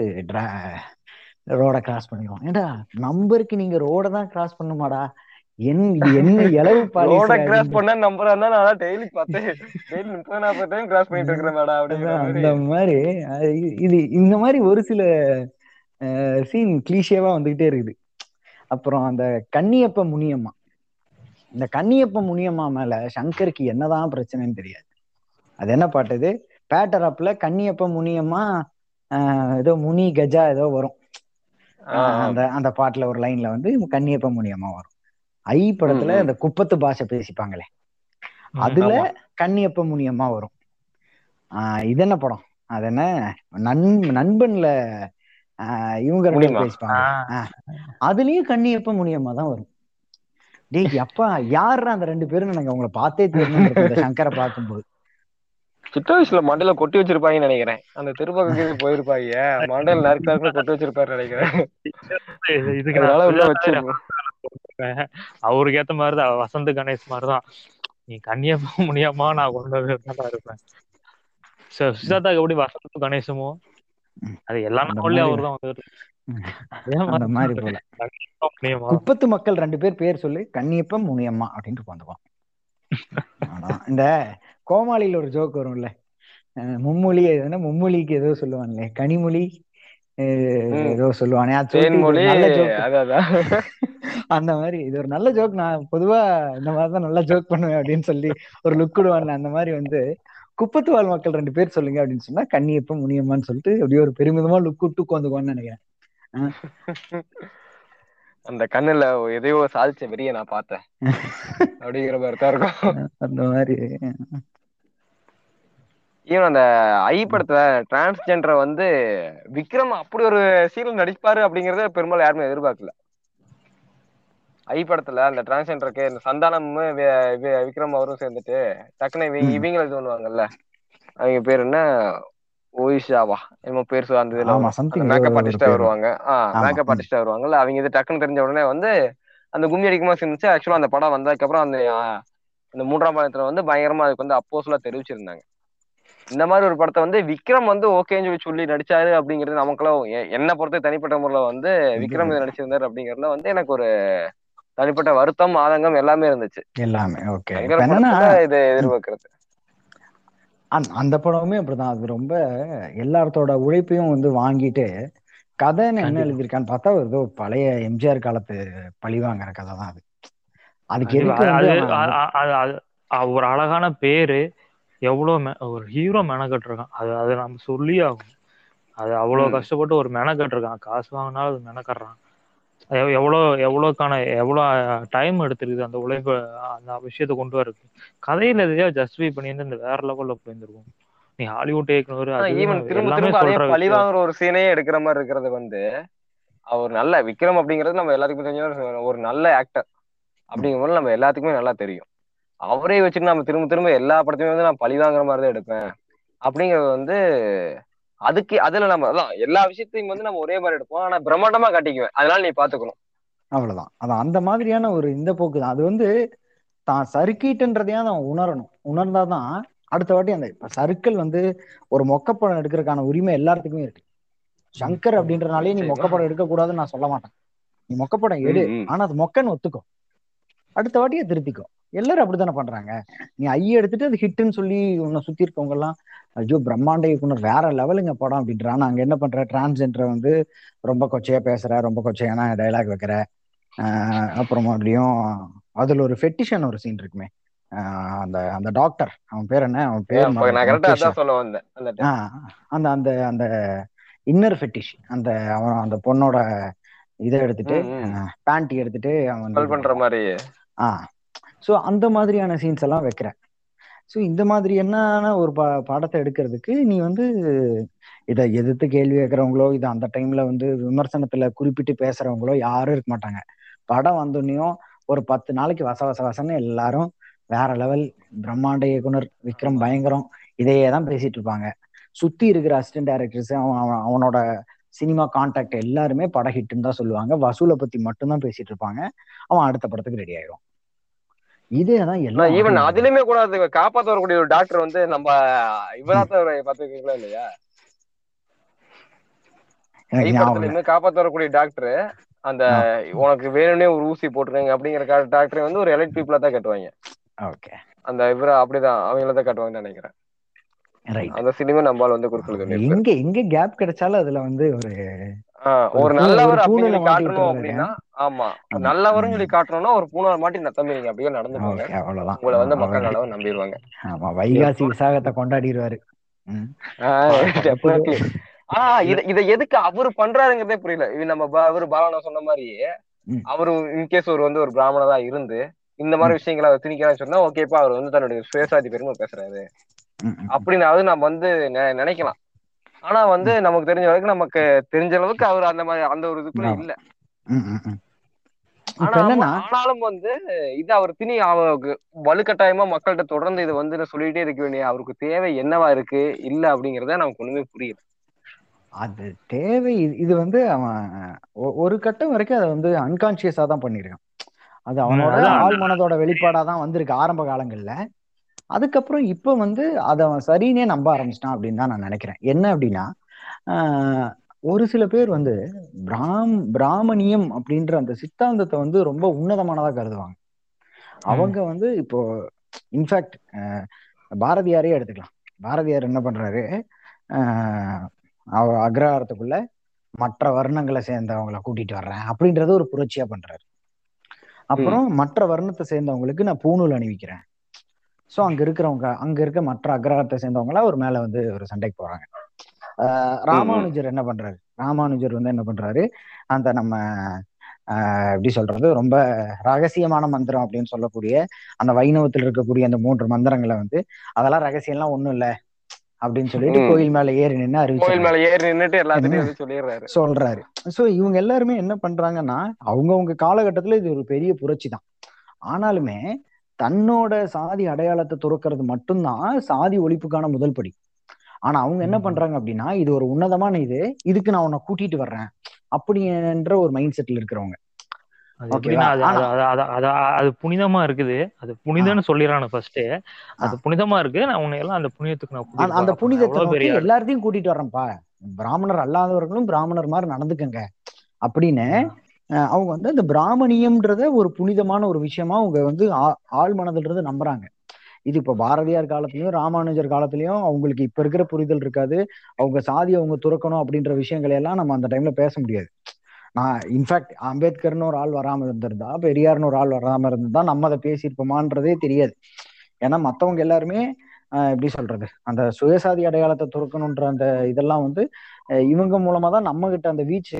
ரோட கிராஸ் பண்ணிடுவான். ஏடா நம்பருக்கு நீங்க ரோட தான் கிராஸ் பண்ணுமாடா? என் என்ன இளவு பாலிசி கிராஸ் பண்ண நம்புறா நான் டெய்லி பார்த்து டெய்லி முப்பது நாற்பது டைம் கிராஸ் பண்ணிட்டு இருக்கிறேன் மேடம் அந்த மாதிரி இது இந்த மாதிரி ஒரு சில சீன் கிளீஷேவா வந்துகிட்டே இருக்குது. அப்புறம் அந்த கன்னியப்ப முனியம்மா. இந்த கன்னியப்ப முனியம்மா மேல சங்கருக்கு என்னதான் பிரச்சனைன்னு தெரியாது. அது என்ன பாட்டு இது? பேட்டரப்ல கன்னியப்ப முனியம்மா ஏதோ முனி கஜா ஏதோ வரும். அந்த அந்த பாட்டுல ஒரு லைன்ல வந்து கன்னியப்ப முனியம்மா வரும். ஐ படத்துல. இந்த குப்பத்து பாஷை பேசிப்பாங்களே. அதுல. கன்னியப்ப முனியம்மா வரும். ஆஹ் இது என்ன படம்? அது என்ன? நன் நண்பன்ல ஆஹ் இவங்க. பேசிப்பாங்க அதுலயும் கன்னியப்ப முனியம்மா தான் வரும். டேய் அப்பா யாருடா அந்த ரெண்டு பேரும் எனக்கு அவங்கள பார்த்தே தெரியணும் இந்த சங்கரை பார்க்கும்போது. சின்ன வயசுல மண்டையில கொட்டி வச்சிருப்பாங்கன்னு நினைக்கிறேன். அந்த திருப்பக்கம் போயிருப்பாங்க. மண்டையில நறுக்கு கொட்டி வச்சிருப்பாரு நினைக்கிறேன். இதுக்கு உள்ள இருப்பேன் அவருக்கு ஏத்த மாதிரிதான் வசந்த் கணேஷ் மாதிரிதான். நீ கண்ணியமா முடியாமா நான் கொண்டு தான் இருப்பேன். சுஜாதாக்கு எப்படி வசந்த் கணேசமோ. அது எல்லா அந்த நாவல்லையும் மாதிரி அவர் தான் வந்து ம். அதே அந்த மாதிரி போல. கண்ணியமா முடியுமா குப்பத்து மக்கள் ரெண்டு பேர் பேர் சொல்லு. கன்னியப்பன் முனியம்மா அப்படின்ட்டு அவ்வளவுதான். இந்த கோமாளியில ஒரு ஜோக் வரும்ல. மும்மொழி எதுனா மும்மொழிக்கு ஏதோ சொல்லுவான்ல. கனிமொழி. ஏதோ சொல்லுவானே. அந்த மாதிரி இது ஒரு நல்ல ஜோக் நான் பொதுவா இந்த மாதிரி தான் நல்லா ஜோக் பண்ணுவேன் அப்படின்னு சொல்லி ஒரு லுக் விடுவான்ல அந்த மாதிரி வந்து குப்பத்து வாழ் மக்கள் ரெண்டு பேர் சொல்லுங்க அப்படின்னு சொன்னா கன்னியப்பன் முனியம்மான்னு சொல்லிட்டு அப்படியே ஒரு பெருமிதமா லுக் விட்டு உட்காந்துக்குவான்னு நினைக்கிறேன். அந்த கண்ணுல எதையோ சாதிச்ச வெறிய நான் பார்த்தேன். அப்படிங்கிற மாதிரி தான் இருக்கும். அந்த மாதிரி ஈவன் அந்த ஐ படத்துல டிரான்ஸ்ஜெண்டரை வந்து விக்ரம் அப்படி ஒரு சீரியல் நடிப்பாரு அப்படிங்கறத பெரும்பாலும் யாருமே எதிர்பார்க்கல. ஐ படத்துல அந்த டிரான்ஸ்ஜெண்டருக்கு இந்த சந்தானமும் விக்ரம் அவரும் சேர்ந்துட்டு டக்குனு இவங்க ம். இவங்க இது பண்ணுவாங்கல்ல. அவங்க பேர் என்ன? ஓயிஷாவா என்னமோ பேர் அந்த மேக்கப் ஆர்டிஸ்டா வருவாங்க. ஆஹ் மேக்கப். ஆர்டிஸ்டா வருவாங்கல்ல. அவங்க இது டக்குன்னு தெரிஞ்ச உடனே வந்து அந்த கும்மி அடிக்குமா இருந்துச்சு ஆக்சுவலா அந்த படம் வந்ததுக்கு அப்புறம் அந்த அந்த மூன்றாம் பாகத்துல வந்து பயங்கரமா அதுக்கு வந்து அப்போஸ்லா தெரிவிச்சிருந்தாங்க. இந்த மாதிரி ஒரு படத்தை வந்து விக்ரம் வந்து ஓகேன்னு சொல்லி சொல்லி நடிச்சாரு அப்படிங்கிறது நமக்குலாம் என்னை பொறுத்த தனிப்பட்ட முறையில வந்து விக்ரம் இது நடிச்சிருந்தாரு அப்படிங்கறதுல வந்து எனக்கு ஒரு தனிப்பட்ட வருத்தம் ஆதங்கம் எல்லாமே இருந்துச்சு. எல்லாமே ஓகே. இது எதிர்பார்க்கறது. அந்த படமுமே அப்படிதான். அது ரொம்ப எல்லாத்தோட உழைப்பையும் வந்து வாங்கிட்டு கதைன்னு என்ன. எழுதியிருக்கான்னு பார்த்தா ஏதோ பழைய எம்ஜிஆர் காலத்து பழிவாங்கிற கதை தான் அது. அதுக்கு ஒரு அழகான பேரு. எவ்வளவு மெ- ஒரு ஹீரோ மெனக்கட்டிருக்கான் அது அது நம்ம சொல்லி ஆகும் அது அவ்வளவு ம். கஷ்டப்பட்டு ஒரு மெனக்கட்டிருக்கான் காசு வாங்கினாலும் அது மெனக்கட்டுறான் எவ்- எவ்வளோ எவ்வளோக்கான எவ்வளோ டைம் எடுத்துருக்குது அந்த உழைப்பு அந்த விஷயத்த கொண்டு வரதுக்கு. கதையில எதையோ ஜஸ்டிஃபை பண்ணியிருந்து இந்த வேற லெவல்ல போயிருந்திருக்கும் நீ ஹாலிவுட் இயக்குனர் திரும்ப திரும்ப பழி வாங்குற ஒரு சீனே எடுக்கிற மாதிரி இருக்கிறது வந்து அவர் நல்ல விக்ரம் அப்படிங்கிறது நம்ம எல்லாத்துக்குமே தெரிஞ்ச ஒரு- நல்ல ஆக்டர் அப்படிங்கும்போது நம்ம எல்லாத்துக்குமே நல்லா தெரியும். அவரே வச்சுட்டு நம்ம திரும்ப திரும்ப எல்லா படத்தையுமே வந்து நான் பழி வாங்குற மாதிரி தான் எடுப்பேன். அப்படிங்கிறது வந்து அதுக்கு அதுல நம்ம அதான் எல்லா விஷயத்தையும் வந்து நம்ம ஒரே மாதிரி எடுப்போம். ஆனா பிரம்மாண்டமா காட்டிக்குவேன். அதனால நீ பாத்துக்கணும். அவ்வளவுதான். அதான் அந்த மாதிரியான ஒரு இந்த போக்கு தான். அது வந்து தான் சறுக்கிட்டுன்றதையா அவன் உணரணும். உணர்ந்தாதான் அடுத்த வாட்டி அந்த இப்ப சறுக்கல் வந்து ஒரு மொக்கப்படம் எடுக்கிறதுக்கான உரிமை எல்லாத்துக்குமே இருக்கு. சங்கர் அப்படின்றனாலே நீ. மொக்கப்படம் எடுக்க கூடாதுன்னு நான் சொல்ல மாட்டேன். நீ மொக்கப்படம் எடு. ஆனா அது மொக்கன்னு ஒத்துக்கோ அடுத்த வாட்டியை திருத்திக்கோ எல்லாரும் அப்படித்தானே பண்றாங்க. நீ ஐய எடுத்துட்டு அது ஹிட்னு சொல்லி உன்னை சுத்தி இருக்கவங்க எல்லாம் ஐயோ பிரம்மாண்ட இயக்குனர் வேற லெவலுங்க படம் அப்படின்றான் நாங்க என்ன பண்ற? டிரான்ஸ்ஜெண்டரை வந்து ரொம்ப கொச்சையா பேசுற ரொம்ப கொச்சையான டைலாக் வைக்கிற. ஆஹ் அப்புறம் மறுபடியும் அதுல ஒரு ஃபெட்டிஷன் ஒரு சீன் இருக்குமே. அந்த அந்த டாக்டர் அவன் பேர் என்ன? அவன் பேர் அந்த அந்த அந்த இன்னர் ஃபெட்டிஷ் அந்த அவன் அந்த பொண்ணோட இதை எடுத்துட்டு. பேண்ட் எடுத்துட்டு அவன் பண்ற மாதிரி ஆ. ஸோ அந்த மாதிரியான சீன்ஸ் எல்லாம் வைக்கிற ஸோ இந்த மாதிரி என்னன்னா ஒரு ப படத்தை எடுக்கிறதுக்கு நீ வந்து இதை எதிர்த்து கேள்வி கேட்கறவங்களோ இது அந்த டைம்ல வந்து விமர்சனத்துல குறிப்பிட்டு பேசுறவங்களோ யாரும் இருக்க மாட்டாங்க. படம் வந்தோடனையும் ஒரு பத்து நாளைக்கு வச வச வசன்னு எல்லாரும் வேற லெவல் பிரம்மாண்ட இயக்குனர் விக்ரம் பயங்கரம் இதையே தான் பேசிட்டு இருப்பாங்க. சுத்தி இருக்கிற அசிஸ்டன்ட் டைரக்டர்ஸ் அவன் அவன் அவனோட சினிமா கான்டாக்ட் எல்லாருமே பட ஹிட்னு தான் சொல்லுவாங்க. வசூலை பத்தி மட்டும்தான் பேசிட்டு இருப்பாங்க. அவன் அடுத்த படத்துக்கு ரெடி ஆயிடும் இதே தான் எல்லா ஈவன் அதுலயுமே கூட அது காப்பாத்த வரக்கூடிய ஒரு டாக்டர் வந்து நம்ம இவராத்த பாத்துருக்கீங்களா இல்லையா? காப்பாத்த வரக்கூடிய டாக்டர் அந்த. உனக்கு வேணும்னே ஒரு ஊசி போட்டுருங்க அப்படிங்கிற டாக்டர் வந்து ஒரு எலைட் பீப்புளா தான் கட்டுவாங்க. ஓகே. அந்த இவர அப்படிதான் அவங்கள தான் கட்டுவாங்கன்னு நினைக்கிறேன். அந்த சினிமா நம்மால வந்து சொல்லியிருப்பாரு எங்க எங்க கேப் கிடைச்சாலும் அதுல வந்து ஒரு ஒரு நல்லவர் அப்படின்னு காட்டணும். அப்படின்னா ஆமா. ஆமா. நல்லவர்னு ம். சொல்லி காட்டணும்னா ஒரு பூனை மாட்டி நத்தம்பி நீங்க அப்படியே நடந்துக்கோங்க ஓகே அவ்வளவுதான். உங்களை வந்து மக்கள் நல்லவன் நம்பிடுவாங்க. ஆமா வைகாசி விசாகத்தை கொண்டாடிடுவாரு. ஆஹ் இத இத எதுக்கு அவரு பண்றாருங்கிறதே புரியல. இது நம்ம அவரு பாலனா சொன்ன மாதிரி ம். அவரு இன்கேஸ் ஒரு வந்து ஒரு பிராமணதா இருந்து இந்த மாதிரி விஷயங்களை அவர் திணிக்கிறான்னு சொன்னா ஓகேப்பா அவர் வந்து தன்னுடைய சுயசாதி பெருமை பேசுறாரு. அப்படின்னாவது நம்ம வந்து நெ- நினைக்கலாம். ஆனா வந்து நமக்கு தெரிஞ்ச வரைக்கும் நமக்கு தெரிஞ்ச அளவுக்கு அவர் அந்த மாதிரி அந்த ஒரு இதுக்குள்ள. இல்ல. ஆனாலும் வந்து இது அவர் திணி அவருக்கு வலுக்கட்டாயமா மக்கள்கிட்ட தொடர்ந்து இதை வந்து சொல்லிட்டே இருக்க வேண்டிய அவருக்கு தேவை என்னவா இருக்கு இல்ல அப்படிங்கறத நமக்கு ஒண்ணுமே புரியல. அது தேவை இது- இது வந்து அவன் ஒரு கட்டம் வரைக்கும் அதை வந்து அன்கான்சியஸா தான் பண்ணியிருக்கான். அது அவனோட. ஆள் மனதோட வெளிப்பாடா தான் வந்திருக்கு ஆரம்ப காலங்கள்ல. அதுக்கப்புறம் இப்ப வந்து அதை அவன் சரின்னே நம்ப ஆரம்பிச்சிட்டான் அப்படின்னு தான் நான் நினைக்கிறேன். என்ன அப்படின்னா ஒரு சில பேர் வந்து பிராம் பிராமணியம் அப்படின்ற அந்த சித்தாந்தத்தை வந்து ரொம்ப உன்னதமானதா கருதுவாங்க. அவங்க வந்து இப்போ இன்ஃபேக்ட் பாரதியாரே எடுத்துக்கலாம். பாரதியார் என்ன பண்றாரு? அக்ரஹாரத்துக்குள்ள மற்ற வர்ணங்களை சேர்ந்தவங்களை கூட்டிட்டு வர்றேன் அப்படின்றது ஒரு புரட்சியா பண்றாரு. அப்புறம் மற்ற வர்ணத்தை சேர்ந்தவங்களுக்கு நான் பூணூல் அணிவிக்கிறேன். சோ அங்க இருக்கிறவங்க அங்க இருக்க மற்ற அக்ரஹாரத்தை சேர்ந்தவங்கள ஒரு மேல வந்து ஒரு சண்டைக்கு போறாங்க. ராமானுஜர் என்ன பண்றாரு? ராமானுஜர் வந்து என்ன பண்றாரு? அந்த நம்ம எப்படி சொல்றது? ரொம்ப ரகசியமான மந்திரம் அப்படின்னு சொல்லக்கூடிய அந்த வைணவத்தில் இருக்கக்கூடிய அந்த மூன்று மந்திரங்களை வந்து அதெல்லாம் ரகசியம்லாம் ஒண்ணும் இல்ல அப்படின்னு சொல்லிட்டு. கோயில் மேல ஏறி நின்று கோயில் அறிவிச்சு மேல ஏறி நின்னுட்டு எல்லாத்தையும் சொல்லிடுறாரு. சொல்றாரு. சோ இவங்க எல்லாருமே என்ன பண்றாங்கன்னா அவங்கவங்க காலகட்டத்துல இது ஒரு பெரிய புரட்சி தான். ஆனாலுமே தன்னோட சாதி அடையாளத்தை துறக்கிறது மட்டும்தான் சாதி ஒழிப்புக்கான முதல் படி. ஆனா அவங்க என்ன. பண்றாங்க அப்படின்னா இது ஒரு உன்னதமான இது இதுக்கு நான் உன்னை கூட்டிட்டு வர்றேன். அப்படின்ற ஒரு மைண்ட் செட்ல இருக்கிறவங்க. அது புனிதமா இருக்குது. அது புனிதம்னு சொல்லிடுறானு ஃபர்ஸ்ட் அது புனிதமா இருக்கு. நான் உன்னை எல்லாம் அந்த புனிதத்துக்கு நான் அந்த-. புனிதத்தை. எல்லாத்தையும் கூட்டிட்டு வர்றேன்ப்பா பிராமணர் அல்லாதவர்களும் பிராமணர் மாதிரி நடந்துக்கங்க. அப்படின்னு அவங்க வந்து அந்த பிராமணியம்ன்றத ஒரு புனிதமான ஒரு விஷயமா அவங்க வந்து ஆ- ஆழ் நம்புறாங்க. இது இப்ப பாரதியார் காலத்திலயும் ராமானுஜர் காலத்திலயும் அவங்களுக்கு இப்ப இருக்கிற புரிதல் இருக்காது. அவங்க சாதி அவங்க துறக்கணும் அப்படின்ற விஷயங்களை எல்லாம் நம்ம அந்த டைம்ல பேச முடியாது. நான் இன்ஃபேக்ட் அம்பேத்கர்னு ஒரு ஆள் வராம இருந்திருந்தா பெரியார்னு ஒரு ஆள் வராம இருந்திருந்தா நம்ம அதை பேசியிருப்போமான்றதே தெரியாது. ஏன்னா மத்தவங்க எல்லாருமே எப்படி சொல்றது? அந்த சுயசாதி அடையாளத்தை துறக்கணுன்ற அந்த இதெல்லாம் வந்து இவங்க மூலமா தான் நம்ம கிட்ட அந்த வீச்சு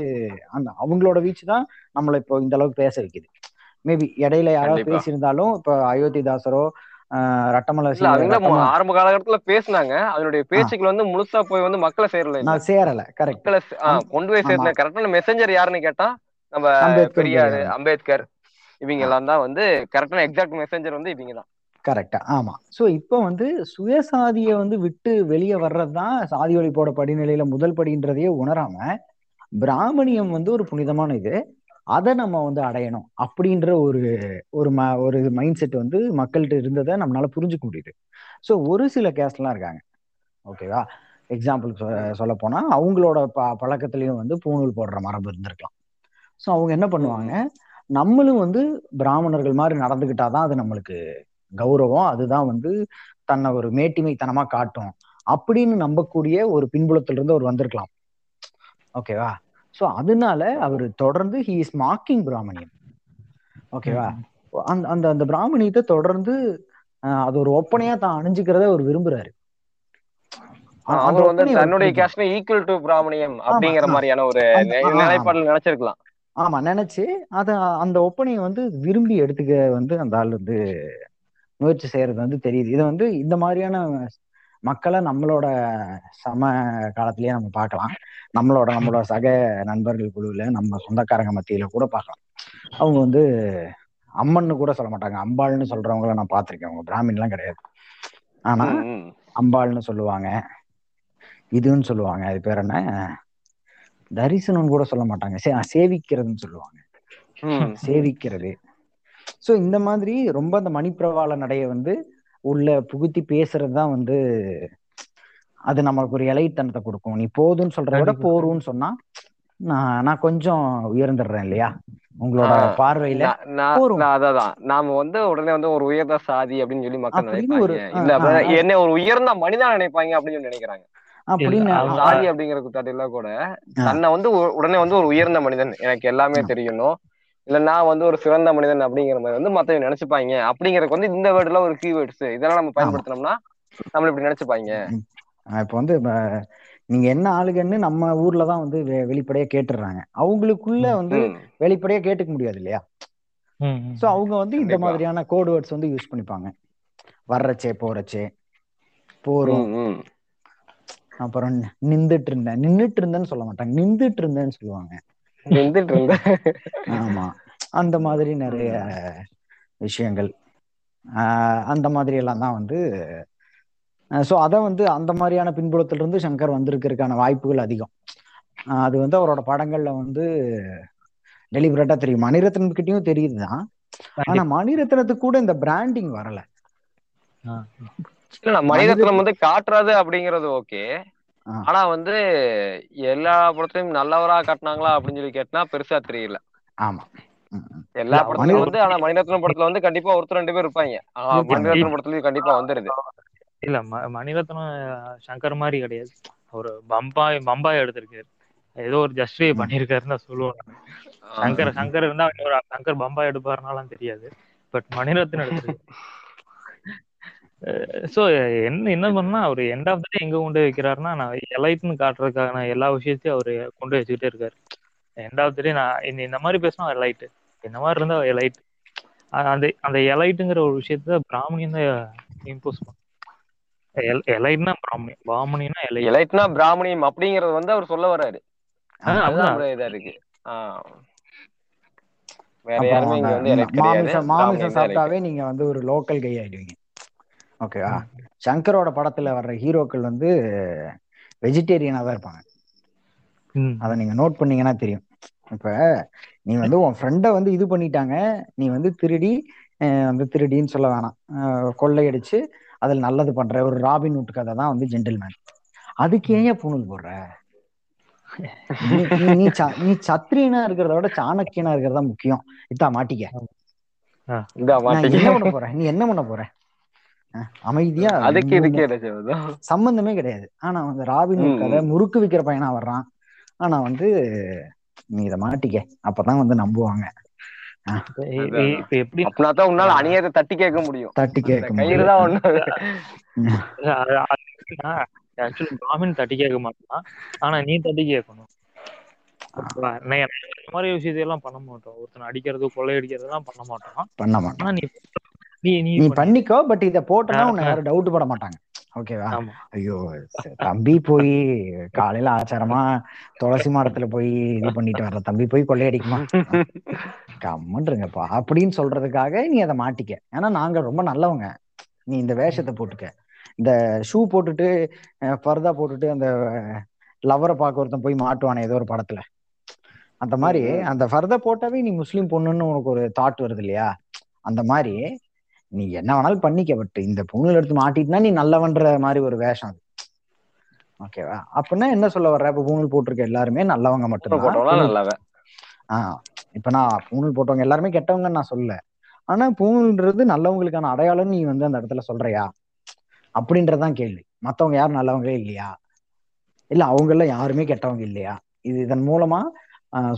அந்த அவங்களோட வீச்சு தான் நம்மளை இப்போ இந்த அளவுக்கு பேச வைக்குது. மேபி இடையில யாராவது. பேசியிருந்தாலும் இப்போ அயோத்திதாசரோ ஆஹ் ரட்டமலை ஆரம்ப காலகட்டத்துல பேசினாங்க. அதனுடைய பேச்சுக்கள் வந்து முழுசா போய் வந்து மக்களை சேரல நான் சேரல கரெக்ட். கொண்டு போய் சேர்ந்த கரெக்டான மெசஞ்சர் யாருன்னு கேட்டா நம்ம பெரியார். அம்பேத்கர். இவங்க எல்லாம் தான் வந்து கரெக்டான எக்ஸாக்ட் மெசஞ்சர் வந்து இவங்க தான். கரெக்டா ஆமா. சோ இப்போ வந்து சுயசாதியை வந்து விட்டு வெளியே வர்றதுதான் சாதி ஒழிப்போட படிநிலையில முதல் படின்றதையே உணராம பிராமணியம் வந்து ஒரு புனிதமான இது. அதை நம்ம வந்து அடையணும் அப்படின்ற ஒரு ஒரு ம ஒரு மைண்ட் செட் வந்து மக்கள்கிட்ட இருந்ததை நம்மளால புரிஞ்சுக்க முடியுது. ஸோ ஒரு சில கேஸ்ட்லாம் இருக்காங்க. ஓகேவா எக்ஸாம்பிள் சொல்ல போனா அவங்களோட ப பழக்கத்திலையும் வந்து பூணூல் போடுற மரபு இருந்திருக்கலாம். ஸோ அவங்க என்ன பண்ணுவாங்க? நம்மளும் வந்து பிராமணர்கள் மாதிரி நடந்துக்கிட்டாதான் அது நம்மளுக்கு கௌரவம் அதுதான் வந்து தன்னை ஒரு மேட்டிமைத்தனமா காட்டும் அப்படின்னு நம்பக்கூடிய ஒரு பின்புலத்திலிருந்து அவர் வந்திருக்கலாம். ஓகேவா சோ அதனால அவர் தொடர்ந்து ஹி இஸ் மார்க்கிங் பிராமணியம் ஓகேவா அந்த அந்த அந்த பிராமணியத்தை தொடர்ந்து அது ஒரு ஒப்பனையா தான் அணிஞ்சுக்கிறத அவர் விரும்புறாரு. அவர் வந்து தன்னுடைய பிடிக்கும். கேஸ்ட் ஈக்குவல் டு பிராமணியம் அப்படிங்கிற ஆமா. மாதிரியான ஒரு நினைச்சிருக்கலாம் ஆமா நினைச்சு அத அந்த ஒப்பனையை வந்து விரும்பி எடுத்துக்க வந்து அந்த ஆள் வந்து முயற்சி செய்யறது வந்து தெரியுது. இது வந்து இந்த மாதிரியான மக்களை நம்மளோட சம காலத்திலேயே நம்ம பார்க்கலாம். நம்மளோட நம்மளோட சக நண்பர்கள் குழுவில் நம்ம சொந்தக்காரங்க மத்தியில கூட பார்க்கலாம். அவங்க வந்து அம்மன்னு கூட சொல்ல மாட்டாங்க. அம்பாள்னு சொல்றவங்கள நான் பார்த்திருக்கேன். அவங்க பிராமின்லாம் கிடையாது. ஆனா. அம்பாள்னு சொல்லுவாங்க. இதுன்னு சொல்லுவாங்க. அது பேர் என்ன? தரிசனம்னு கூட சொல்ல மாட்டாங்க. சேவிக்கிறதுன்னு சொல்லுவாங்க. சேவிக்கிறது. சோ இந்த மாதிரி ரொம்ப அந்த மணிப்பிரவாள நடைய வந்து உள்ள புகுத்தி பேசுறது தான் வந்து அது நமக்கு ஒரு இலைத்தனத்தை கொடுக்கும் நீ போதுன்னு சொல்றத விட. போருன்னு சொன்னா நான் நான் கொஞ்சம் உயர்ந்துடுறேன் இல்லையா உங்களோட பார்வையில அதான் நாம வந்து உடனே வந்து ஒரு உயர்ந்த சாதி அப்படின்னு சொல்லி மக்கள் நினைப்பாங்க. என்ன ஒரு உயர்ந்த மனிதா நினைப்பாங்க அப்படின்னு சொல்லி நினைக்கிறாங்க அப்படின்னு. சாதி அப்படிங்கிற குத்தாட்டில கூட. தன்னை வந்து உடனே வந்து ஒரு உயர்ந்த மனிதன் எனக்கு எல்லாமே. தெரியணும் இல்ல நான் வந்து ஒரு சிறந்த மனிதன் அப்படிங்கிற மாதிரி வந்து மத்தவங்க நினைச்சுப்பாங்க. அப்படிங்கறதுக்கு வந்து இந்த வேர்டுல ஒரு கீவேர்ட்ஸ் இதெல்லாம் நம்ம பயன்படுத்தினோம்னா நம்மள இப்படி நினைச்சுப்பாங்க. இப்ப வந்து நீங்க என்ன ஆளுகன்னு நம்ம ஊர்ல தான் வந்து வெ- வெளிப்படையா கேட்டுடுறாங்க அவங்களுக்குள்ள வந்து. வெளிப்படையா கேட்டுக்க முடியாது இல்லையா. சோ அவங்க வந்து இந்த. மாதிரியான கோட் வேர்ட்ஸ் வந்து யூஸ் பண்ணிப்பாங்க. வர்றச்சே போறச்சே போறோம். அப்புறம் நின்றுட்டு இருந்தேன். நின்னுட்டு இருந்தேன்னு சொல்ல மாட்டாங்க. நின்றுட்டு இருந்தேன்னு சொல்லுவாங்க. இருந்தேன் ஆமா. அந்த மாதிரி நிறைய விஷயங்கள். அந்த மாதிரி எல்லாம் தான் வந்து ஸோ அதை வந்து அந்த மாதிரியான பின்புலத்துல இருந்து சங்கர் வந்திருக்கிறதுக்கான வாய்ப்புகள் அதிகம். அது வந்து அவரோட படங்கள்ல வந்து டெலிபரேட்டா தெரியும். மணிரத்னம் கிட்டயும் தெரியுதுதான் ஆனா மணிரத்னத்துக்கு கூட இந்த பிராண்டிங் வரல. மணிரத்னம் வந்து காட்டுறது அப்படிங்கறது ஓகே. ஆனா வந்து எல்லா படத்தையும் நல்லவரா காட்டினாங்களா அப்படின்னு சொல்லி கேட்டா பெருசா தெரியல. ஆமா. எல்லா படத்துலயும் வந்து ஆனா மணிரத்னம் படத்துல வந்து கண்டிப்பா ஒருத்தர் ரெண்டு பேர் இருப்பாங்க. மணிரத்னம் படத்துலயும் கண்டிப்பா வந்துருது. இல்ல ம- மணிரத்னம் சங்கர் மாதிரி கிடையாது. ஒரு பம்பாய் பம்பாய் எடுத்திருக்காரு. ஏதோ ஒரு ஜஸ்டிஃபை. பண்ணிருக்காருன்னு தான் சொல்லுவோம். சங்கர் சங்கர் இருந்தா இன்னொரு சங்கர் பம்பாய் எடுப்பாருனாலாம் தெரியாது. பட் மணிரத்னம் எடுத்திருக்கு சோ என்ன என்ன பண்ணா அவர் எண்ட் ஆஃப் டே எங்க கொண்டு வைக்கிறாருன்னா நான் எலைட்னு காட்டுறதுக்கான எல்லா விஷயத்தையும் அவரு கொண்டு வச்சுக்கிட்டே இருக்காரு. எண்ட் ஆஃப் டே நான் இந்த இந்த மாதிரி பேசினா எலைட் இந்த மாதிரி இருந்தா எலைட் அந்த அந்த எலைட்டுங்கிற ஒரு விஷயத்த பிராமணியம் தான் இம்போஸ் பண்ணும் எலைட்னா பிராமணியம் பிராமணியம்னா எலைட் எலைட்னா பிராமணியம் அப்படிங்கறது வந்து அவர் சொல்ல வர்றாரு ஆ, அதுதான் இதா இருக்கு. ஆஹ் வேற யாருமே இங்க வந்து மாமிசம் மாமிசம். சாப்பிட்டாவே நீங்க வந்து ஒரு லோக்கல் கை ஆயிடுவீங்க. ஓகேவா சங்கரோட படத்துல வர்ற ஹீரோக்கள் வந்து வெஜிடேரியனா தான் இருப்பாங்க. அதை நீங்க நோட் பண்ணீங்கன்னா தெரியும். இப்ப நீ வந்து உன் ஃப்ரெண்டை வந்து இது பண்ணிட்டாங்க நீ வந்து திருடி வந்து திருடின்னு சொல்ல வேணாம். கொள்ளையடிச்சு அதில் நல்லது பண்ற ஒரு ராபின் ஹுட் கதை தான் வந்து ஜென்டில்மேன் அதுக்கு ஏன் பூணூல் போடுற? நீ நீ- சத்திரியனா இருக்கிறத விட சாணக்கியனா இருக்கிறதா முக்கியம். இதா மாட்டிக்க. என்ன பண்ண போறேன்? நீ என்ன பண்ண போற? அமைதியா அதுக்கு இதுக்கு சம்பந்தமே கிடையாது. ஆனா வந்து ராபின் கதை முறுக்கு விக்கிற பையனா வர்றான். ஆனா வந்து நீ இதை மாட்டிக்க. அப்பதான் வந்து நம்புவாங்க. உன்னால அநியாயத்தை தட்டி கேட்க முடியும். தட்டி கேட்க கயிறு தான் ஒண்ணு. ஆக்சுவலி பிராமின் தட்டி கேட்க மாட்டான். ஆனா நீ தட்டி கேட்கணும். மாதிரி விஷயத்தையெல்லாம் பண்ண மாட்டோம். ஒருத்தனை அடிக்கிறது கொள்ளையடிக்கிறதெல்லாம் பண்ண மாட்டோம். பண்ண மாட்டான் ஆனா நீ நீ நீ நீ பண்ணி- பண்ணிக்கோ பட் இத போட்டனா உன்னை யாரும் டவுட் பட மாட்டாங்க. ஓகேவா ஐயோ தம்பி போய் காலையில ஆச்சாரமா துளசி மாடத்துல போய் இது பண்ணிட்டு வர்ற. தம்பி போய் கொள்ளையடிக்குமா? கம்மன்றுங்கப்பா. அப்படின்னு சொல்றதுக்காக நீ அதை மாட்டிக்க. ஏன்னா நாங்க ரொம்ப நல்லவங்க. நீ இந்த வேஷத்தை போட்டுக்க. இந்த ஷூ போட்டுட்டு பர்தா போட்டுட்டு அந்த லவரை பார்க்க ஒருத்தன் போய் மாட்டுவானே ஏதோ ஒரு படத்துல. அந்த மாதிரி அந்த ஃபர்தா போட்டாவே நீ முஸ்லீம் பொண்ணுன்னு உனக்கு ஒரு தாட் வருது இல்லையா? அந்த மாதிரி நீ என்ன வேணாலும் பண்ணிக்க பட் இந்த பொண்ணுல எடுத்து மாட்டிட்டுனா நீ நல்லவன்ற மாதிரி ஒரு வேஷம் அது. ஓகேவா அப்படின்னா என்ன சொல்ல வர்ற? இப்ப பூணூல் போட்டிருக்க எல்லாருமே நல்லவங்க மட்டும்தான். போட்டோம்னா பூணூல் நல்லாவே. ஆஹ் இப்ப நான் பூணூல் போட்டவங்க எல்லாருமே கெட்டவங்கன்னு நான் சொல்லல. ஆனா பூணூல்ன்றது நல்லவங்களுக்கான அடையாளம் நீ வந்து அந்த இடத்துல சொல்றியா? அப்படின்றதுதான் கேள்வி. மத்தவங்க யாரும் நல்லவங்களே இல்லையா? இல்ல அவங்க எல்லாம் யாருமே கெட்டவங்க இல்லையா? இது இதன் மூலமா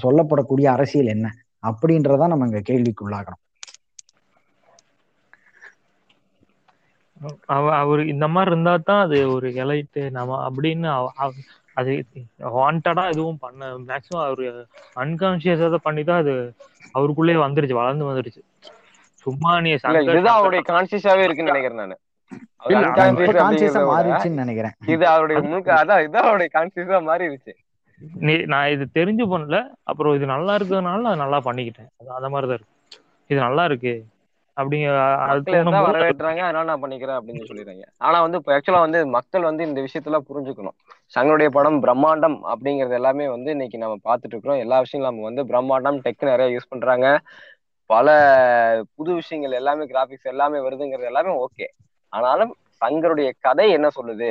சொல்லப்படக்கூடிய அரசியல் என்ன? அப்படின்றதான் நம்ம இங்க கேள்விக்குள்ளாகணும். அவ அவரு இந்த மாதிரி இருந்தா தான் அது ஒரு எலைட்டு நம்ம அப்படின்னு அது வாண்டடா எதுவும் பண்ண மேக்ஸிமம் அவரு அன்கான்சியஸா பண்ணி தான் அது அவருக்குள்ளே வந்துருச்சு வளர்ந்து வந்துருச்சு. சும்மா நீ இதுதான் அவருடைய கான்சியஸாவே இருக்குன்னு நினைக்கிறேன் நானு. நினைக்கிறேன். இது அவருடைய முழுக்க அதான் இதான் அவருடைய கான்சியஸா மாறிடுச்சு. நீ நான் இது தெரிஞ்சு பண்ணல அப்புறம் இது நல்லா இருக்கிறதுனால நான் நல்லா பண்ணிக்கிட்டேன். அது அந்த மாதிரி தான் இருக்கு. இது நல்லா இருக்கு. தோணும்போது வரவேற்றாங்க அதனால நான் பண்ணிக்கிறேன் அப்படின்னு சொல்லிடுறாங்க. ஆனா வந்து இப்போ ஆக்சுவலா வந்து மக்கள் வந்து இந்த விஷயத்துல புரிஞ்சுக்கணும். சங்களுடைய படம் பிரம்மாண்டம் அப்படிங்கறது எல்லாமே வந்து இன்னைக்கு நம்ம பார்த்துட்டு இருக்கிறோம். எல்லா விஷயங்களும் நம்ம வந்து பிரம்மாண்டம் டெக் நிறைய யூஸ் பண்றாங்க. பல புது விஷயங்கள் எல்லாமே கிராபிக்ஸ் எல்லாமே வருதுங்கிறது எல்லாமே ஓகே ஆனாலும் சங்கருடைய கதை என்ன சொல்லுது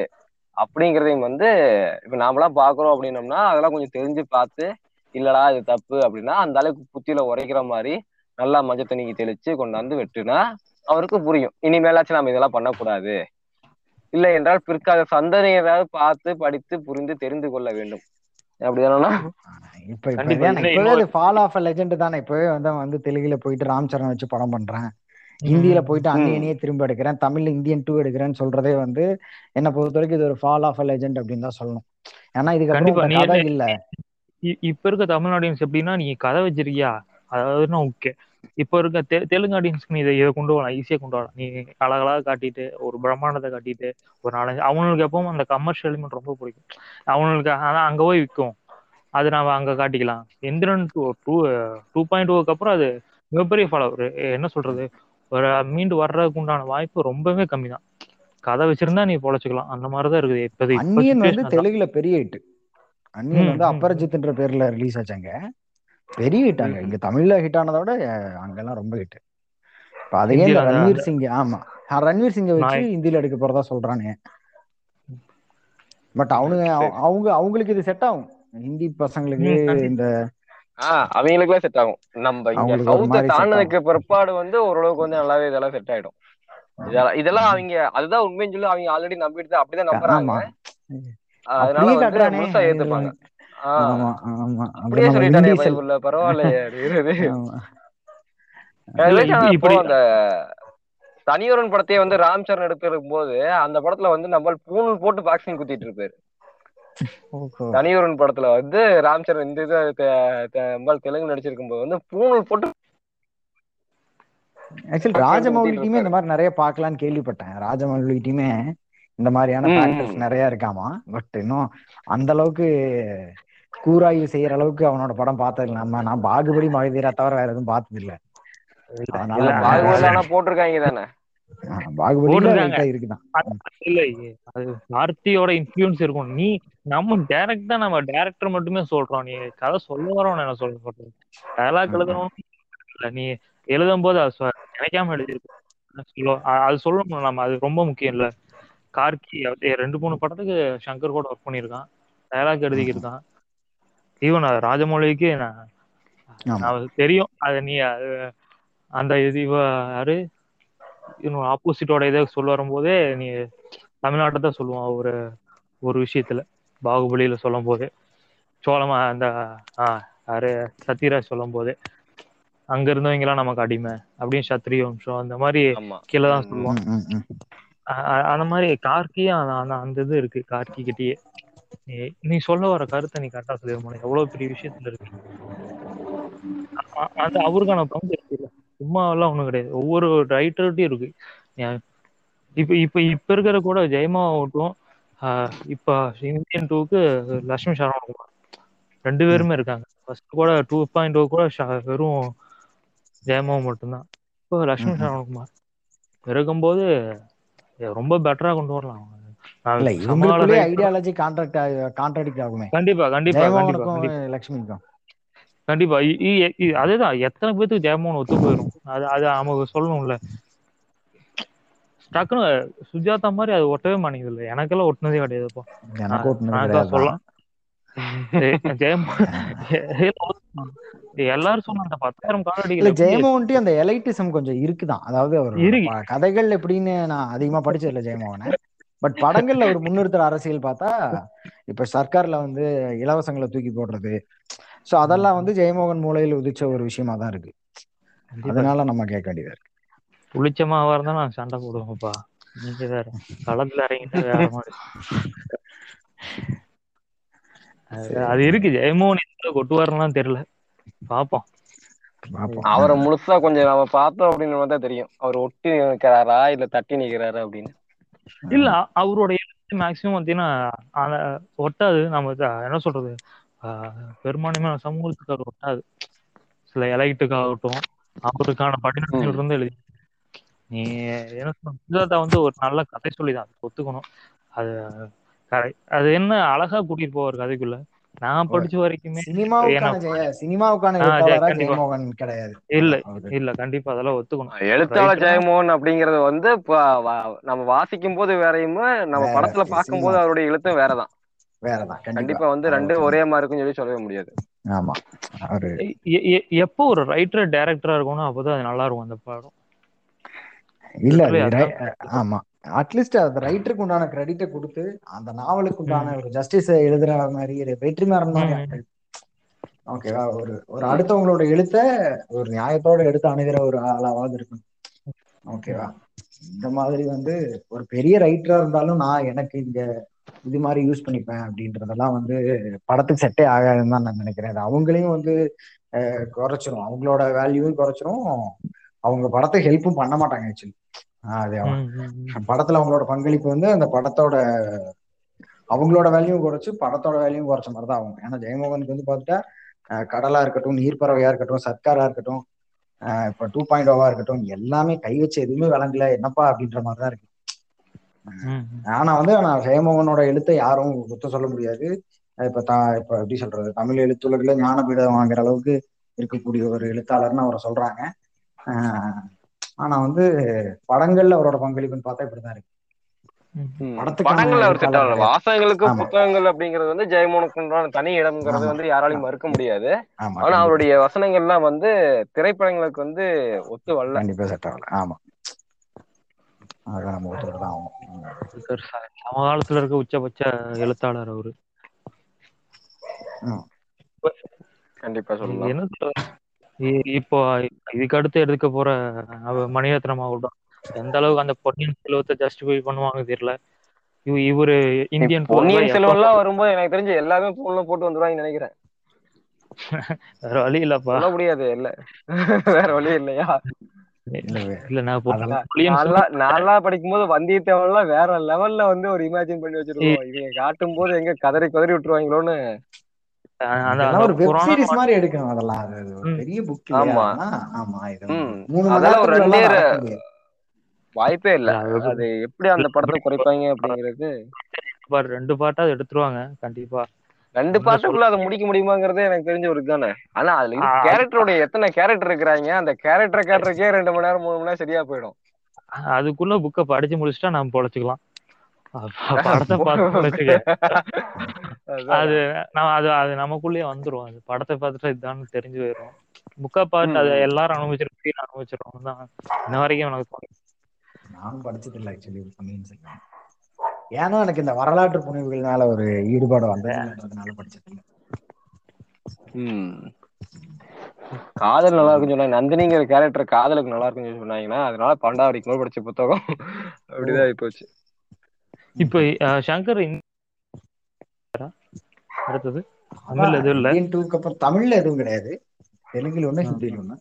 அப்படிங்கறதையும் வந்து இப்ப நாமெல்லாம் பாக்குறோம் அப்படின்னோம்னா அதெல்லாம் கொஞ்சம் தெரிஞ்சு பார்த்து இல்லடா இது தப்பு அப்படின்னா அந்த அளவுக்கு புத்தியில உரைக்கிற மாதிரி நல்லா மஞ்சள் தண்ணிக்கு தெளிச்சு கொண்டாந்து வெட்டுனா அவருக்கு புரியும். இனிமேலாச்சும் நம்ம இதெல்லாம் பண்ணக்கூடாது. இல்லை என்றால் பிற்கால சந்ததியராவது பார்த்து படித்து புரிந்து தெரிந்து கொள்ள வேண்டும். அப்படிதானா இப்ப இப்பவே ஃபால் ஆஃப் லெஜெண்ட் தானே. இப்பவே வந்து வந்து தெலுங்குல போயிட்டு ராம் சரண் வச்சு படம் பண்றேன். ஹிந்தியில போயிட்டு அன்னியனையே திரும்ப எடுக்கிறேன். தமிழ்ல இந்தியன் டூ எடுக்கிறேன்னு சொல்றதே வந்து என்ன பொறுத்த வரைக்கும் இது ஒரு ஃபால் ஆஃப் லெஜெண்ட் அப்படின்னு தான் சொல்லணும். ஏன்னா இதுக்கப்புறம் கண்டிப்பா. இல்ல. இப்ப இருக்க தமிழ் ஆடியன்ஸ் எப்படின்னா நீ கதை வச்சிருக்கியா? அதாவதுன்னா ஓகே இப்ப இருக்க தெ தெலுங்கு ஆடியன்ஸ்க்கு நீ இதை இதை கொண்டு வரலாம் ஈஸியா கொண்டு வரலாம். நீ அழகழகா காட்டிட்டு ஒரு பிரம்மாண்டத்தை காட்டிட்டு ஒரு நாலஞ்சு அவங்களுக்கு எப்பவும் அந்த கமர்ஷியல் எலிமெண்ட் ரொம்ப பிடிக்கும். அவங்களுக்கு ஆனா அங்க போய் விற்கும். அது நாம அங்க காட்டிக்கலாம். Enthiran two two two point டூக்கு அப்புறம் அது மிகப்பெரிய ஃபாலோவர் என்ன சொல்றது? ஒரு மீண்டு வர்றதுக்கு உண்டான வாய்ப்பு ரொம்பவே கம்மி தான். கதை வச்சிருந்தா நீ பொழைச்சிக்கலாம். அந்த மாதிரிதான் இருக்குது. இப்ப இப்ப அன்னியன் வந்து அதான். தெலுங்குல பெரிய ஹிட் அன்னியன் ம், வந்து ம், அபரஜித்ன்ற பேர்ல ரிலீஸ் ஆச்சாங்க. பெரிய ஹிட் அங்க. இங்க தமிழ்ல ஹிட் ஆனதை விட அங்கெல்லாம் ரொம்ப ஹிட் இப்ப அதையே இந்த ரன்வீர் சிங் ஆமா. ரன்வீர் சிங்கை வச்சு. ஹிந்தில எடுக்க போறதா சொல்றானுங்க. பட் அவனுங்க அவ- அவங்க அவங்களுக்கு இது செட் ஆகும். ஹிந்தி பசங்களுக்கு. இந்த ஆஹ் அவங்களுக்குலாம் செட் ஆகும். நம்ம இங்க அவங்களுக்கு set தாண்டினதுக்கு பிற்பாடு வந்து ஓரளவுக்கு வந்து நல்லாவே இதெல்லாம் செட் ஆயிடும். இதெல்லாம் இதெல்லாம் அவங்க அதுதான் உண்மைன்னு சொல்லி அவங்க ஆல்ரெடி நம்பிட்டு தான் அப்படிதான் நம்புறாங்க. அதனால வந்து முழுசா ஏத்துப்பாங்க. ஆமா ஆமா. அப்படியே சொல்லிட்டானே. பைபிள்ல பரவாயில்லையே இப்ப- அந்த தனியொருவன் படத்தையே வந்து ராம் சரண் எடுக்கும் போது அந்த படத்துல வந்து நம்ம பூணூல் போட்டு பாக்ஸிங் குத்திட்டு இருப்பாரு. தனியொருவன் படத்துல வந்து ராம் சரண் இந்த இது தெலுங்கு நடிச்சிருக்கும் போது வந்து பூணூல் போட்டு ஆக்சுவலி பாக்ஸிங் ராஜமௌலி குத்திட்டு டீமே இந்த மாதிரி நிறைய பார்க்கலாம்னு கேள்விப்பட்டேன். ராஜமௌலி டீமே இந்த மாதிரியான. ஃபேக்டர்ஸ் நிறைய இருக்காமா? பட் இன்னும் அந்த அளவுக்கு கூராய்வு செய்யற அளவுக்கு அவனோட படம் பார்த்தது நம்ம நான் பாகுபலி மகதீரா தவிர வேற எதுவும் பார்த்தது இல்ல நான் போட்டிருக்காங்க தானே? கார்த்தியோட இன்ஃபுளுன்ஸ் இருக்கும். நீ நம்ம டைரக்டா நம்ம டைரக்டர் மட்டுமே சொல்றோம். நீ கதை சொல்ல வரவன் என்ன சொல்ல சொல்றது டயலாக் எழுதணும் இல்ல நீ எழுதும் போது அது சொ- நினைக்காம எழுதிருக்கோம் அது சொல்லணும் நம்ம அது ரொம்ப முக்கியம் இல்ல. கார்கி ரெண்டு மூணு படத்துக்கு சங்கர் கூட ஒர்க் பண்ணியிருக்கான். டயலாக் எழுதிக்கிருக்கான் ஈவன் ராஜமௌலிக்கு நான் தெரியும். அது நீ அது அந்த இது இவ யாரு? இன்னும் ஆப்போசிட்டோட இதை சொல்ல வரும்போதே நீ தமிழ்நாட்டை தான் சொல்லுவான் ஒரு ஒரு விஷயத்துல. பாகுபலியில சொல்லும் போது சோழமா அந்த ஆஹ் யாரு? சத்யராஜ் சொல்லும் போது அங்க இருந்தவங்கலாம் நமக்கு அடிமை. அப்படின்னு சத்திரிய வம்சம். அந்த மாதிரி கீழே தான் சொல்லுவான். அந்த மாதிரி கார்கியும் அந்த- அந்த அந்த இது இருக்கு. கார்கி கிட்டயே. நீ- சொல்ல வர கருத்தை நீ கரெக்டா சொல்லிருமான எவ்வளவு பெரிய விஷயத்துல இருக்கு. அது அவருக்கான பங்கு இருக்குல்ல சும்மா எல்லாம் ஒண்ணும் கிடையாது. ஒவ்வொரு ரைட்டர்கிட்டயும் இருக்கு. இப்ப இப்ப இப்ப இருக்கிற கூட ஜெயமாவட்டும் ஆஹ் இப்ப இந்தியன் டூக்கு லட்சுமி சரவணகுமார் ரெண்டு பேருமே இருக்காங்க. ஃபர்ஸ்ட் கூட டூ பாயிண்ட் கூட ஷ- வெறும் ஜெயமாவும் மட்டும்தான். இப்போ லட்சுமி. சரவணகுமார் இருக்கும்போது ரொம்ப பெட்டரா கொண்டு வரலாம் நான் இல்ல இவங்களுக்குள்ளே ஐடியாலஜி கான்ட்ராக்ட் கான்ட்ராடிக்ட் ஆகுமே. கண்டிப்பா கண்டிப்பா கண்டிப்பா லட்சுமிக்கும். கண்டிப்பா அதுதான் எத்தனை பேத்துக்கு ஜெயமோகன் ஒத்து போயிடும் அது அது அவங்க சொல்லணும்ல. டக்குனு சுஜாதா மாதிரி அது ஒட்டவே மாட்டேங்குது இல்ல எனக்கெல்லாம் ஒட்டினதே கிடையாதுப்பா. எனக்கு சொல்லலாம் எல்லாரும் சொன்ன அந்த பத்தாயிரம் எப்படி ஜெயமோகன்ட்டு அந்த எலைட்டிசம் கொஞ்சம் இருக்குதான். அதாவது அவர். கதைகள் எப்படின்னு நான் அதிகமா படிச்சது இல்ல ஜெயமோகனை. பட் படங்கள்ல அவர் முன்னிறுத்துற அரசியல் பார்த்தா இப்ப சர்க்கார்ல வந்து இலவசங்களை தூக்கி போடுறது. சோ அதெல்லாம் வந்து ஜெயமோகன் மூலையில் உதிச்ச ஒரு விஷயமா தான் இருக்கு. அதனால நம்ம கேட்க வேண்டியதா இருக்கு. புளிச்ச மாவா இருந்தா நான் சண்டை போடுவேன்ப்பா நீங்க வேற. களத்துல இறங்கிட்டு வேற மாதிரி. அது- இருக்கு. ஜெயமோகன் எந்த கொட்டுவாருலாம் தெரியல. பாப்போம். அவரை முழுசா கொஞ்சம் நம்ம பார்த்தோம் அப்படின்னு தான் தெரியும். அவர் ஒட்டி நிக்கிறாரா இல்ல தட்டி நிக்கிறாரா அப்படின்னு. இல்ல அ- அவரோட எழுத்து மேக்சிமம் பாத்தீங்கன்னா ஒட்டாது. நம்ம என்ன சொல்றது? ஆஹ் பெரும்பான்மையான சமூகத்துக்கு அது ஒட்டாது. சில எலைட்டுக்காகட்டும் அவருக்கான படிநிலைகள் இருந்து எழுதி. நீ என்ன சுஜாதா வந்து ஒரு நல்ல கதை சொல்லிதான் ஒத்துக்கணும். அது கரை- அது என்ன அழகா கூட்டிட்டு போவார் கதைக்குள்ள? நான் படிச்ச வரைக்குமே சினிமாவுக்கான. ஜெயமோகன் கிடையாது. இல்ல. இல்ல கண்டிப்பா அதெல்லாம் ஒத்துக்கணும். எழுத்தாளர் ஜெயமோகன் அப்படிங்கறது வந்து நம்ம வாசிக்கும் போது வேறையும் நம்ம படத்துல சினிமா. பார்க்கும்போது அவருடைய எழுத்தும் வேறதான். வேறதான் கண்டிப்பா. வந்து ரெண்டு ஒரே மாதிரி இருக்குன்னு சொல்லி சொல்லவே முடியாது. ஆமா எப்போ ஒரு ரைட்டர் டைரக்டரா இருக்கணும் அப்போதான் அது நல்லா இருக்கும் அந்த படம். இல்ல ஆமா. அட்லீஸ்ட் அந்த ரைட்டருக்கு உண்டான கிரெடிட்டை கொடுத்து அந்த நாவலுக்கு உண்டான ஒரு ஜஸ்டிஸ் எழுதுற மாதிரி வெற்றிமாறன் மாதிரி. ஆட்கள் ஓகேவா ஒரு ஒரு அடுத்தவங்களோட எழுத்த ஒரு நியாயத்தோட எடுத்து அணுகிற ஒரு ஆளாவது இருக்கணும். ஓகேவா இந்த மாதிரி வந்து ஒரு பெரிய ரைட்டரா இருந்தாலும் நான் எனக்கு இங்க இது மாதிரி யூஸ் பண்ணிப்பேன் அப்படின்றதெல்லாம் வந்து படத்துக்கு செட்டே ஆகாதுன்னு தான் நான் நினைக்கிறேன். அது அவங்களையும் வந்து குறைச்சிரும். அவங்களோட வேல்யூவும் குறைச்சிரும். அவங்க படத்துக்கு ஹெல்ப்பும் பண்ண மாட்டாங்க ஆக்சுவலி அது. படத்துல அவங்களோட பங்களிப்பு வந்து அந்த படத்தோட அவங்களோட வேல்யூவும் குறைச்சு படத்தோட வேல்யூவும் குறைச்ச மாதிரி தான் ஆகும். ஏன்னா ஜெயமோகனுக்கு வந்து பார்த்துட்டா கடலா இருக்கட்டும் நீர்ப்பறவையா இருக்கட்டும் சர்க்காரா இருக்கட்டும் இப்ப டூ பாயிண்ட் ஓவா இருக்கட்டும் எல்லாமே கை வச்சு எதுவுமே விளங்கல என்னப்பா அப்படின்ற மாதிரி தான் இருக்கு. ஆனா வந்து நான் ஜெயமோகனோட எழுத்தை யாரும் குத்த சொல்ல முடியாது. இப்ப தா இப்ப எப்படி சொல்றது தமிழ் எழுத்துலகில ஞானபீடம் வாங்குற அளவுக்கு இருக்கக்கூடிய ஒரு எழுத்தாளர்னு அவரை சொல்றாங்க. ஆஹ் ஆனா வந்து படங்கள்ல அவரோட பங்களிப்புன்னு பார்த்தா இப்படிதான் இருக்கு. படங்கள்ல அவர் கிடையாது வாசகங்களுக்கு புத்தகங்கள் அப்படிங்கிறது வந்து ஜெயமோகனுக்கு உண்டான தனி இடம்ங்கிறது வந்து யாராலையும் மறுக்க முடியாது. ஆனா அவருடைய வசனங்கள்லாம் வந்து திரைப்படங்களுக்கு வந்து ஒத்து வரல. கண்டிப்பா செட் ஆகல. ஆமா. சமகாலத்துல இருக்க உச்சபட்ச எழுத்தாளர் அவரு. கண்டிப்பா சொல்லலாம். என்ன இப்போ இதுக்கு அடுத்து எடுக்க போற அவ- மணிரத்னம் ஆகட்டும் எந்த அளவுக்கு அந்த பொன்னியின் செல்வத்தை ஜஸ்டிஃபை பண்ணுவாங்க தெரியல. இவ- இவரு இந்தியன் பொன்னியின் எப்ப செல்வன்லாம் வரும்போது எனக்கு தெரிஞ்சு எல்லாமே போன்ல போட்டு வந்துருவாங்கன்னு நினைக்கிறேன். வேற வழி இல்லப்பா. சொல்ல முடியாது இல்ல. வேற வழி இல்லையா? இல்ல இல்ல நான் பொ- அதெல்லாம் பொன்னியின் நான்லாம் செல்வன் நான்லாம் படிக்கும்போது வந்தியத்தேவன்லாம் வேற லெவல்ல வந்து ஒரு இமேஜின் பண்ணி வச்சிருக்கோம் இவங்க காட்டும் போது எங்க கதறி கதறி விட்டுருவாங்களோன்னு. ஒரு வெப் புராணம் சீரிஸ் மாதிரி எடுக்கணும் அதெல்லாம். அது ஒரு ம். பெரிய புக் இல்லையா? ஆமா. அதெல்லாம் ஆமா. இது வந்து ம். மூணு மணி அதெல்லாம் ஒரு நேரத்துக்குள்ள ரெண்டே வாய்ப்பே இல்ல. அது எப்படி அந்த படத்தை குறைப்பாங்க அப்படிங்கிறது? பாரு ரெண்டு பாட்டா அது எடுத்துருவாங்க கண்டிப்பா. ரெண்டு பாட்டுக்குள்ள அதை முடிக்க முடியுமாங்கிறதே எனக்கு தெரிஞ்ச ஒரு இதுதானே. ஆனா அதுல கேரக்டரோட எத்தனை கேரக்டர் இருக்கிறாங்க அந்த கேரக்டரை கேரக்டருக்கே ரெண்டு மணி நேரம் மூணு மணி நேரம் சரியா போயிடும். அதுக்குள்ள புக்கை படிச்சு முடிச்சுட்டா நம்ம பொழைச்சுக்கலாம். படத்தை பார்த்து. அது நான் அது அது நமக்குள்ளேயே வந்துரும் அது படத்தை பார்த்துட்டு இதுதான் தெரிஞ்சு போயிடும் புக்கை பார்த்து அதை. எல்லாரும் அனுபவிச்சிருக்கோம் அனுபவிச்சிருக்கோம் தான் இன்ன வரைக்கும் எனக்கு தோணுது. நானும் படிச்சது இல்லை ஆக்சுவலி பொன்னியின் செல்வன் ஏன்னா எனக்கு இந்த வரலாற்று புனைவுகள் மேல ஒரு ஈடுபாடு வந்ததுன்றதுனால படிச்சது இல்லை ம். காதல் நல்லா இருக்குன்னு சொன்னாங்க நந்தினிங்கிற கேரக்டர் காதலுக்கு நல்லா இருக்குன்னு சொல்லி சொன்னாங்கன்னா அதனால பன்னெண்டாவது வரைக்கும் படிச்ச புத்தகம் அப்படிதான் ஆகி போச்சு இப்ப சங்கர் அடுத்தது? தமிழ்ல எதுவும் இல்ல. டூக்கு அப்புறம் தமிழ்ல எதுவும் கிடையாது. தெலுங்குல ஒண்ணு. ஹிந்தில ஒண்ணு.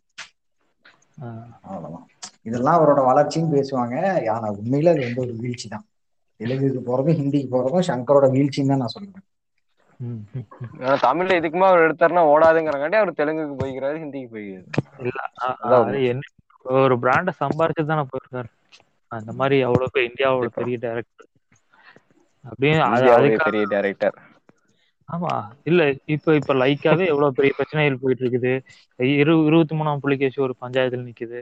அவ்வளவுதான். இதெல்லாம் அவரோட வளர்ச்சின்னு பேசுவாங்க. ஆனா உண்மையில அது வந்து ஒரு வீழ்ச்சி தான். தெலுங்குக்கு போறதும் ஹிந்திக்கு போறதும் சங்கரோட வீழ்ச்சின்னு தான் நான் சொல்லுவேன். ஆனா தமிழ்ல இதுக்குமா அவர் எடுத்தாருன்னா ஓடாதுங்கிறங்காட்டி அவர் தெலுங்குக்கு போய்க்கிறாரு ஹிந்திக்கு போய்க்கிறாரு. இல்ல ஒரு பிராண்ட சம்பாரிச்சு தானே போயிருக்காரு. அந்த மாதிரி அவ்வளவு பெரிய இந்தியாவோட. பெரிய டைரக்டர் அதுக்காக பெரிய டைரக்டர் ஆமா. இல்ல இப்ப இப்ப லைக்காவே எவ்வளவு பெரிய பிரச்சனைகள் போயிட்டு இருக்குது இரு இருபத்தி மூணாம் புலிகேசி ஒரு பஞ்சாயத்துல நிக்குது.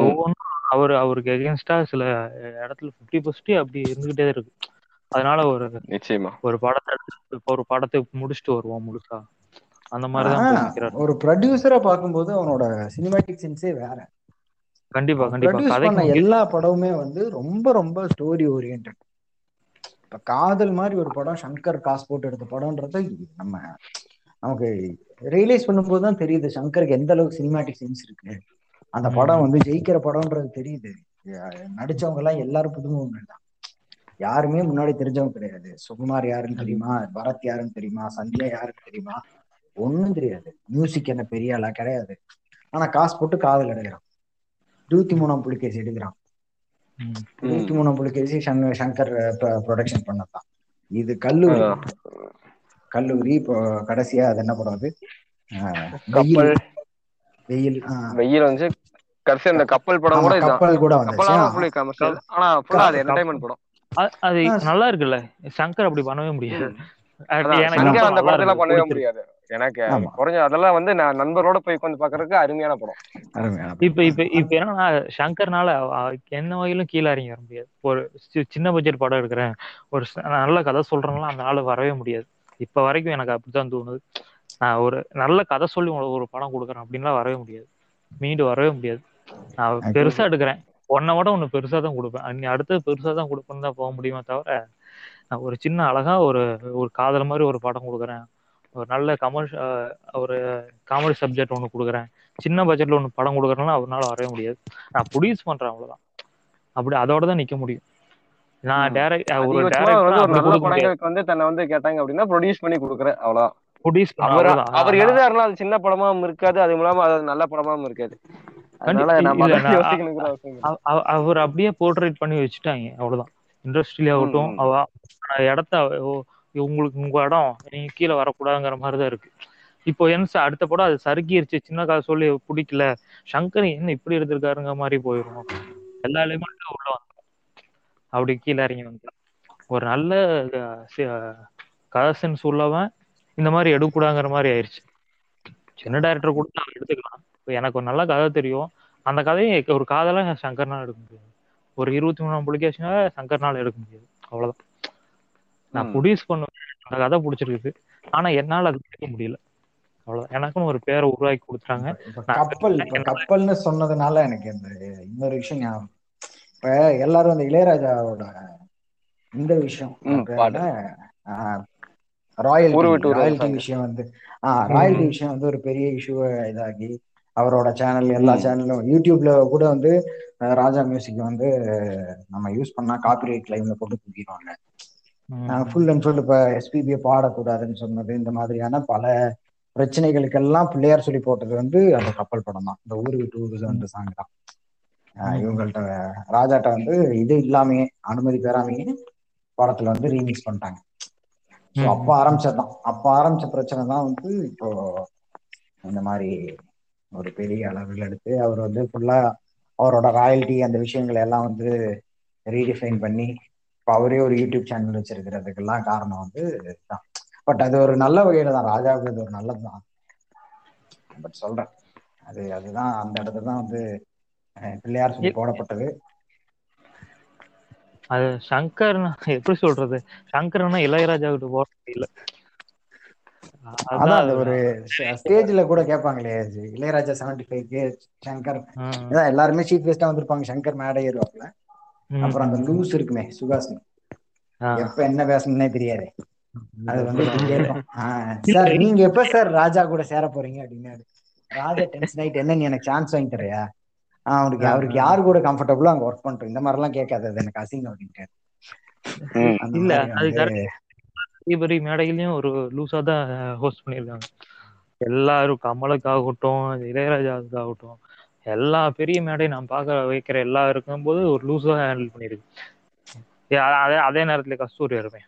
ஒவ்வொன்றும் அவர் அவருக்கு எகென்ஸ்டா சில இடத்துல பிப்டி பர்சன்ட் அப்படி இருந்துகிட்டே இருக்கு. அதனால ஒரு நிச்சயமா. ஒரு படத்தை ஒரு படத்தை முடிச்சுட்டு வருவோம் முழுசா. அந்த மாதிரிதான் ஒரு ப்ரொடியூசரா பார்க்கும்போது அவனோட சினிமாட்டிக் சென்ஸே வேற. கண்டிப்பா கண்டிப்பா. எல்லா படமுமே வந்து ரொம்ப ரொம்ப ஸ்டோரி ஓரியன்ட் இப்ப காதல் மாதிரி ஒரு படம் சங்கர் காசு போட்டு எடுத்த படம்ன்றது நம்ம நமக்கு ரியலைஸ் பண்ணும்போது தான் தெரியுது சங்கருக்கு எந்த அளவுக்கு சினிமாட்டிக் சென்ஸ் இருக்கு. அந்த படம் வந்து ஜெயிக்கிற படம்ன்றது தெரியுது. நடிச்சவங்க எல்லாம் எல்லாரும் புதுமுகங்கள் தான். யாருமே முன்னாடி தெரிஞ்சவங்க கிடையாது. சுகுமார் யாருன்னு தெரியுமா? பரத் யாருன்னு தெரியுமா? சந்தியா யாருன்னு தெரியுமா? ஒண்ணும் தெரியாது. மியூசிக் என்ன பெரிய ஆளா கிடையாது. ஆனா காசு போட்டு காதல் எடுக்கிறான் இருபத்தி மூணாம் புலிகேசி எடுக்கிறான். ம். இருபத்தி மூணாம் புலிகேசி சங்க- சங்கர் ப்ரொடக்ஷன் பண்ணதான் இது கல்லூரி. கல்லூரி இப்போ கடைசியா அது என்ன படம் அது? வெயில். வெயில் வெயில் வந்து கடைசி அந்த கப்பல் படம் கூட கப்பல் கூட வந்துச்சு. ஆனா ஃபுல்லா அது என்டர்டைன்மெண்ட் படம். அது நல்லா இருக்குல்ல. சங்கர் அப்படி பண்ணவே முடியாது. எனக்கு அந்த படத்துல பண்ணவே. முடியாது. எனக்கு. குறைஞ்ச அதெல்லாம் வந்து நான் நண்பரோட போய் உட்காந்து பாக்குறதுக்கு அருமையான படம். அருமையான இப்ப இப்ப இப்ப என்னன்னா சங்கர்னால என்ன வகையிலும் கீழே இறங்கி வர முடியாது. ஒரு சி- சின்ன பட்ஜெட் படம் எடுக்கிறேன். ஒரு நல்ல கதை சொல்றேன்னா அந்த ஆளு வரவே முடியாது. இப்ப வரைக்கும் எனக்கு அப்படித்தான் தோணுது. நான் ஒரு நல்ல கதை சொல்லி உங்களுக்கு ஒரு படம் கொடுக்குறேன் அப்படின்லாம் வரவே முடியாது. மீண்டு வரவே முடியாது. நான் பெருசா எடுக்கிறேன். ஒன்னை விட ஒண்ணு பெருசா தான் கொடுப்பேன். அடுத்தது பெருசா தான் கொடுப்பேன்னு தான் போக முடியுமே தவிர நான் ஒரு சின்ன அழகா ஒரு ஒரு காதல் மாதிரி ஒரு படம் கொடுக்குறேன். ஒரு நல்ல கமர்ஷ் ஒரு காமெடி சப்ஜெக்ட் ஒன்று கொடுக்குறேன் சின்ன பட்ஜெட்ல ஒன்று படம் கொடுக்குறேன்னா அவரால் வரவே முடியாது நான் ப்ரொடியூஸ் பண்றேன் அவ்வளவுதான் அப்படி அதோட தான் நிக்க முடியும் நான். டேரக்ட் ஒரு அவர் வந்து தன்னை வந்து கேட்டாங்க அப்படின்னா ப்ரொடியூஸ் பண்ணி கொடுக்குறேன் ப்ரொடியூஸ் பண்ண அவர் அவர் எழுதாருன்னா அது சின்ன படமாவும் இருக்காது அது மூலமா அது நல்ல படமாவும் இருக்காது அவர் அப்படியே போர்ட்ரேட் பண்ணி வச்சுட்டாங்க அவ்வளவுதான் இண்டஸ்ட்ரியில ஆகட்டும் இடத்த உங்களுக்கு உங்க இடம் நீங்க கீழே வரக்கூடாதுங்கிற மாதிரிதான் இருக்கு. இப்போ என்ன சார் அடுத்த படம் அது சறுக்கிருச்சு சின்ன கதை சொல்லி பிடிக்கல. சங்கர் என்ன இப்படி எடுத்திருக்காருங்க மாதிரி போயிடும் எல்லா எலிமெண்ட்டும் உள்ள வந்து அப்படி கீழே இறங்கி வந்து ஒரு நல்ல கதை சென்ஸ் உள்ளவன் இந்த மாதிரி எடுக்கக்கூடாங்கிற மாதிரி ஆயிடுச்சு சின்ன டைரக்டர் கூட நான் எடுத்துக்கலாம். இப்போ எனக்கு ஒரு நல்ல கதை தெரியும். அந்த கதையை ஒரு காதெல்லாம் சங்கர்னால் எடுக்க முடியாது. ஒரு இருபத்தி மூணாம் புலிகேஷனால சங்கர்னால எடுக்க முடியாது. அவ்வளவுதான். நான். ப்ரொடியூஸ் பண்ணுவேன் அந்த கதை பிடிச்சிருக்குது ஆனா என்னால அது எடுக்க முடியல அவ்வளவுதான் எனக்குன்னு ஒரு பேரை உருவாக்கி நான் கப்பல் இப்ப கப்பல்னு சொன்னதுனால எனக்கு இந்த இன்னொரு விஷயம் ஞாபகம் இப்ப எல்லாரும் அந்த இளையராஜாவோட இந்த விஷயம் பாடு. ராயல்டி. விஷயம் வந்து ஆஹ் ராயல்டி. விஷயம் வந்து ஒரு பெரிய இஷ்யூவை இதாகி அவரோட சேனல் எல்லா. சேனலும் யூடியூப்ல கூட வந்து ராஜா மியூசிக் வந்து நம்ம யூஸ் பண்ணா காப்பிரைட் கிளைம்ல போட்டு தூக்கிடுவாங்க. ஃபுல் அண்ட் ஃபுல் இப்ப எஸ்பிபியை பாடக்கூடாதுன்னு சொன்னது இந்த மாதிரியான பல பிரச்சனைகளுக்கெல்லாம் பிள்ளையார் சொல்லி போட்டது வந்து அந்த கப்பல் படம் தான் இந்த ஊரு விட்டு ஊரு அந்த சாங் தான். இவங்கள்ட்ட ராஜாட்ட வந்து இது இல்லாமையே அனுமதி பெறாமையே படத்துல வந்து ரீமிக்ஸ் பண்ணிட்டாங்க. அப்ப ஆரம்பிச்சதுதான் அப்ப ஆரம்பிச்ச பிரச்சனை தான் வந்து இப்போ இந்த மாதிரி ஒரு பெரிய அளவில் எடுத்து அவர் வந்து ஃபுல்லா அவரோட ராயல்டி அந்த விஷயங்களை எல்லாம் வந்து ரீடிஃபைன் பண்ணி அவரே ஒரு யூடியூப் சேனல் வச்சிருக்கிறதுக்கெல்லாம் காரணம் வந்து பட் அது ஒரு நல்ல வகையில தான் ராஜாவுக்கு அது ஒரு நல்லது தான். பட் சொல்றேன். அது அதுதான் அந்த இடத்துல தான் வந்து பிள்ளையார் சொல்லி போடப்பட்டது. அது சங்கர் எப்படி சொல்றது? சங்கர்னா இளையராஜா கிட்ட போற இல்ல அதான் அந்த ஒரு ஸ்டேஜ்ல கூட கேட்பாங்களே Ilaiyaraaja seventy five K Shankar எல்லாருமே சீஃப் கெஸ்டா வந்திருப்பாங்க சங்கர் மேடை ஏறுவாப்ல. அப்புறம் அந்த லூஸ் இருக்குமே சுகாசினி. எப்ப என்ன பேசணும்னே தெரியாது. அது வந்து சார் நீங்க எப்ப சார் ராஜா கூட சேர போறீங்க அப்படின்னாரு. ராஜா டென்ஷன் ஆயிட்டு என்ன நீ எனக்கு சான்ஸ் வாங்கி தரையா ஆஹ், அவருக்கு அவருக்கு யாரு கூட கம்ஃபர்டபுளோ அங்க ஒர்க் பண்றோம் இந்த மாதிரி எல்லாம் கேட்காது அது எனக்கு அசிங்கம் அப்படின்ட்டு. இல்ல அது மேடைகளையும் ஒரு லூஸா தான் ஹோஸ்ட் பண்ணியிருக்காங்க. எல்லாரும் கமலுக்காகட்டும் இளையராஜாவுக்காகட்டும் எல்லா பெரிய மேடையும் நான் பார்க்க வைக்கிற எல்லா இருக்கும்போது ஒரு லூஸா ஹேண்டில் அ- அதே அதே நேரத்துல கஸ்தூரி இருப்பேன்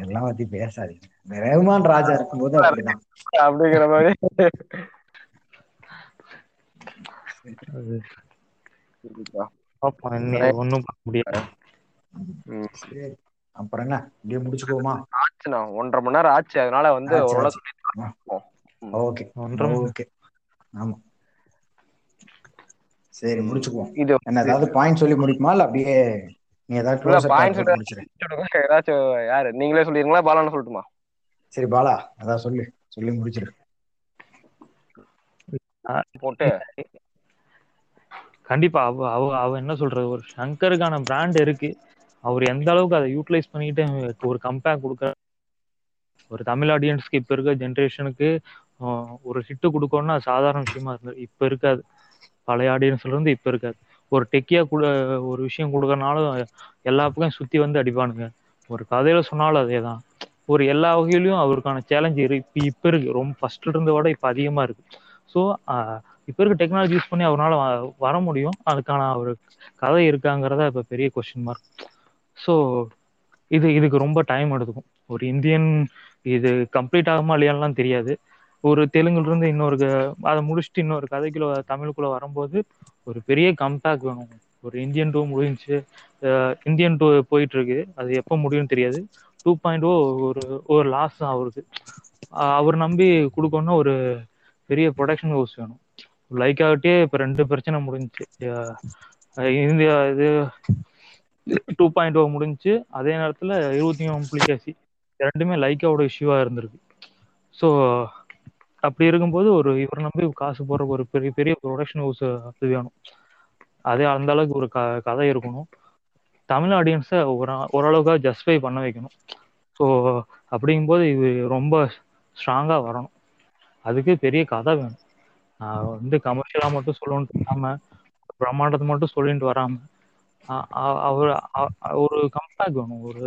எல்லாம் பத்தி பேசாதீங்க. ரஹ்மான் ராஜா இருக்கும்போது அப்படிதான். அப்படிங்கிற மாதிரி. பண்ண முடியாது. அப்புறம் என்ன? இப்படியே ஆச்சுண்ணா ஒன்றரை மணி நேரம் ஆச்சு. அதனால வந்து ஓரளவு. ஓகே. ஓகே. ஆமா. சரி முடிச்சுக்குவோம். இது என்ன ஏதாவது பாயிண்ட் சொல்லி முடிக்குமா? இல்ல அப்படியே நீ ஏதாவது பாயிண்ட் ஏதாச்சும் யாரு? நீங்களே சொல்லிருங்களா? பாலான்னு சொல்லட்டுமா? சரி பாலா அதான் சொல்லு. சொல்லி முடிச்சிரு போட்டு. கண்டிப்பா அவ அவ அவ என்ன சொல்றது ஒரு சங்கருக்கான பிராண்ட் இருக்கு. அவர் எந்த அளவுக்கு அதை யூட்டிலைஸ் பண்ணிட்டு ஒரு கம்பேர் கொடுக்க ஒரு தமிழ் ஆடியன்ஸ்க்கு இப்ப இருக்க ஜென்ரேஷனுக்கு ஒரு ஹிட்டு கொடுக்கணும்னா அது சாதாரண விஷயமா இருந்தது. இப்ப இருக்காது. பழைய ஆடியன்ஸ்ல இருந்து இப்ப இருக்காது. ஒரு டெக்கியா கூட ஒரு விஷயம் கொடுக்கறனாலும் எல்லா பக்கம் சுத்தி வந்து அடிப்பானுங்க. ஒரு கதையில சொன்னாலும் அதேதான். ஒரு எல்லா வகையிலயும் அவருக்கான சேலஞ்ச் இப்ப இப்ப இருக்கு. ரொம்ப ஃபர்ஸ்ட் இருந்த விட இப்ப அதிகமா இருக்கு. ஸோ இப்ப இருக்க டெக்னாலஜி யூஸ் பண்ணி அவரால் வர முடியும். அதுக்கான ஒரு கதை இருக்காங்கிறத இப்ப பெரிய கொஸ்டின் மார்க் ஸோ இது இதுக்கு ரொம்ப டைம் எடுத்துக்கும். ஒரு இந்தியன் இது கம்ப்ளீட் ஆகுமா இல்லையான்லாம் தெரியாது. ஒரு தெலுங்குல இருந்து இன்னொரு அதை முடிச்சுட்டு இன்னொரு கதைக்குள்ள தமிழுக்குள்ள வரும்போது ஒரு பெரிய கம்பேக் வேணும். ஒரு இந்தியன் டூ முடிஞ்சு இந்தியன் டூ போயிட்டு இருக்கு அது எப்போ முடியும்னு தெரியாது. டூ பாயிண்ட் ஓ ஒரு ஒரு லாஸ் தான் அவருக்கு. அவர் நம்பி கொடுக்கணும்னா ஒரு பெரிய ப்ரொடக்ஷன் ஹவுஸ் வேணும். லைக் ஆகிட்டே இப்போ ரெண்டு பிரச்சனை முடிஞ்சிச்சு. இந்தியா இது டூ பாயிண்ட் ஓ முடிஞ்சு அதே நேரத்தில் இருபத்தி மூணு புலிகாசி. ரெண்டுமே லைக்காவோட இஷ்யூவாக இருந்திருக்கு. ஸோ அப்படி இருக்கும்போது ஒரு இவர் நம்பி காசு போடுற ஒரு பெரிய பெரிய ப்ரொடக்ஷன் ஹவுஸ் அது வேணும். அதே அந்த அளவுக்கு ஒரு க கதை இருக்கணும். தமிழ் ஆடியன்ஸை ஒரு ஓரளவுக்காக ஜஸ்டிஃபை பண்ண வைக்கணும். ஸோ அப்படிங்கும்போது இது ரொம்ப ஸ்ட்ராங்காக வரணும். அதுக்கு பெரிய கதை வேணும். நான் வந்து கமர்ஷியலாக மட்டும் சொல்லணுன்ட்டு இல்லாமல் பிரம்மாண்டத்தை மட்டும் சொல்லிட்டு வராமல் அவர் ஒரு கம்பேக் வேணும். ஒரு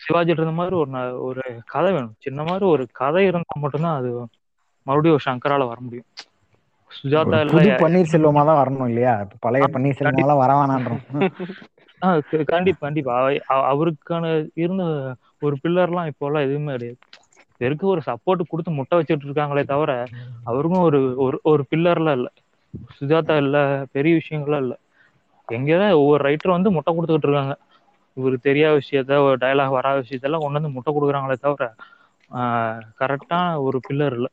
சிவாஜி இருந்த மாதிரி ஒரு ஒரு கதை வேணும். சின்ன மாதிரி ஒரு கதை இருந்தால் மட்டும்தான் அது மறுபடியும் ஒரு சங்கரால வர முடியும். சுஜாதா புது பன்னீர்செல்வமா தான் வரணும் இல்லையா? பழைய பன்னீர்செல்வமா வர வேணான்றோம். கண்டிப்பா கண்டிப்பா. அவருக்கான இருந்த ஒரு பில்லர்லாம் இப்போல்லாம் எதுவுமே கிடையாது. பெருக்கு ஒரு சப்போர்ட் கொடுத்து முட்டை வச்சுட்டு இருக்காங்களே தவிர அவருக்கும் ஒரு ஒரு பில்லர்லாம் இல்லை. சுஜாதா இல்ல பெரிய விஷயங்கள்லாம் இல்லை. எங்கேதான் ஒவ்வொரு ரைட்டரும் வந்து முட்டை கொடுத்துக்கிட்டு இருக்காங்க. இவருக்கு தெரியாத விஷயத்த ஒரு டைலாக் வராத விஷயத்தெல்லாம் கொண்டு வந்து முட்டை கொடுக்குறாங்களே தவிர கரெக்டான ஒரு பில்லர் இல்லை.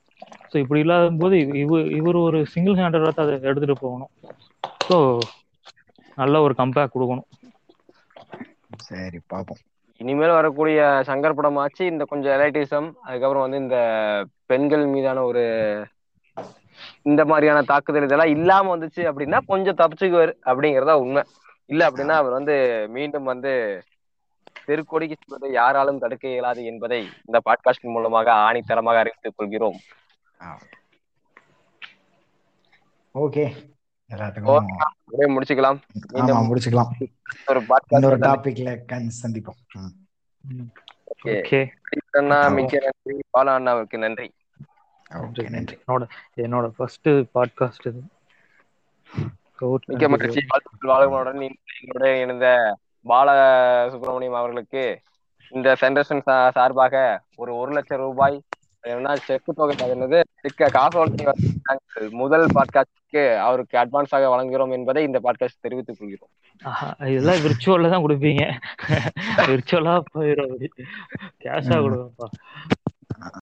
ஸோ இப்படி இல்லாத போது இவர் இவர் ஒரு சிங்கிள் ஹேண்டடாக அதை எடுத்துட்டு போகணும். ஸோ நல்ல ஒரு கம்பேக் கொடுக்கணும். சரி பார்ப்போம். இனிமேல் வரக்கூடிய சங்கர் படம் ஆச்சு இந்த கொஞ்சம் எலைட்டிசம் அதுக்கப்புறம் வந்து இந்த பெண்கள் மீதான ஒரு இந்த மாதிரியான தாக்குதல் இதெல்லாம் இல்லாம வந்துச்சு அப்படின்னா கொஞ்சம் தப்பிச்சுக்குவாரு அப்படிங்கறதா உண்மை. இல்ல அப்படின்னா அவர் வந்து மீண்டும் வந்து தெருக்கொடிக்கு செல்வதை யாராலும் தடுக்க இயலாது என்பதை இந்த பாட்காஸ்ட் மூலமாக ஆணித்தரமாக அறிவித்துக் கொள்கிறோம். ஓகே. எல்லாத்துக்கும் அப்படியே முடிச்சுக்கலாம். ஆமா மீண்டும் முடிச்சுக்கலாம். ஒரு இன்னொரு பாட்காஸ்ட் டாபிக்ல சந்திப்போம். ம். ஓகே. ஓகே. அண்ணா மிக்க நன்றி. பாலா அண்ணாவுக்கு நன்றி. ஓகே நன்றி. என்னோட என்னோட ஃபர்ஸ்ட் பாட்காஸ்ட் இது. மிக்க மகிழ்ச்சி. வாழ்வுடன் இணைந்த பால சுப்பிரமணியம் அவர்களுக்கு இந்த சென்டர்சன் சார்பாக ஒரு ஒரு லட்சம் ரூபாய் என்ன செக்கு தொகை என்னது? நாங்கள் முதல் பாட்காஸ்டுக்கு அவருக்கு அட்வான்ஸாக வழங்குகிறோம் என்பதை இந்த பாட்காஸ்ட் தெரிவித்துக் கொள்கிறோம். இதெல்லாம் விர்ச்சுவல்ல தான் கொடுப்பீங்க. விர்ச்சுவலா போயிடும் கேஷா கொடுங்கப்பா.